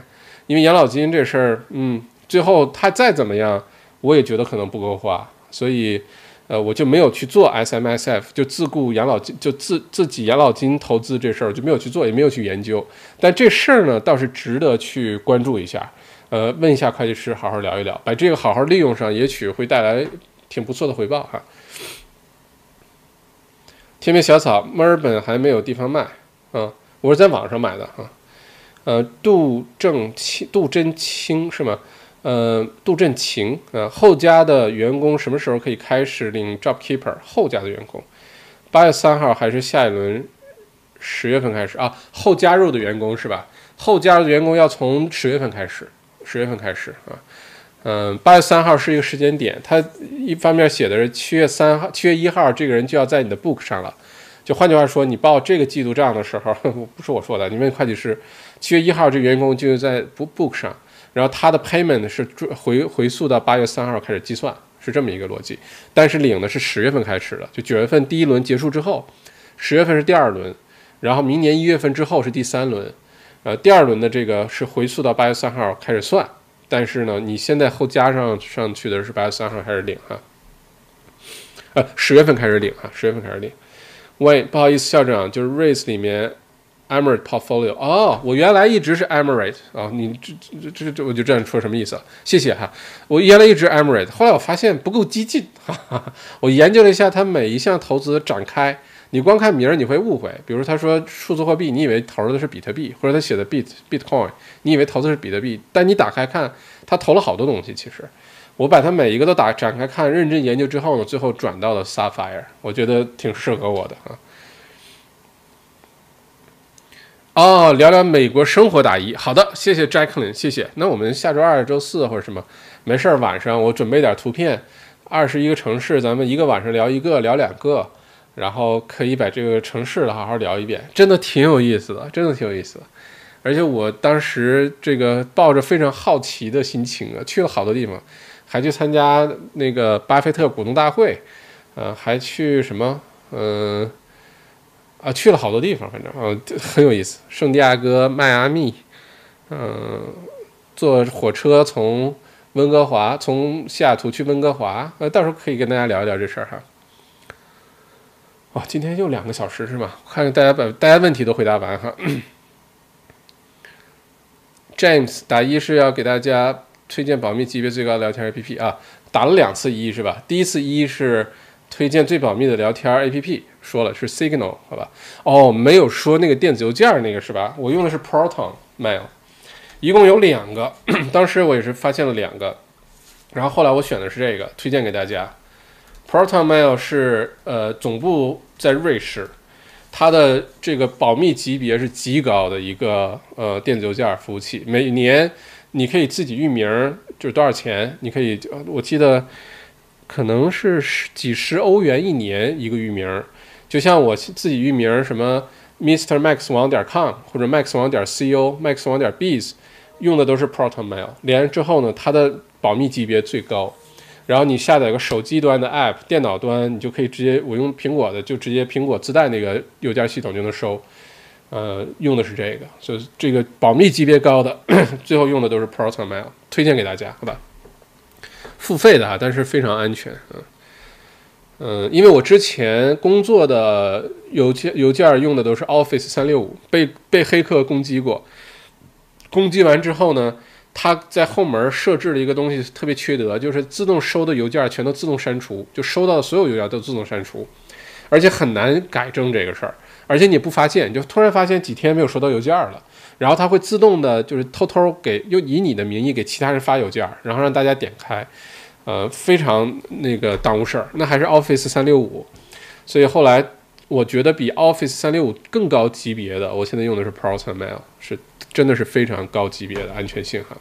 因为养老金这事儿，嗯，最后他再怎么样，我也觉得可能不够花，所以，呃，我就没有去做 SMSF，就自雇养老金，就自自己养老金投资这事儿就没有去做，也没有去研究。但这事儿呢，倒是值得去关注一下。呃，问一下会计师，好好聊一聊，把这个好好利用上，也许会带来挺不错的回报哈。天边小草，墨尔本还没有地方卖，啊，我是在网上买的哈。呃，杜正清，杜真清是吗？呃，杜振晴，呃，后家的员工什么时候可以开始领 Job Keeper？后家的员工，八月三号还是下一轮十月份开始啊？后加入的员工是吧？后加入的员工要从十月份开始。十月份开始啊，嗯，八月三号是一个时间点。他一方面写的是七月三号、七月一号，这个人就要在你的 book 上了。就换句话说，你报这个季度账的时候，不是我说的，你问会计师，七月一号这员工就在 book 上，然后他的 payment 是回回溯到八月三号开始计算，是这么一个逻辑。但是领的是十月份开始的，就九月份第一轮结束之后，十月份是第二轮，然后明年一月份之后是第三轮。呃，第二轮的这个是回溯到八月三号开始算，但是呢，你现在后加上上去的是八月三号开始领哈，呃，十月份开始领哈，十月份开始领。喂，不好意思，校长，就是 Race 里面 Emirate Portfolio 哦，我原来一直是 Emirate 啊，你这这这这我就这样说什么意思？谢谢哈，我原来一直 Emirate，后来我发现不够激进，哈哈，我研究了一下它每一项投资展开。你光看名儿，你会误会。比如他说数字货币，你以为投的是比特币，或者他写的 bit bitcoin，你以为投的是比特币。但你打开看，他投了好多东西。其实，我把它每一个都打展开看，认真研究之后呢，最后转到了 Sapphire，我觉得挺适合我的啊。哦，聊聊美国生活打一。好的，谢谢 Jacqueline，谢谢。那我们下周二、周四或者什么，没事儿晚上我准备点图片，二十一个城市，咱们一个晚上聊一个，聊两个。然后可以把这个城市的好好聊一遍，真的挺有意思的，真的挺有意思的。而且我当时这个抱着非常好奇的心情啊，去了好多地方，还去参加那个巴菲特股东大会，呃，还去什么，嗯，啊，去了好多地方，反正啊很有意思。圣地亚哥、迈阿密，嗯，坐火车从温哥华，从西雅图去温哥华，呃，到时候可以跟大家聊一聊这事儿哈。哇，今天又两个小时是吗？看看大家把大家问题都回答完哈。James 打一是要给大家推荐保密级别最高聊天 APP 啊，打了两次一是吧？第一次一是推荐最保密的聊天 APP，说了是 Signal 好吧？哦，没有说那个电子邮件那个是吧？我用的是 Proton Mail，一共有两个，当时我也是发现了两个，然后后来我选的是这个，推荐给大家。Proton Mail 是呃总部在瑞士。它的这个保密级别是极高的一个呃电子邮件服务器，每年你可以自己域名，就是多少钱？你可以，我记得可能是十几十欧元一年一个域名，就像我自己域名什么 Mr Max 网点 com 或者 Max 网点 co Max 网点 biz，用的都是 Proton Mail，连上之后呢，它的保密级别最高。然后你下载个手机端的 app，电脑端你就可以直接，我用苹果的就直接苹果自带那个邮件系统就能收，呃，用的是这个，所以这个保密级别高的，最后用的都是 Proton Mail，推荐给大家，好吧？付费的啊，但是非常安全，嗯嗯，因为我之前工作的邮件邮件用的都是 Office 三六五，被被黑客攻击过，攻击完之后呢？它在后门设置了一个东西，特别缺德，就是自动收的邮件全都自动删除，就收到的所有邮件都自动删除，而且很难改正这个事儿，而且你不发现，就突然发现几天没有收到邮件了，然后它会自动的，就是偷偷给又以你的名义给其他人发邮件，然后让大家点开，呃，非常那个耽误事儿。那还是 Office 三六五，所以后来我觉得比 Office 三六五更高级别的，我现在用的是 Proton Mail，是。真的是非常高级别的安全性哈。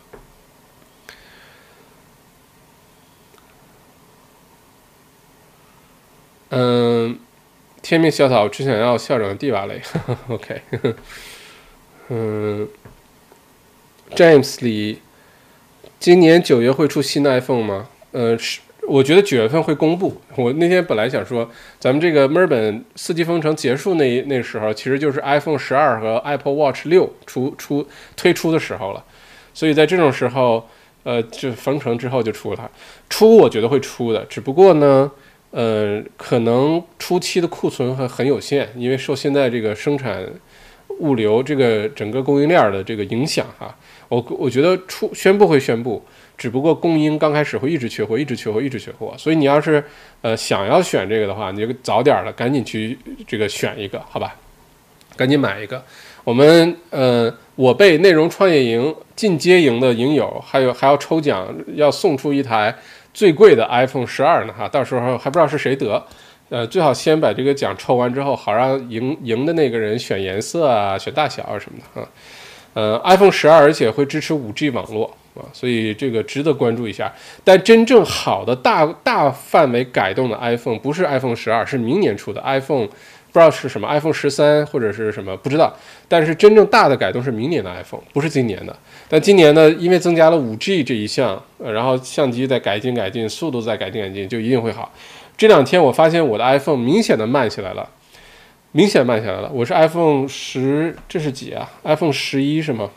嗯，天命小草只想要校长蒂瓦雷，OK。嗯，James 里，今年九月会出新的 iPhone 吗？呃，是。我觉得九月份会公布。我那天本来想说，咱们这个墨尔本四季封城结束那那时候，其实就是 iPhone 十二和 Apple Watch 六出出推出的时候了。所以在这种时候，呃，就封城之后就出了。出我觉得会出的，只不过呢，呃，可能初期的库存还很有限，因为受现在这个生产物流这个整个供应链的这个影响哈。我我觉得出宣布会宣布。只不过供应刚开始会一直缺货，一直缺货，一直缺货。所以你要是呃想要选这个的话，你就早点了，赶紧去这个选一个，好吧？赶紧买一个。我们呃，我被内容创业营进阶营的营友，还有还要抽奖，要送出一台最贵的 iPhone 十二呢哈。到时候还不知道是谁得，呃，最好先把这个奖抽完之后，好让赢赢的那个人选颜色啊，选大小啊什么的啊。呃，iPhone 十二而且会支持五 G 网络。啊，所以这个值得关注一下。但真正好的大大范围改动的 iPhone 不是 iPhone 十二，是明年出的 iPhone，不知道是什么 iPhone 十三或者是什么不知道。但是真正大的改动是明年的 iPhone，不是今年的。但今年呢，因为增加了五 G 这一项，呃，然后相机在改进改进，速度在改进改进，就一定会好。这两天我发现我的 iPhone 明显的慢下来了，明显慢下来了。我是 iPhone 十，这是几啊？iPhone 十一是吗？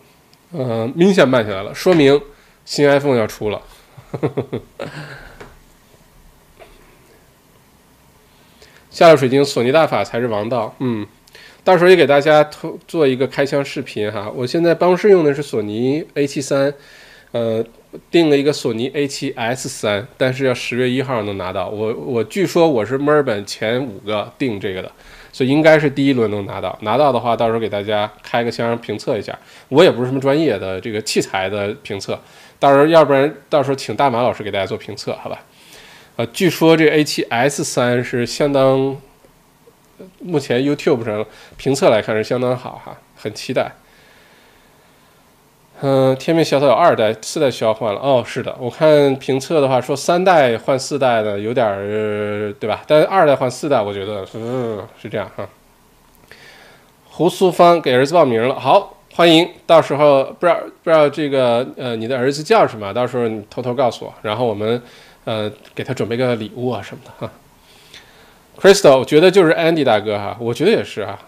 嗯，明显慢下来了，说明。新 iPhone 要出了，下了水晶，索尼大法才是王道。嗯，到时候也给大家做做一个开箱视频哈。我现在办公室用的是索尼 A 七三，呃，订了一个索尼 A 七 S 三，但是要十月一号能拿到。我我据说我是墨尔本前五个订这个的。所以应该是第一轮能拿到，拿到的话，到时候给大家开个箱评测一下。我也不是什么专业的这个器材的评测，到时候要不然到时候请大马老师给大家做评测，好吧？呃，据说这 A7S 三是相当，目前 YouTube 上评测来看是相当好哈，很期待。嗯，天命小草有二代、四代需要换了。哦，是的，我看评测的话说三代换四代的有点儿，对吧？但是二代换四代，我觉得嗯是这样哈。胡苏芳给儿子报名了，好，欢迎，到时候不知道不知道这个呃你的儿子叫什么，到时候你偷偷告诉我，然后我们呃给他准备个礼物啊什么的哈。Crystal，我觉得就是 Andy 大哥哈，我觉得也是啊，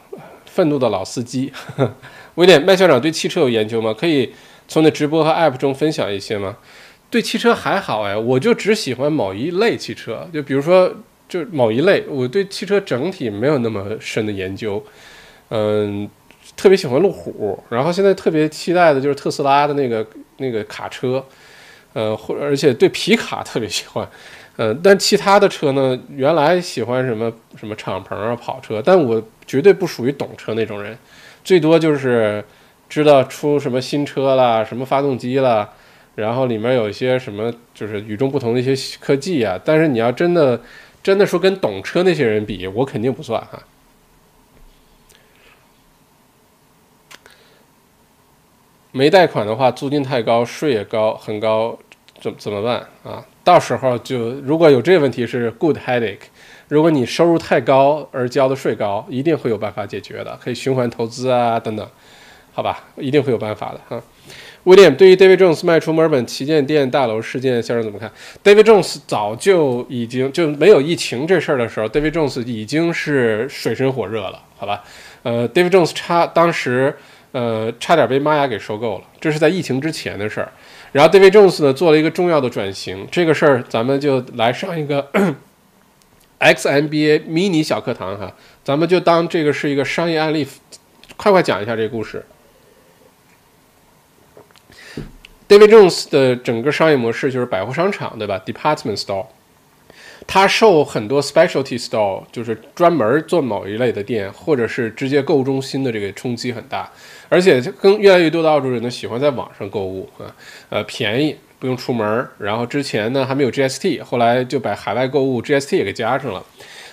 愤怒的老司机。威廉麦校长对汽车有研究吗？可以从你直播和 App 中分享一些吗？对汽车还好哎，我就只喜欢某一类汽车，就比如说就某一类，我对汽车整体没有那么深的研究。嗯，特别喜欢路虎，然后现在特别期待的就是特斯拉的那个那个卡车，呃，或而且对皮卡特别喜欢。嗯，但其他的车呢，原来喜欢什么什么敞篷啊跑车，但我绝对不属于懂车那种人。最多就是知道出什么新车啦，什么发动机啦，然后里面有一些什么就是与众不同的一些科技啊。但是你要真的真的说跟懂车那些人比，我肯定不算哈。没贷款的话，租金太高，税也高，很高，怎怎么办啊？到时候就如果有这个问题是 good headache。如果你收入太高而交的税高，一定会有办法解决的，可以循环投资啊等等，好吧，一定会有办法的哈。威廉，对于 David Jones 卖出墨尔本旗舰店大楼事件，先生怎么看？David Jones 早就已经就没有疫情这事儿的时候，David Jones 已经是水深火热了，好吧？呃，David Jones 差当时呃差点被玛雅给收购了，这是在疫情之前的事儿。然后 David Jones 呢做了一个重要的转型，这个事儿咱们就来上一个。XMBA mini 小课堂哈，咱们就当这个是一个商业案例，快快讲一下这个故事。David Jones 的整个商业模式就是百货商场，对吧？Department store，它受很多 specialty store，就是专门做某一类的店，或者是直接购物中心的这个冲击很大，而且更越来越多的澳洲人呢喜欢在网上购物啊，呃，便宜。不用出门然后之前呢还没有 GST，后来就把海外购物 GST 也给加上了。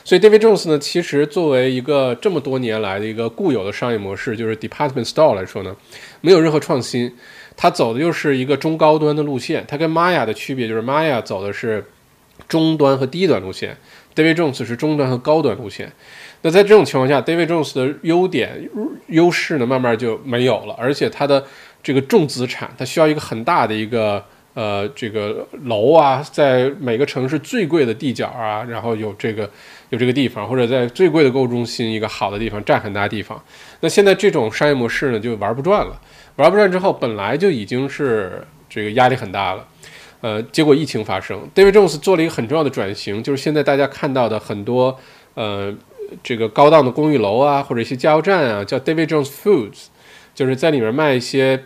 所以 David Jones 呢，其实作为一个这么多年来的一个固有的商业模式，就是 Department Store 来说呢，没有任何创新。它走的又是一个中高端的路线。它跟 Maya 的区别就是 Maya 走的是中端和低端路线，David Jones 是中端和高端路线。那在这种情况下，David Jones 的优点优势呢，慢慢就没有了。而且它的这个重资产，它需要一个很大的一个。呃，这个楼啊，在每个城市最贵的地角啊，然后有这个有这个地方，或者在最贵的购物中心一个好的地方，占很大地方。那现在这种商业模式呢，就玩不转了。玩不转之后，本来就已经是这个压力很大了。呃，结果疫情发生，David Jones 做了一个很重要的转型，就是现在大家看到的很多呃这个高档的公寓楼啊，或者一些加油站啊，叫 David Jones Foods，就是在里面卖一些。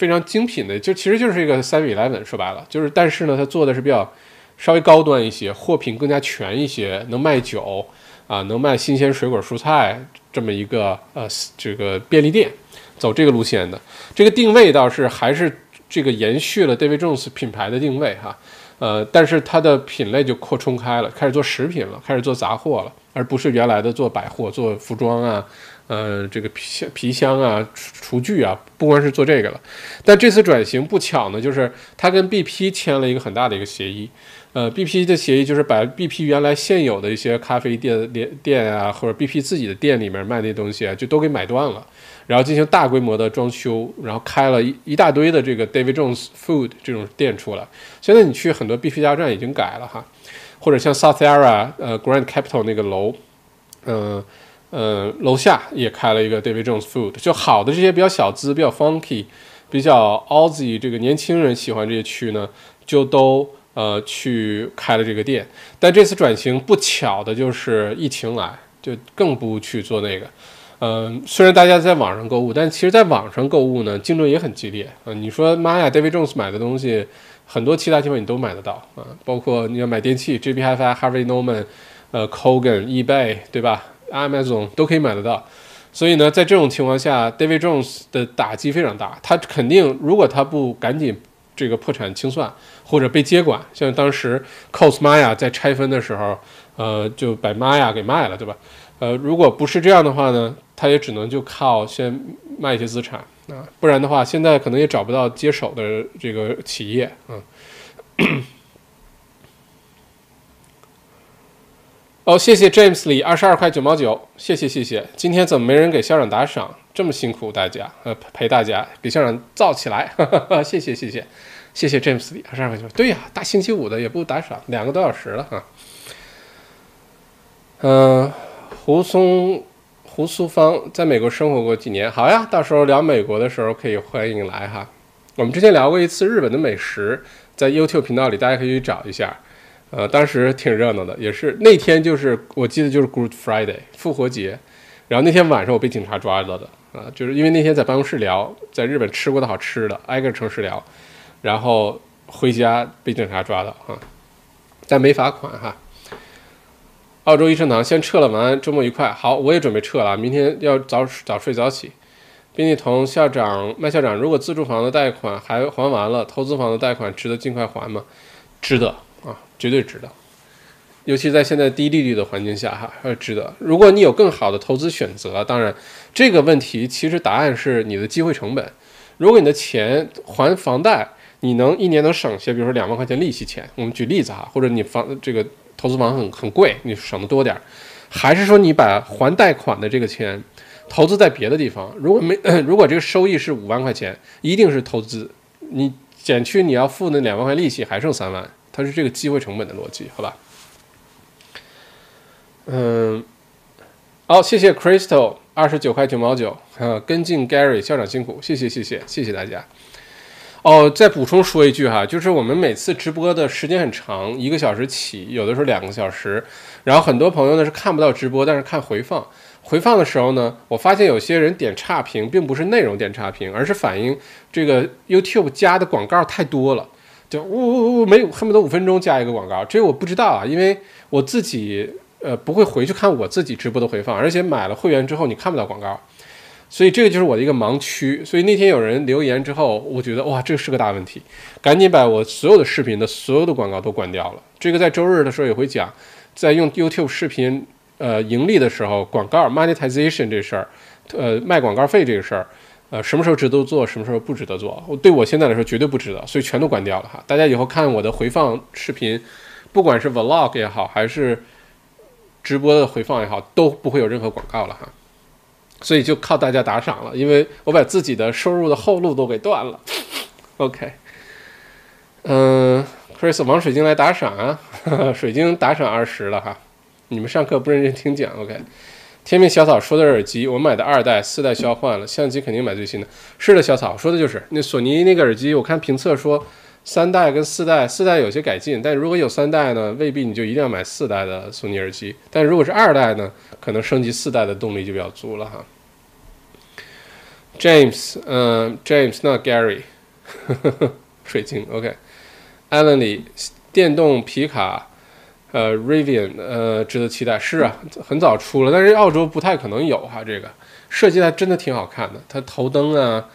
非常精品的，就其实就是一个 Seven eleven，说白了就是，但是呢，它做的是比较稍微高端一些，货品更加全一些，能卖酒啊，能卖新鲜水果蔬菜这么一个呃这个便利店，走这个路线的，这个定位倒是还是这个延续了 David Jones 品牌的定位哈，呃，但是它的品类就扩充开了，开始做食品了，开始做杂货了，而不是原来的做百货、做服装啊。呃，这个皮箱、皮箱啊，厨具啊，不光是做这个了。但这次转型不巧呢，就是他跟 BP 签了一个很大的一个协议。呃，BP 的协议就是把 BP 原来现有的一些咖啡店、店店啊，或者 BP 自己的店里面卖那东西啊，就都给买断了，然后进行大规模的装修，然后开了一一大堆的这个 David Jones Food 这种店出来。现在你去很多 BP 加油站已经改了哈，或者像 South Era 呃 Grand Capital 那个楼，嗯。呃楼下也开了一个 David Jones Food，就好的这些比较小资、比较 funky、比较 Aussie 这个年轻人喜欢这些区呢，就都呃去开了这个店。但这次转型不巧的就是疫情来，就更不去做那个。嗯，虽然大家在网上购物，但其实在网上购物呢，竞争也很激烈啊。你说妈呀，David Jones 买的东西，很多其他地方你都买得到啊，包括你要买电器，JB Hi-Fi、Harvey Norman、呃 Kogan、eBay，对吧？Amazon 都可以买得到，所以呢，在这种情况下，David Jones 的打击非常大。他肯定，如果他不赶紧这个破产清算或者被接管，像当时 Cosmaya 在拆分的时候，呃，就把 Maya 给卖了，对吧？呃，如果不是这样的话呢，他也只能就靠先卖一些资产啊，不然的话，现在可能也找不到接手的这个企业啊。哦，谢谢 James 李二十二块九毛九，谢谢谢谢。今天怎么没人给校长打赏？这么辛苦大家，呃，陪大家给校长造起来，谢谢谢谢谢谢 James 李二十二块九。对呀，大星期五的也不打赏，两个多小时了哈。嗯，胡松胡苏芳在美国生活过几年，好呀，到时候聊美国的时候可以欢迎来哈。我们之前聊过一次日本的美食，在 YouTube 频道里大家可以去找一下。呃，当时挺热闹的，也是那天就是我记得就是 Good Friday 复活节，然后那天晚上我被警察抓到的啊，就是因为那天在办公室聊，在日本吃过的好吃的，挨个城市聊，然后回家被警察抓到啊，但没罚款哈。澳洲医生堂先撤了，晚安，周末愉快。好，我也准备撤了，明天要早早睡早起。并且同校长麦校长，如果自住房的贷款还还完了，投资房的贷款值得尽快还吗？值得。啊绝对值得，尤其在现在低利率的环境下，哈，值得。如果你有更好的投资选择，当然，这个问题其实答案是你的机会成本。如果你的钱还房贷，你能一年能省下，比如说两万块钱利息钱，我们举例子哈，或者你房这个投资房很很贵，你省的多点儿，还是说你把还贷款的这个钱投资在别的地方？如果没，如果这个收益是五万块钱，一定是投资，你减去你要付那两万块利息，还剩三万。它是这个机会成本的逻辑，好吧？嗯，好，谢谢 Crystal 二十九块九毛九，呃，跟进 Gary 校长辛苦，谢谢谢谢谢谢大家。哦，再补充说一句哈，就是我们每次直播的时间很长，一个小时起，有的时候两个小时，然后很多朋友呢是看不到直播，但是看回放。回放的时候呢，我发现有些人点差评，并不是内容点差评，而是反映这个 YouTube 加的广告太多了。就呜呜呜，没恨不得五分钟加一个广告，这个我不知道啊，因为我自己呃不会回去看我自己直播的回放，而且买了会员之后你看不到广告，所以这个就是我的一个盲区。所以那天有人留言之后，我觉得哇，这是个大问题，赶紧把我所有的视频的所有的广告都关掉了。这个在周日的时候也会讲，在用 YouTube 视频呃盈利的时候，广告 monetization 这事儿，呃卖广告费这个事儿。呃，什么时候值得做，什么时候不值得做？我对我现在来说绝对不值得，所以全都关掉了哈。大家以后看我的回放视频，不管是 vlog 也好，还是直播的回放也好，都不会有任何广告了哈。所以就靠大家打赏了，因为我把自己的收入的后路都给断了。OK，嗯，Chris 王水晶来打赏啊，水晶打赏二十了哈。你们上课不认真听讲，OK。天命小草说的耳机，我买的二代、四代销换了，相机肯定买最新的。是的，小草说的就是那索尼那个耳机。我看评测说，三代跟四代，四代有些改进，但如果有三代呢，未必你就一定要买四代的索尼耳机。但如果是二代呢，可能升级四代的动力就比较足了哈。James，嗯，James，not Gary，呵呵呵水晶，OK，Allen 里电动皮卡。呃，Rivian，呃，值得期待。是啊，很早出了，但是澳洲不太可能有哈。这个设计它真的挺好看的，它头灯啊，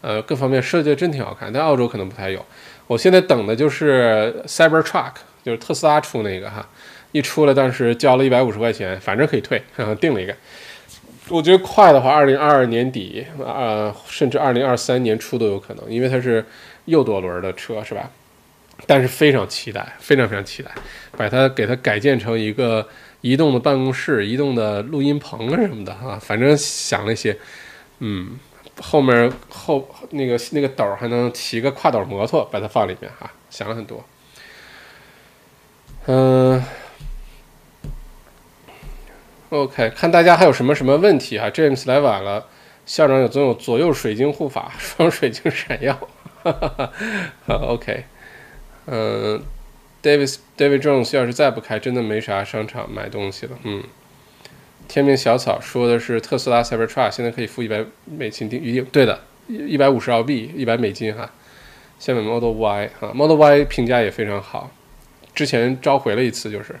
呃，各方面设计的真挺好看，但澳洲可能不太有。我现在等的就是 Cybertruck，就是特斯拉出那个哈，一出来，但是交了一百五十块钱，反正可以退，定了一个。我觉得快的话，二零二二年底呃，甚至二零二三年初都有可能，因为它是右多轮的车，是吧？但是非常期待，非常非常期待，把它给它改建成一个移动的办公室、移动的录音棚啊什么的啊，反正想了一些，嗯，后面后那个那个斗还能骑个跨斗摩托，把它放里面哈，想了很多。嗯，OK，看大家还有什么什么问题哈，James 来晚了，校长有总有左右水晶护法，双水晶闪耀，哈哈哈，好 OK。嗯，David David Jones 要是再不开，真的没啥商场买东西了。嗯，天命小草说的是特斯拉 Cybertruck 现在可以付一百美金定预定，对的，一百五十澳币，一百美金哈。下面 Model Y 哈，Model Y 评价也非常好，之前召回了一次就是。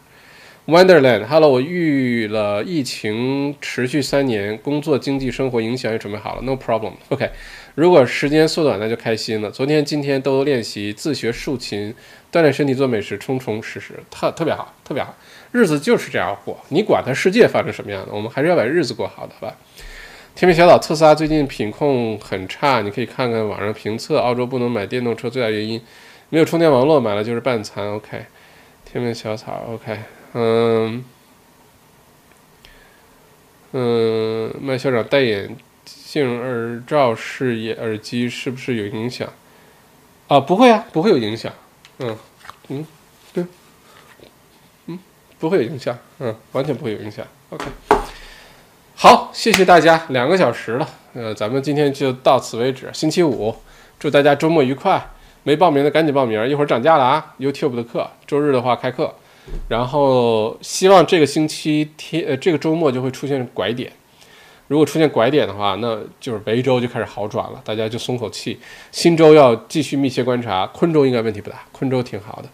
Wonderland，Hello，我遇了疫情持续三年，工作、经济、生活影响也准备好了，No problem，OK。如果时间缩短，那就开心了。昨天、今天都练习自学竖琴，锻炼身体，做美食，充充实实，特特别好，特别好。日子就是这样过，你管它世界发生什么样的，我们还是要把日子过好的，吧？天命小岛，特斯拉最近品控很差，你可以看看网上评测。澳洲不能买电动车最大原因，没有充电网络，买了就是半残。OK，天命小草，OK，嗯嗯，麦校长代言性耳罩式耳耳机是不是有影响？啊，不会啊，不会有影响。嗯嗯，对，嗯，不会有影响。嗯，完全不会有影响。OK。好，谢谢大家，两个小时了，呃，咱们今天就到此为止。星期五，祝大家周末愉快。没报名的赶紧报名，一会儿涨价了啊！YouTube 的课，周日的话开课。然后希望这个星期天，呃，这个周末就会出现拐点。如果出现拐点的话，那就是维州就开始好转了，大家就松口气。新州要继续密切观察，昆州应该问题不大，昆州挺好的。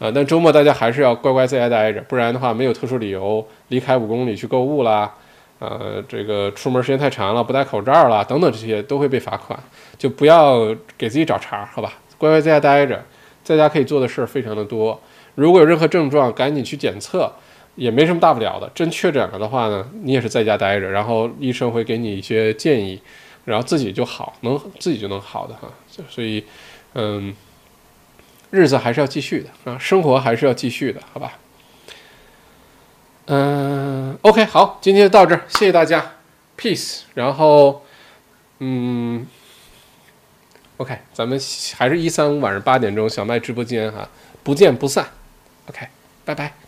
呃，但周末大家还是要乖乖在家待着，不然的话没有特殊理由离开五公里去购物啦。呃，这个出门时间太长了，不戴口罩啦，等等，这些都会被罚款，就不要给自己找茬，好吧？乖乖在家待着，在家可以做的事儿非常的多。如果有任何症状，赶紧去检测，也没什么大不了的。真确诊了的话呢，你也是在家待着，然后医生会给你一些建议，然后自己就好，能自己就能好的哈。所以，嗯，日子还是要继续的啊，生活还是要继续的，好吧？嗯，OK，好，今天就到这儿，谢谢大家，Peace。然后，嗯，OK，咱们还是一三五晚上八点钟小麦直播间哈，不见不散。OK，拜拜。